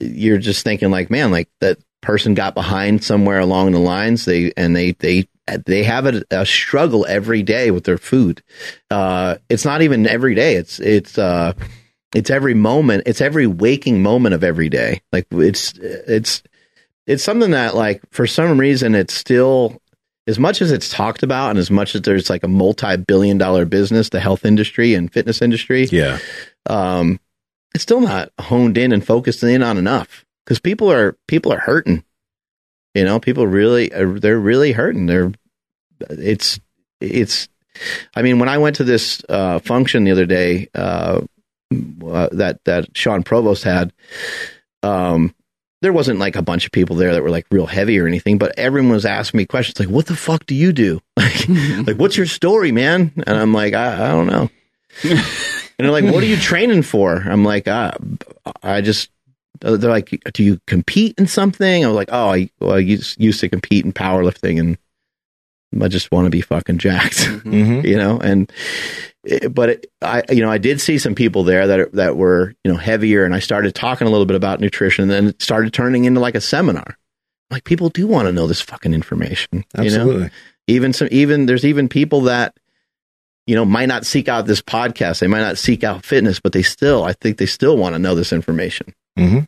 you're just thinking like, man, like that person got behind somewhere along the lines. They and they they they have a, a struggle every day with their food. Uh, it's not even every day. It's it's uh, it's every moment. It's every waking moment of every day. Like it's it's it's something that like for some reason it's still as much as it's talked about and as much as there's like a multi-billion dollar business the health industry and fitness industry yeah, um it's still not honed in and focused in on enough because people are people are hurting you know people really are they're really hurting they're it's it's i mean when i went to this uh function the other day uh, uh that that sean provost had um there wasn't like a bunch of people there that were like real heavy or anything, but everyone was asking me questions like, "What the fuck do you do? Like, like what's your story, man?" And I'm like, "I, I don't know." and they're like, "What are you training for?" I'm like, "I, I just." They're like, "Do you compete in something?" I was like, "Oh, I, well, I used, used to compete in powerlifting, and I just want to be fucking jacked." hmm you know and it- but it, i you know i did see some people there that that were you know heavier and i started talking a little bit about nutrition and then it started turning into like a seminar like people do want to know this fucking information you know absolutely. even some even there's even people that you know might not seek out this podcast they might not seek out fitness but they still i think they still want to know this information hmm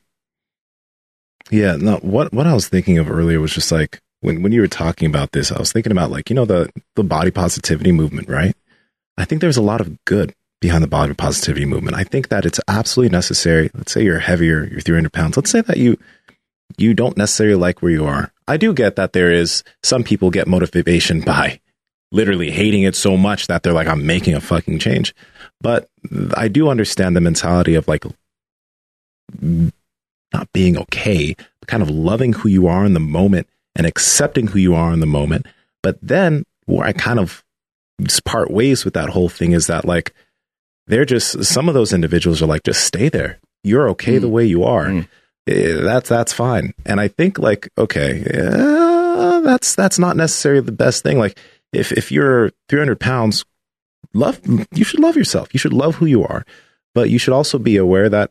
Yeah, no. What what I was thinking of earlier was just like when when you were talking about this, I was thinking about like you know the the body positivity movement, right? I think there's a lot of good behind the body positivity movement. I think that it's absolutely necessary. Let's say you're heavier, you're 300 pounds. Let's say that you you don't necessarily like where you are. I do get that there is some people get motivation by literally hating it so much that they're like, I'm making a fucking change. But I do understand the mentality of like not being okay, but kind of loving who you are in the moment and accepting who you are in the moment. But then where I kind of just part ways with that whole thing is that like they're just some of those individuals are like just stay there. You're okay Mm. the way you are. Mm. Eh, That's that's fine. And I think like okay, uh, that's that's not necessarily the best thing. Like if if you're 300 pounds, love you should love yourself. You should love who you are, but you should also be aware that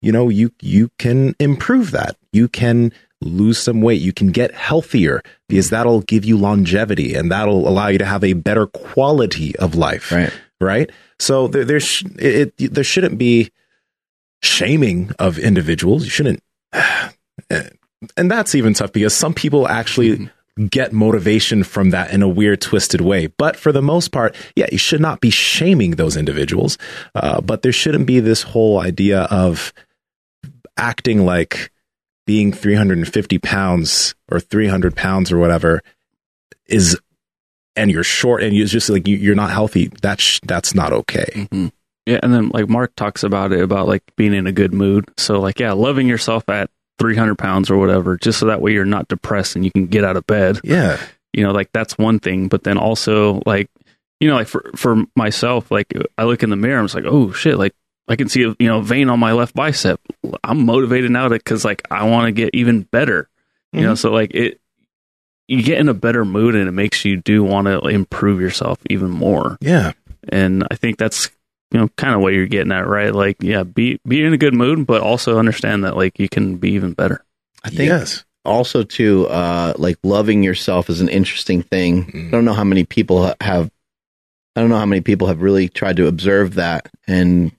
you know you you can improve that. You can lose some weight. You can get healthier because that'll give you longevity and that'll allow you to have a better quality of life right right? So there, there, sh- it, it, there shouldn't be shaming of individuals. You shouldn't, and that's even tough because some people actually get motivation from that in a weird, twisted way. But for the most part, yeah, you should not be shaming those individuals. Uh, but there shouldn't be this whole idea of acting like being 350 pounds or 300 pounds or whatever is and you're short and you're just like you, you're not healthy that's that's not okay Mhm. Yeah, and then like Mark talks about it about like being in a good mood. So like yeah, loving yourself at 300 pounds or whatever, just so that way you're not depressed and you can get out of bed. Yeah. You know, like that's one thing. But then also, like, you know, like for, for myself, like I look in the mirror, I'm like, oh shit, like I can see a you know vein on my left bicep. I'm motivated now to because like I want to get even better. You know, so like it, you get in a better mood and it makes you do want to improve yourself even more. Yeah. And I think that's you know kind of what you're getting at, right? Like, yeah, be be in a good mood, but also understand that like you can be even better. I think yes. also too, uh, like loving yourself is an interesting thing. Mm. I don't know how many people have. I don't know how many people have really tried to observe that and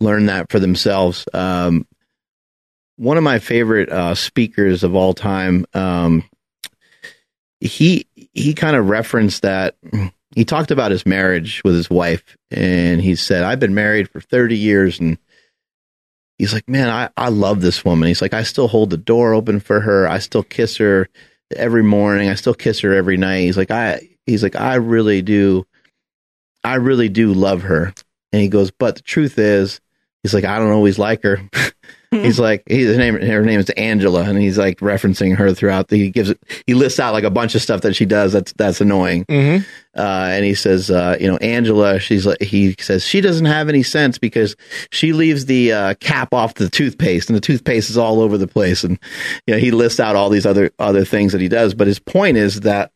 learn that for themselves. Um, one of my favorite uh, speakers of all time, um, he he kind of referenced that. He talked about his marriage with his wife, and he said, "I've been married for thirty years, and." He's like, man, I, I love this woman. He's like, I still hold the door open for her. I still kiss her every morning. I still kiss her every night. He's like, I, he's like, I really do, I really do love her. And he goes, but the truth is, he's like, I don't always like her. he's like, he, his name, her name is Angela, and he's like referencing her throughout. The, he gives it, he lists out like a bunch of stuff that she does that's that's annoying. Mm-hmm. Uh, and he says, uh, you know, Angela, she's like, he says she doesn't have any sense because she leaves the uh, cap off the toothpaste, and the toothpaste is all over the place. And you know, he lists out all these other other things that he does. But his point is that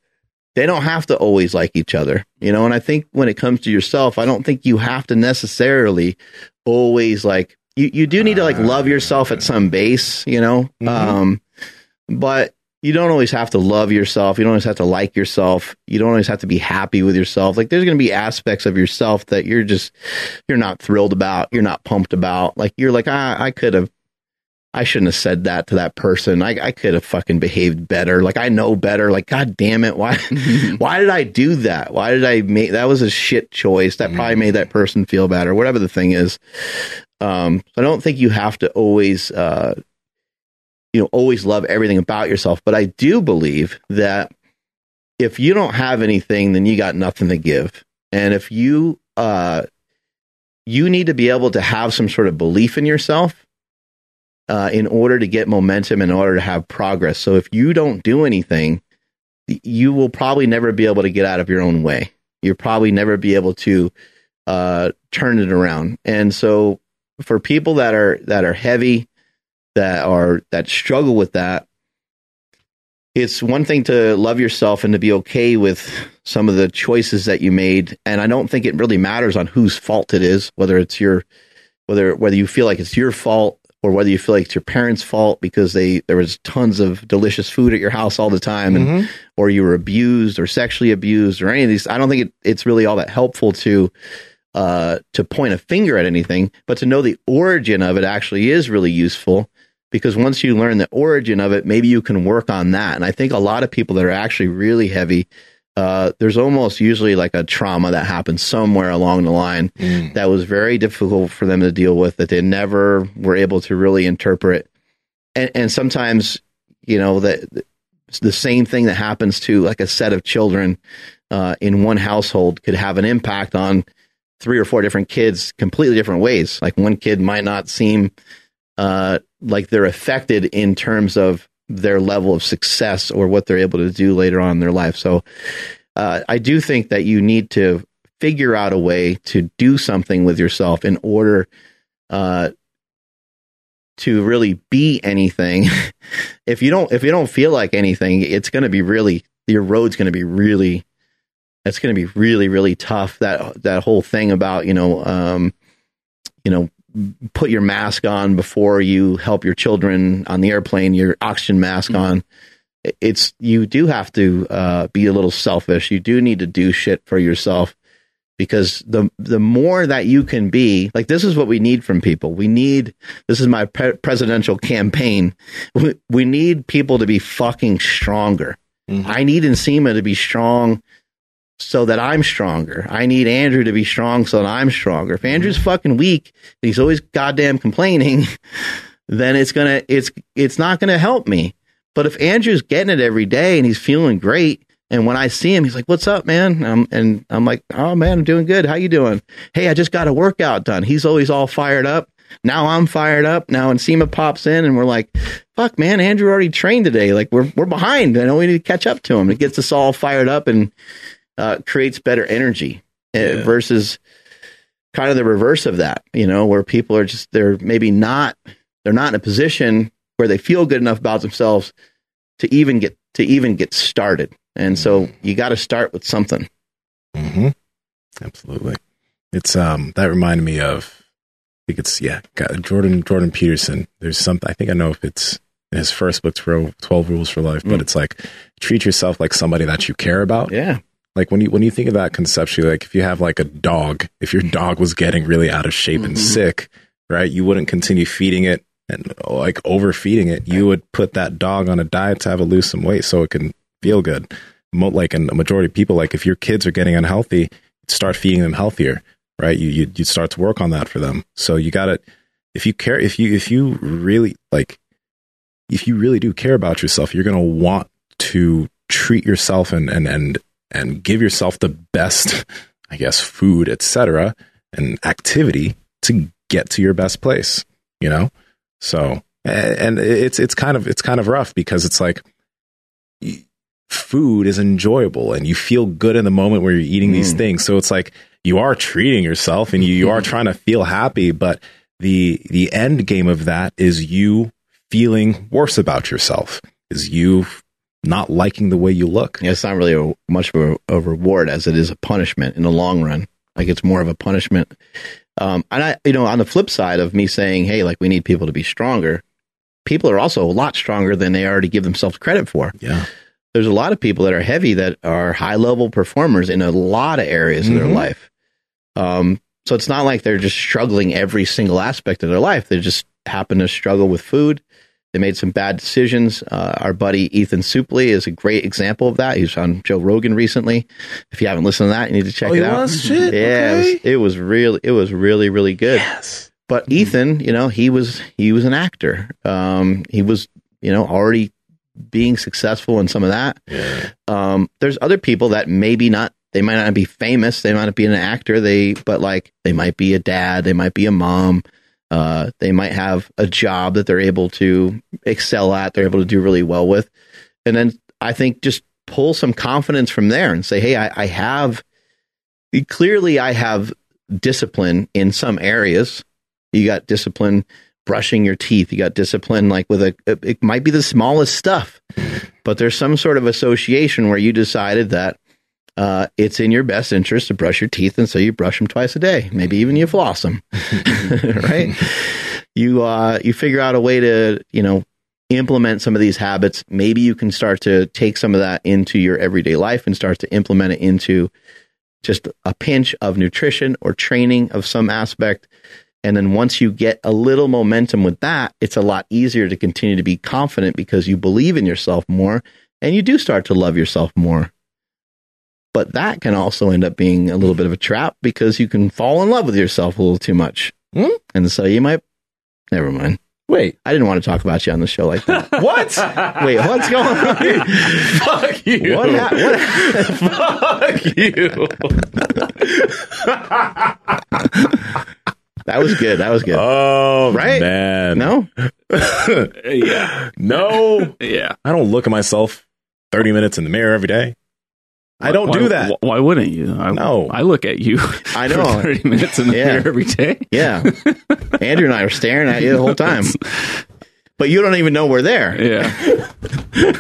they don't have to always like each other, you know. And I think when it comes to yourself, I don't think you have to necessarily always like you. You do need to like love yourself at some base, you know. Mhm. Um, but you don't always have to love yourself. You don't always have to like yourself. You don't always have to be happy with yourself. Like there's going to be aspects of yourself that you're just you're not thrilled about. You're not pumped about. Like you're like ah, I could have. I shouldn't have said that to that person. I, I could have fucking behaved better. Like I know better. Like God damn it, why why did I do that? Why did I make that was a shit choice that probably made that person feel bad or whatever the thing is. Um, I don't think you have to always uh, you know always love everything about yourself but i do believe that if you don't have anything then you got nothing to give and if you uh you need to be able to have some sort of belief in yourself uh, in order to get momentum in order to have progress. So if you don't do anything you will probably never be able to get out of your own way. You'll probably never be able to uh, turn it around. And so for people that are that are heavy that are that struggle with that it's one thing to love yourself and to be okay with some of the choices that you made. And i don't think it really matters on whose fault it is whether it's your whether whether you feel like it's your fault or whether you feel like it's your parents fault because they there was tons of delicious food at your house all the time and Mhm. or you were abused or sexually abused or any of these i don't think it, it's really all that helpful to uh to point a finger at anything but to know the origin of it actually is really useful because once you learn the origin of it, maybe you can work on that. And I think a lot of people that are actually really heavy, uh, there's almost usually like a trauma that happens somewhere along the line Mm. that was very difficult for them to deal with that they never were able to really interpret. And, and sometimes, you know, that the same thing that happens to like a set of children uh, in one household could have an impact on three or four different kids completely different ways. Like one kid might not seem uh, like they're affected in terms of their level of success or what they're able to do later on in their life. So uh, I do think that you need to figure out a way to do something with yourself in order uh, to really be anything. if you don't, if you don't feel like anything, it's going to be really your road's going to be really. It's going to be really, really tough. That that whole thing about you know, um, you know, put your mask on before you help your children on the airplane. Your oxygen mask on. It's you do have to uh, be a little selfish. You do need to do shit for yourself because the the more that you can be like this is what we need from people we need this is my pre- presidential campaign we, we need people to be fucking stronger Mhm. i need Nsima to be strong so that i'm stronger i need andrew to be strong so that i'm stronger if andrew's fucking weak and he's always goddamn complaining then it's gonna it's it's not gonna help me but if andrew's getting it every day and he's feeling great and when I see him, he's like, "What's up, man?" Um, and I'm like, "Oh man, I'm doing good. How you doing?" Hey, I just got a workout done. He's always all fired up. now I'm fired up. Now Nsima pops in, and we're like, "Fuck, man, Andrew already trained today. Like we're we're behind. I know we need to catch up to him." It gets us all fired up and uh, creates better energy uh, Yeah. versus kind of the reverse of that. You know, where people are just they're maybe not they're not in a position where they feel good enough about themselves to even get to even get started. And so you got to start with something. hmm Absolutely. It's um that reminded me of I think it's yeah got- Jordan Jordan Peterson. There's something I think I know if it's in his first book, Twelve Rules for Life, but Mm. it's like treat yourself like somebody that you care about. Yeah. Like when you when you think of that conceptually, like if you have like a dog, if your dog was getting really out of shape and Mhm. sick, right, you wouldn't continue feeding it and like overfeeding it. You would put that dog on a diet to have it lose some weight so it can feel good. Mo- Like in a majority of people, like if your kids are getting unhealthy, start feeding them healthier, right? You you you start to work on that for them. So you got to if you care if you if you really like if you really do care about yourself, you're going to want to treat yourself and and and and give yourself the best, I guess, food, etc., and activity to get to your best place. You know, so and it's it's kind of it's kind of rough because it's like food is enjoyable and you feel good in the moment where you're eating these Mm. things. So it's like you are treating yourself and you, you are trying to feel happy, but the the end game of that is you feeling worse about yourself, is you not liking the way you look. Yeah, it's not really a, much of a, a reward as it is a punishment in the long run. Like it's more of a punishment. Um, and I, you know, on the flip side of me saying, "Hey, like we need people to be stronger," people are also a lot stronger than they already give themselves credit for. Yeah. There's a lot of people that are heavy that are high level performers in a lot of areas of their Mhm. life. Um, so it's not like they're just struggling every single aspect of their life. They just happen to struggle with food. They made some bad decisions. Uh, our buddy Ethan Suplee is a great example of that. He was on Joe Rogan recently. If you haven't listened to that, you need to check Oh, it out. was? Shit, yeah, okay. it, was, it was really, it was really, really good. Yes. But Ethan, you know, he was he was an actor. Um, he was, you know, already being successful in some of that. Yeah. Um, there's other people that maybe not. They might not be famous. They might not be an actor. They, but like they might be a dad. They might be a mom. Uh, they might have a job that they're able to excel at. They're able to do really well with. And then I think just pull some confidence from there and say, hey, I, I have clearly I have discipline in some areas. You got discipline brushing your teeth. You got discipline like with a it might be the smallest stuff, but there's some sort of association where you decided that uh, it's in your best interest to brush your teeth, and so you brush them twice a day. Maybe even you floss them, right? You uh, you figure out a way to you know implement some of these habits. Maybe you can start to take some of that into your everyday life and start to implement it into just a pinch of nutrition or training of some aspect. And then once you get a little momentum with that, it's a lot easier to continue to be confident because you believe in yourself more and you do start to love yourself more. But that can also end up being a little bit of a trap because you can fall in love with yourself a little too much. Hmm? And so you might, never mind. Wait. I didn't want to talk about you on the show like that. What? Wait, what's going on here? Fuck you. What, hap- what Fuck you. That was good. That was good. Oh, Right? man. no? yeah, no. yeah. I don't look at myself 30 minutes in the mirror every day. I don't Why- do that. Why wouldn't you? I, No. I look at you. I know. for thirty minutes in the Yeah. mirror every day. Yeah. Andrew and I are staring at you the whole time. But you don't even know we're there. Yeah.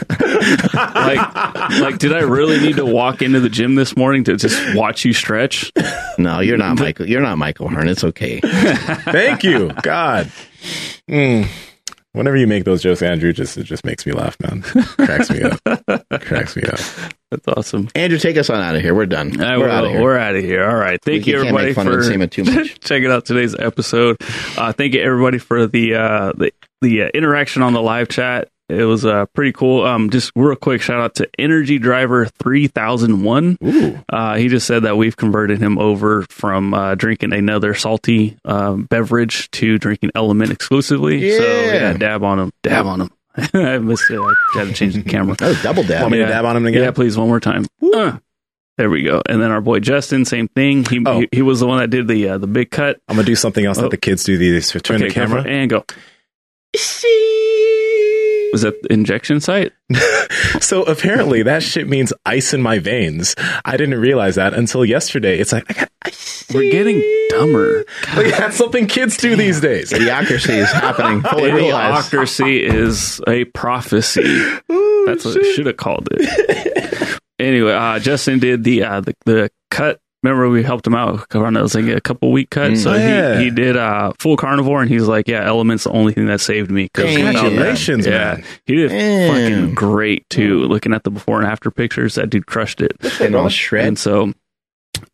like, like, did I really need to walk into the gym this morning to just watch you stretch? No, you're not Michael. You're not Mike O'Hearn. It's okay. Thank you. God. Mm. Whenever you make those jokes, Andrew, just it just makes me laugh, man. Cracks me up. Cracks me up. That's awesome. Andrew, take us on out of here. We're done. We're out of here. We're out of here. All right. Thank We you, everybody, make fun for of Nsima too much. checking out today's episode. Uh, thank you, everybody, for the uh, the the uh, interaction on the live chat. It was uh, pretty cool. Um, just real quick shout out to Energy Driver three thousand one. Uh, he just said that we've converted him over from uh, drinking another salty uh, beverage to drinking LMNT exclusively. So Yeah. yeah, dab on him, dab on him. I missed it. I had to change the camera. That was double dab. Want me Yeah. to dab on him again? Yeah, please, one more time. Uh, There we go. And then our boy Justin, same thing. He Oh. he, he was the one that did the uh, the big cut. I'm gonna do something else Oh. that the kids do these. Turn Okay, the camera. and go. Was that the injection site? So apparently that shit means ice in my veins. I didn't realize that until yesterday. It's like I got ice. We're getting dumber. Like that's something kids do these days. Idiocracy is happening. Fully realized. Idiocracy is a prophecy. That's what I should have called it. anyway, uh, Justin did the, uh, the the cut. Remember, we helped him out on that was like a couple week cut. So Oh, yeah. he, he did uh, full carnivore, and he's like, "Yeah, LMNT's the only thing that saved me." That- Congratulations, yeah, man. he did Damn. fucking great too. Looking at the before and after pictures, that dude crushed it. And all shred. And so,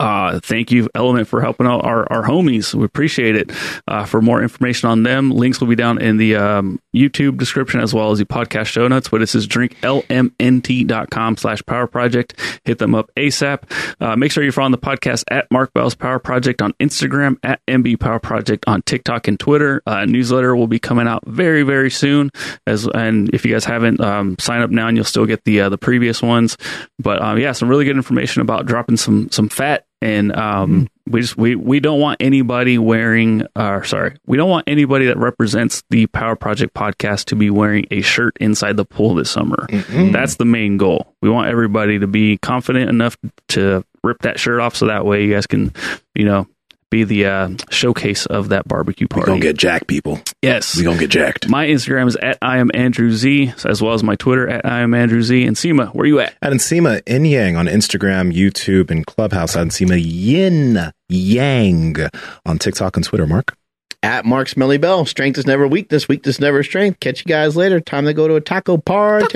uh, thank you, LMNT, for helping out our, our homies. We appreciate it. Uh, for more information on them, links will be down in the um, YouTube description as well as the podcast show notes. But this is drinklmnt.com slash power project. Hit them up ASAP. Uh, make sure you're following the podcast at Mark Bell's Power Project on Instagram, at MB Power Project on TikTok and Twitter. Uh, newsletter will be coming out very, very soon. As and if you guys haven't um, sign up now, and you'll still get the uh, the previous ones. But um, yeah, some really good information about dropping some some fat and um, we just we we don't want anybody wearing uh sorry we don't want anybody that represents the power project podcast to be wearing a shirt inside the pool this summer. That's the main goal. We want everybody to be confident enough to rip that shirt off so that way you guys can you know be the uh, showcase of that barbecue party. We party gonna get jacked, people. yes We're gonna get jacked. my instagram is at i am andrew z as well as my twitter at i am andrew z and Nsima where are you at At Ensima Yin Yang on Instagram, YouTube, and Clubhouse. At Ensima Yin Yang on TikTok and Twitter. Mark. At Mark Smelly Bell. Strength is never weakness. Weakness never strength. Catch you guys later. Time to go to a taco party.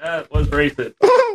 that was racist